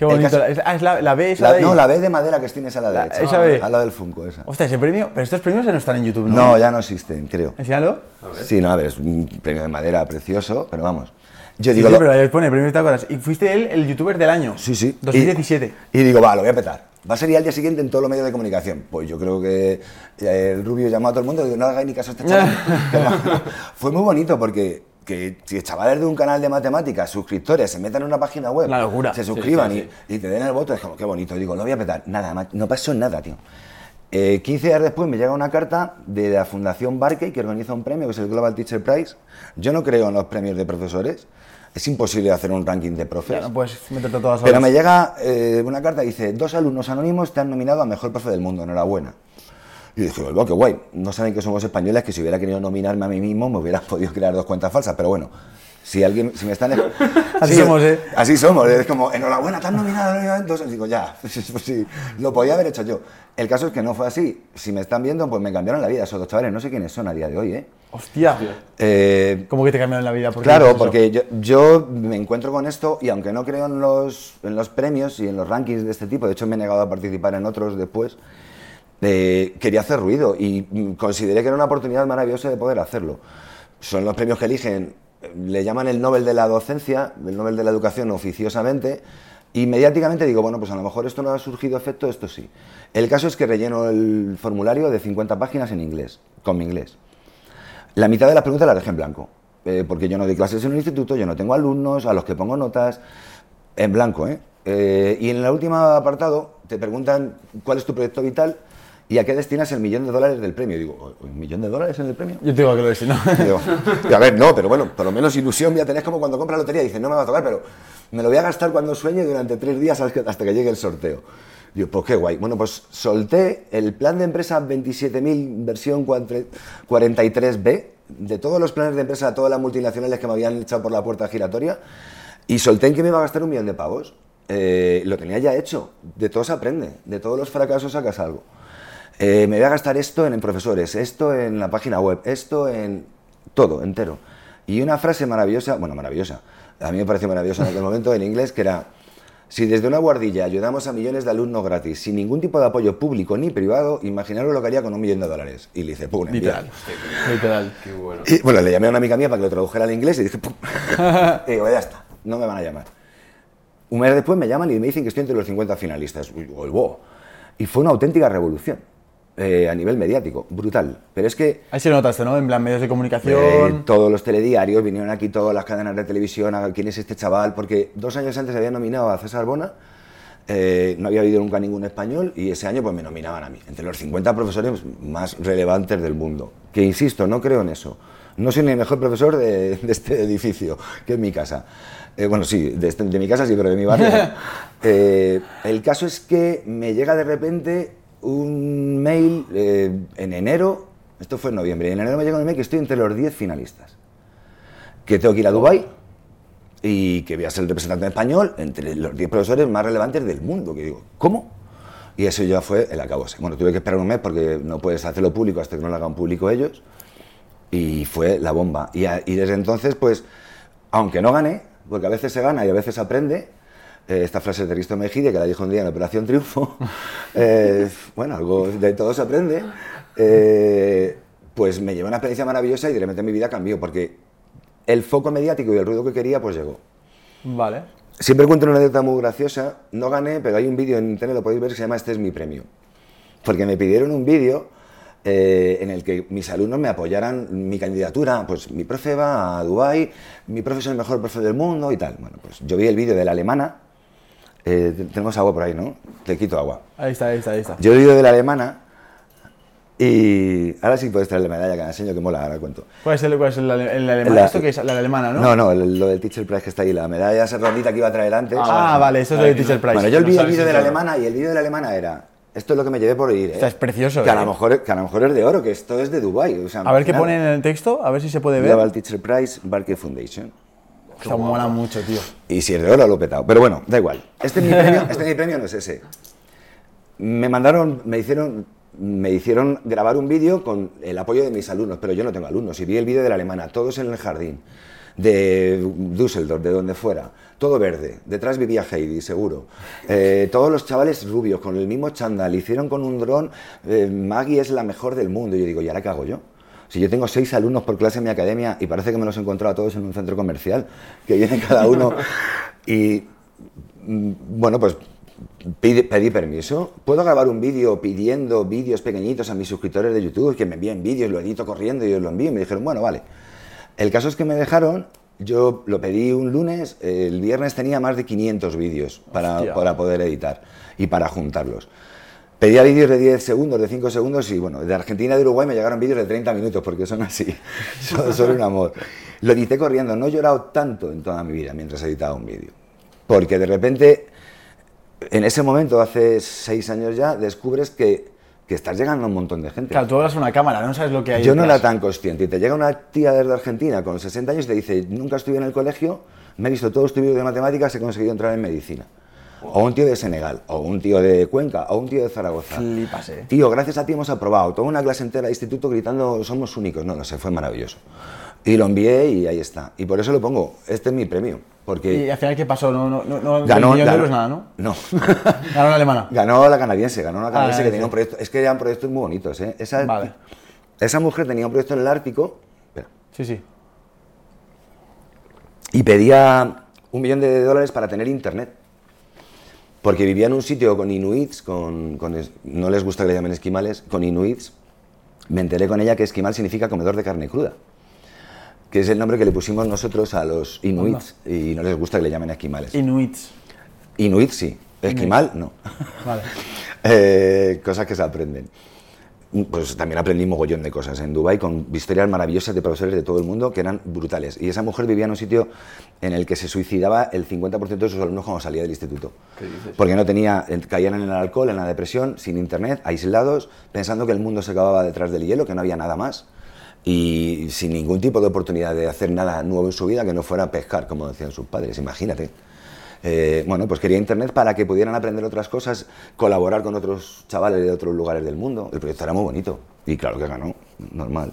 Qué bonito. caso- Es- ah, es la, la B, es la- la, no, la B de madera que tienes a la derecha. esa B. Al lado del Funko, esa. Hostia, ese premio. Pero estos premios ya no están en YouTube, ¿no? No, ya no existen, creo. Enséñalo. Sí, no, a ver, es un premio de madera precioso, pero vamos. Yo digo, sí, pero ahí pone premio Bitácoras. Y fuiste él el youtuber del año. Sí, sí. 2017. Y, y digo, va, lo voy a petar. Va a ser ya al día siguiente en todos los medios de comunicación. Pues yo creo que eh, el Rubio llamó a todo el mundo y digo, no hagáis ni caso a este chaval. [LAUGHS] Fue muy bonito porque que si chavales de un canal de matemáticas, suscriptores, se metan en una página web, Una locura. se suscriban sí, y- Y, te den el voto, es como, qué bonito. Digo, lo voy a petar. Nada, no pasó nada, tío. Eh, 15 días después me llega una carta de la Fundación Barkey que organiza un premio que es el Global Teacher Prize. Yo no creo en los premios de profesores. Es imposible hacer un ranking de profes. Ya no puedes meterte todas Pero me llega eh, una carta y dice, dos alumnos anónimos te han nominado a Mejor Profe del Mundo, enhorabuena. Y dije, bueno, qué guay. No saben que somos españoles, que si hubiera querido nominarme a mí mismo me hubiera [LAUGHS] podido crear dos cuentas falsas, pero bueno. Si alguien, si me están... [LAUGHS] Así Sí, somos, ¿eh? Así somos, es como, enhorabuena, te han nominado, entonces digo, ya, [LAUGHS] pues sí, lo podía haber hecho yo. El caso es que no fue así. Si me están viendo, pues me cambiaron la vida esos dos chavales, no sé quiénes son a día de hoy, ¿eh? Hostia. Eh, ¿Cómo que te cambiaron la vida? ¿Por Claro, porque yo, yo me encuentro con esto y aunque no creo en los, en los premios y en los rankings de este tipo, de hecho me he negado a participar en otros después, eh, quería hacer ruido y consideré que era una oportunidad maravillosa de poder hacerlo. Son los premios que eligen, le llaman el Nobel de la Docencia, el Nobel de la Educación oficiosamente, y mediáticamente digo, bueno, pues a lo mejor esto no ha surgido efecto, esto sí. El caso es que relleno el formulario de 50 páginas en inglés, con mi inglés. La mitad de las preguntas las dejé en blanco, eh, porque yo no doy clases en un instituto, yo no tengo alumnos a los que pongo notas, en blanco, ¿eh? Eh, y en el último apartado te preguntan cuál es tu proyecto vital y a qué destinas el millón de dólares del premio. Digo, ¿un millón de dólares en el premio? Yo te digo que lo es, ¿no? [LAUGHS] Digo, y a ver, no, pero bueno, por lo menos ilusión voy a tener como cuando compras lotería. Dices, no me va a tocar, pero me lo voy a gastar cuando sueñe durante tres días hasta que- llegue el sorteo. Digo, pues qué guay. Bueno, pues solté el plan de empresa 27.000 versión 4- 43B de todos los planes de empresa, todas las multinacionales que me habían echado por la puerta giratoria y solté en que me iba a gastar un millón de pavos. Eh, lo tenía ya hecho. De todo se aprende, de todos los fracasos sacas algo. Eh, me voy a gastar esto en, en profesores, esto en la página web, esto en todo, entero. Y una frase maravillosa, bueno, maravillosa, a mí me pareció maravillosa en aquel momento en inglés, que era, si desde una guardilla ayudamos a millones de alumnos gratis, sin ningún tipo de apoyo público ni privado, imaginaros lo que haría con un millón de dólares. Y le hice, pum. Literal. Literal. Qué bueno. Y bueno, le llamé a una amiga mía para que lo tradujera al inglés y dije, pum. [LAUGHS] y digo, ya está, no me van a llamar. Un mes después me llaman y me dicen que estoy entre los 50 finalistas. Y digo, "Wow". Y fue una auténtica revolución. Eh, a nivel mediático, brutal. Pero es que Ahí se notaste, ¿no? En plan, medios de eh, comunicación. todos los telediarios, vinieron aquí todas las cadenas de televisión, a quién es este chaval, porque dos años antes había nominado a César Bona, eh, no había habido nunca ningún español y ese año pues me nominaban a mí, entre los 50 profesores más relevantes del mundo. Que insisto, no creo en eso. No soy ni el mejor profesor de, de este edificio, que es mi casa. Eh, bueno, sí, de, este- de mi casa sí, pero de mi barrio. [LAUGHS] Eh, el caso es que me llega de repente un mail eh, en enero, esto fue en noviembre, y en enero me llega un mail que estoy entre los 10 finalistas. Que tengo que ir a Dubái y que voy a ser el representante español entre los 10 profesores más relevantes del mundo. Que digo, ¿cómo? Y eso ya fue el acabose. Bueno, tuve que esperar un mes porque no puedes hacerlo público hasta que no lo hagan público ellos. Y fue la bomba. Y, desde entonces, pues, aunque no gané, porque a veces se gana y a veces aprende, eh, esta frase de Risto Mejide, que la dijo un día en Operación Triunfo, [LAUGHS] eh, bueno, algo de todo se aprende, eh, pues me llevó una experiencia maravillosa y de repente mi vida cambió, porque el foco mediático y el ruido que quería, pues llegó. Vale. Siempre cuento una anécdota muy graciosa. No gané, pero hay un vídeo en internet, lo podéis ver, que se llama Este es mi premio. Porque me pidieron un vídeo eh, en el que mis alumnos me apoyaran mi candidatura. Pues mi profe va a Dubái, mi profe es el mejor profe del mundo y tal. Bueno, pues yo vi el vídeo de la alemana. Eh, te- tenemos agua por ahí, ¿no? Te quito agua. Ahí está, ahí está, ahí está. Yo el vídeo de la alemana y ahora sí puedes traer la medalla que me enseño, que mola, ahora cuento. ¿Cuál es el, cuál es el, el alemán? La- ¿Esto que es la alemana, no? No, no, el- lo del Teacher Prize que está ahí, la medalla esa rondita que iba a traer antes. Ah, vale, eso es lo de Teacher Prize. Bueno, yo No vi el vídeo de la alemana y el vídeo de la alemana era. Esto es lo que me llevé por ir. ¿eh? Esta es precioso, Que a, ¿eh? lo mejor, que a lo mejor es de oro, que esto es de Dubai. O sea, A ver qué pone en el texto, a ver si se puede ver. Global Teacher Prize, Barclay Foundation. Mola mucho, tío. Y si es de oro, lo he petado. Pero bueno, da igual. Este es mi premio, este es mi premio no es ese. Me mandaron, me hicieron, me hicieron grabar un vídeo con el apoyo de mis alumnos, pero yo no tengo alumnos. Y vi el vídeo de la alemana, todos en el jardín, de Düsseldorf, de donde fuera, todo verde. Detrás vivía Heidi, seguro. Eh, todos los chavales rubios, con el mismo chándal, hicieron con un dron. eh, Maggie es la mejor del mundo. Y yo digo, ¿y ahora qué hago yo? Si yo tengo seis alumnos por clase en mi academia y parece que me los he encontrado a todos en un centro comercial, que viene cada uno [LAUGHS] y mm, bueno, pues pide- pedí permiso. ¿Puedo grabar un vídeo pidiendo vídeos pequeñitos a mis suscriptores de YouTube que me envíen vídeos, lo edito corriendo y os lo envío? Y me dijeron, bueno, vale. El caso es que me dejaron, yo lo pedí un lunes, el viernes tenía más de 500 vídeos para poder editar y para juntarlos. Pedía vídeos de 10 segundos, de 5 segundos y bueno, de Argentina y de Uruguay me llegaron vídeos de 30 minutos porque son así, [LAUGHS] son, son un amor. Lo edité corriendo, no he llorado tanto en toda mi vida mientras editaba un vídeo. Porque de repente, en ese momento, hace 6 años ya, descubres que, que estás llegando a un montón de gente. Claro, tú hablas una cámara, no sabes lo que hay. Yo no era tan consciente. Y te llega una tía desde Argentina con 60 años y te dice, nunca estuve en el colegio, me he visto todos tus vídeos de matemáticas, he conseguido entrar en medicina. O un tío de Senegal, o un tío de Cuenca, o un tío de Zaragoza. Flipas, eh. Tío, gracias a ti hemos aprobado. Toda una clase entera de instituto gritando, somos únicos. No, no sé, fue maravilloso. Y lo envié y ahí está. Y por eso lo pongo. Este es mi premio. Porque Y al final, ¿qué pasó? No, no, no, no ganó, ganó- euros nada, ¿no? No. [LAUGHS] Ganó la alemana. Ganó la canadiense, ganó una canadiense Ah, que sí. tenía un proyecto. Es que eran proyectos muy bonitos, ¿eh? Esa, Vale. esa mujer tenía un proyecto en el Ártico. Espera. Sí, sí. y pedía un millón de dólares para tener internet. Porque vivía en un sitio con inuits, con, con no les gusta que le llamen esquimales, con inuits. Me enteré con ella que esquimal significa comedor de carne cruda, que es el nombre que le pusimos nosotros a los inuits y no les gusta que le llamen esquimales. Inuits. Inuit sí, esquimal no. Vale. [LAUGHS] Eh, cosas que se aprenden. Pues también aprendí mogollón de cosas en Dubai con historias maravillosas de profesores de todo el mundo que eran brutales. Y esa mujer vivía en un sitio en el que se suicidaba el 50% de sus alumnos cuando salía del instituto. ¿Qué dices? Porque no tenía, caían en el alcohol, en la depresión, sin internet, aislados, pensando que el mundo se acababa detrás del hielo, que no había nada más. Y sin ningún tipo de oportunidad de hacer nada nuevo en su vida que no fuera pescar, como decían sus padres. Imagínate. Eh, bueno, pues quería internet para que pudieran aprender otras cosas, colaborar con otros chavales de otros lugares del mundo. El proyecto era muy bonito. Y claro que ganó, normal.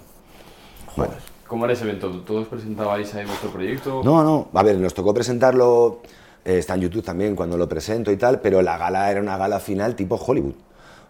Bueno. ¿Cómo era ese evento? ¿Todos presentabais ahí vuestro proyecto? No, no, a ver, nos tocó presentarlo, eh, está en YouTube también cuando lo presento y tal, pero la gala era una gala final tipo Hollywood.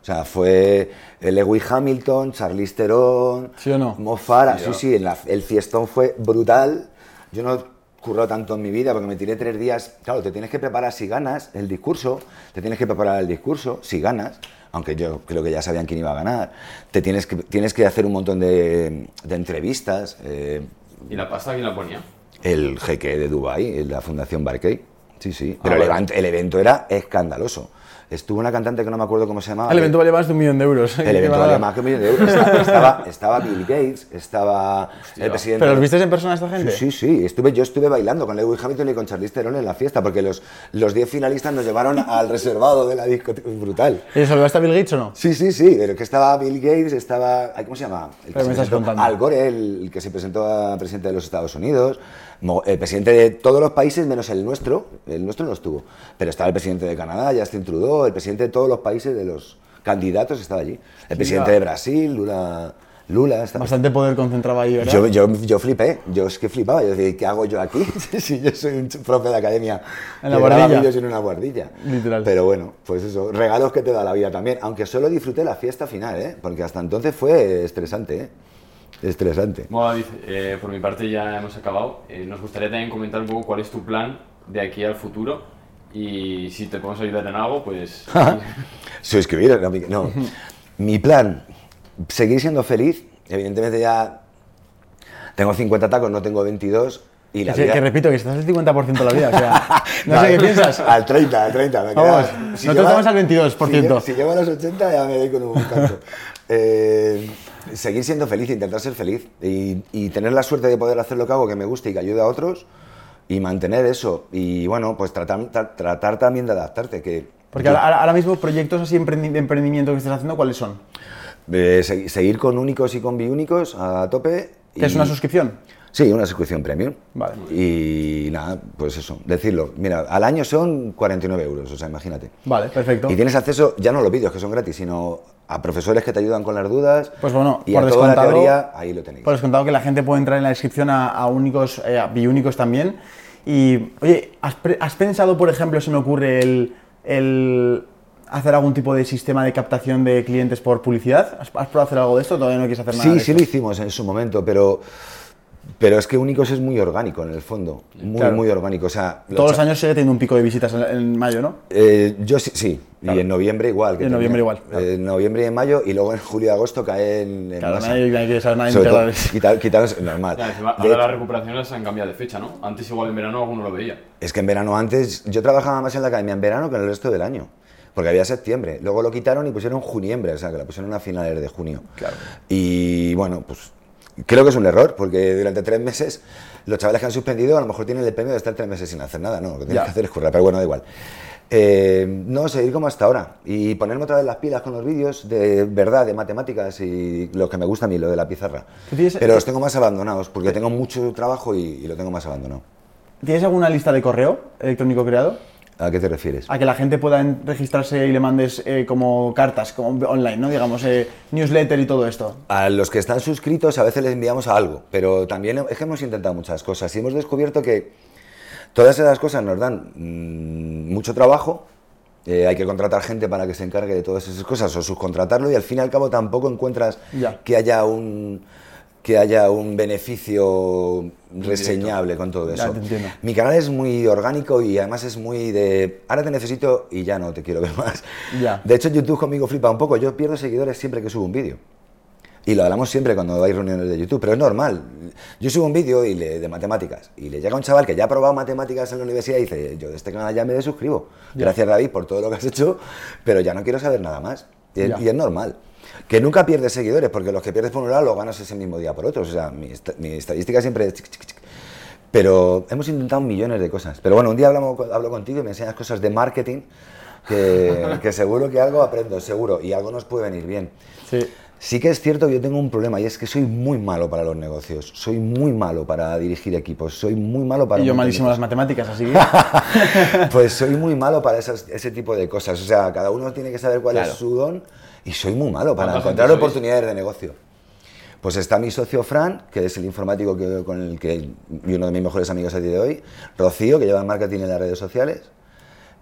O sea, fue eh, Lewis Hamilton, Charlize Theron, ¿Sí o no? Mo Farah, Sí, sí, en la- el fiestón fue brutal. Yo no currado tanto en mi vida porque me tiré tres días. Claro, te tienes que preparar si ganas el discurso, te tienes que preparar el discurso si ganas, aunque yo creo que ya sabían quién iba a ganar. Te tienes que, tienes que hacer un montón de, de entrevistas. eh, ¿Y la pasta quién la ponía? el jeque de Dubai, la Fundación Barclay. Sí, sí. Pero Ah, el, vale. event- el evento era escandaloso. Estuvo una cantante que no me acuerdo cómo se llamaba. El evento vale más de un millón de euros. el evento valía más que un millón de euros. Estaba, estaba, estaba Bill Gates, estaba el presidente. ¿Pero los visteis en persona esta gente? Sí, sí, sí. Estuve, yo estuve bailando con Lewis Hamilton y con Charlize Theron en la fiesta, porque los los 10 finalistas nos llevaron al reservado de la discoteca. Brutal. ¿Y saludaste a Bill Gates o no? Sí, sí, sí. Pero que estaba Bill Gates, estaba. ¿Cómo se llama? El que Pero se me estás presentó-. Al Gore, el que se presentó a presidente de los Estados Unidos. El presidente de todos los países, menos el nuestro. El nuestro no estuvo. Pero estaba el presidente de Canadá, Justin Trudeau, el presidente de todos los países de los candidatos estaba allí. El presidente de Brasil, Lula. Lula estaba- Bastante poder concentraba ahí, ¿verdad? yo, yo, yo flipé, yo es que flipaba, yo decía, ¿qué hago yo aquí? [LAUGHS] si yo soy un profe de academia En la guardilla. vídeos en una guardilla. Literal. Pero bueno, pues eso, regalos que te da la vida también, aunque solo disfruté la fiesta final, ¿eh? porque hasta entonces fue estresante, ¿eh? Estresante. Bueno, David, eh, por mi parte ya hemos acabado. Eh, nos gustaría también comentar un poco cuál es tu plan de aquí al futuro y si te podemos ayudar en algo, pues... [LAUGHS] Suscribir, no, mi- no. Mi plan, seguir siendo feliz, evidentemente ya tengo 50 tacos, no tengo 22. Y la Que, vida- que repito, que estás al 50% de la vida. O sea, [LAUGHS] no, sé qué piensas. Al 30, al 30. Me Vamos, queda- nosotros estamos al 22%. Si, si llego a los 80 ya me doy con un canto. [LAUGHS] Eh, seguir siendo feliz, intentar ser feliz y, y tener la suerte de poder hacer lo que hago que me guste y que ayude a otros y mantener eso. Y bueno, pues tratar, tra- tratar también de adaptarte. Que Porque ahora, ahora mismo proyectos así de emprendimiento que estés haciendo, ¿cuáles son? eh, se- seguir con únicos y con biúnicos a tope. ¿Que es una suscripción? Sí, una suscripción premium. Vale. Y nada, pues eso, decirlo. Mira, al año son 49 euros, o sea, imagínate. Vale, perfecto. Y tienes acceso, ya no a los vídeos que son gratis, sino a profesores que te ayudan con las dudas. Pues bueno, y por a toda la teoría, ahí lo tenéis. por descontado que la gente puede entrar en la descripción a, a únicos, eh, a biúnicos también. Y, oye, ¿has, pensado, por ejemplo, se me ocurre el, el hacer algún tipo de sistema de captación de clientes por publicidad? ¿Has, has probado hacer algo de esto? Todavía no quieres hacer nada Sí, de sí esto? lo hicimos en su momento, pero, pero es que Únicos es muy orgánico en el fondo. Muy, Claro. muy orgánico. O sea, Todos los años sigue teniendo un pico de visitas en, en mayo, ¿no? Eh, yo sí, sí. y en noviembre igual. que en también. noviembre igual, claro. Eh, En noviembre y en mayo, y luego en julio y agosto cae en, en Claro, masa. nadie, quiere saber nada todo, quitar- normal. De ahora las recuperaciones han cambiado de fecha, ¿no? Antes igual en verano alguno lo veía. Es que en verano antes, yo trabajaba más en la academia en verano que en el resto del año. Porque había septiembre. Luego lo quitaron y pusieron juniembre, o sea, que la pusieron a finales de junio. Claro. Y bueno, pues creo que es un error, porque durante tres meses los chavales que han suspendido a lo mejor tienen el premio de estar tres meses sin hacer nada, ¿no? Lo que tienen Ya. que hacer es currar, pero bueno, da igual. Eh, no, seguir como hasta ahora y ponerme otra vez las pilas con los vídeos de verdad, de matemáticas y lo que me gusta a mí, lo de la pizarra. ¿Tú tienes- Pero los tengo más abandonados porque tengo mucho trabajo y, y lo tengo más abandonado. ¿Tienes alguna lista de correo electrónico creado? ¿A qué te refieres? A que la gente pueda registrarse y le mandes eh, como cartas, como online, ¿no? Digamos, eh, newsletter y todo esto. A los que están suscritos a veces les enviamos a algo, pero también es que hemos intentado muchas cosas y hemos descubierto que todas esas cosas nos dan mm, mucho trabajo. eh, hay que contratar gente para que se encargue de todas esas cosas o subcontratarlo y al fin y al cabo tampoco encuentras Ya. que haya un que haya un beneficio reseñable con todo eso. Mi canal es muy orgánico y además es muy de ahora te necesito y ya no te quiero ver más. Ya. De hecho YouTube conmigo flipa un poco, yo pierdo seguidores siempre que subo un vídeo. Y lo hablamos siempre cuando hay reuniones de YouTube, pero es normal. Yo subo un vídeo y le- de matemáticas y le llega un chaval que ya ha probado matemáticas en la universidad y dice, yo de este canal ya me desuscribo. Gracias David por todo lo que has hecho, pero ya no quiero saber nada más. Y es normal. Que nunca pierdes seguidores, porque los que pierdes por un lado los ganas ese mismo día por otros. O sea, mi, mi estadística siempre es... chic, chic, chic. Pero hemos intentado millones de cosas. Pero bueno, un día hablamos, hablo contigo y me enseñas cosas de marketing que, [LAUGHS] que seguro que algo aprendo, seguro, y algo nos puede venir bien. Sí. Sí que es cierto que yo tengo un problema y es que soy muy malo para los negocios, soy muy malo para dirigir equipos, soy muy malo para... Y yo malísimo las matemáticas, así que... [LAUGHS] Pues soy muy malo para ese tipo de cosas, o sea, cada uno tiene que saber cuál Claro. es su don y soy muy malo para ¿Cuánta encontrar gente sois? oportunidades de negocio. Pues está mi socio Fran, que es el informático que- con el que y uno de mis mejores amigos a día de hoy, Rocío, que lleva marketing en las redes sociales,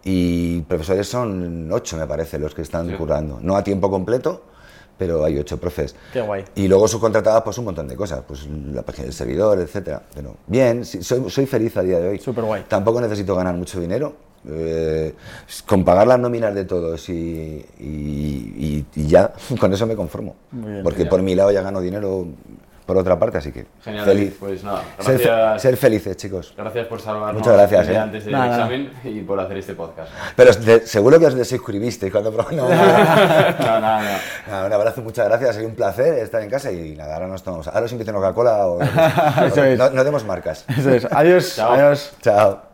y profesores son ocho, me parece, los que están Sí. currando. No a tiempo completo, pero hay ocho profes. Qué guay. Y luego subcontratadas, pues un montón de cosas, pues la página del servidor, etcétera. Pero bien, soy, soy feliz a día de hoy. Súper guay. Tampoco necesito ganar mucho dinero Eh, con pagar las nóminas de todos y, y- y- y ya, [LAUGHS] con eso me conformo. Muy bien, Porque genial. por mi lado ya gano dinero por otra parte, así que Genial, feliz. David. Pues nada, Ser fe- gracias. ser felices, chicos. Gracias por salvarnos Muchas gracias, eh. antes del Nada. examen y por hacer este podcast. Pero de- seguro que os desuscribisteis cuando [LAUGHS] no, No, nada, nada. Nada, un abrazo, muchas gracias, sido un placer estar en casa y nada, ahora nos tomamos. Ahora os invito a Coca-Cola o. [LAUGHS] Eso es. no, no demos marcas. Eso es. Adiós, Chao. adiós. Chao.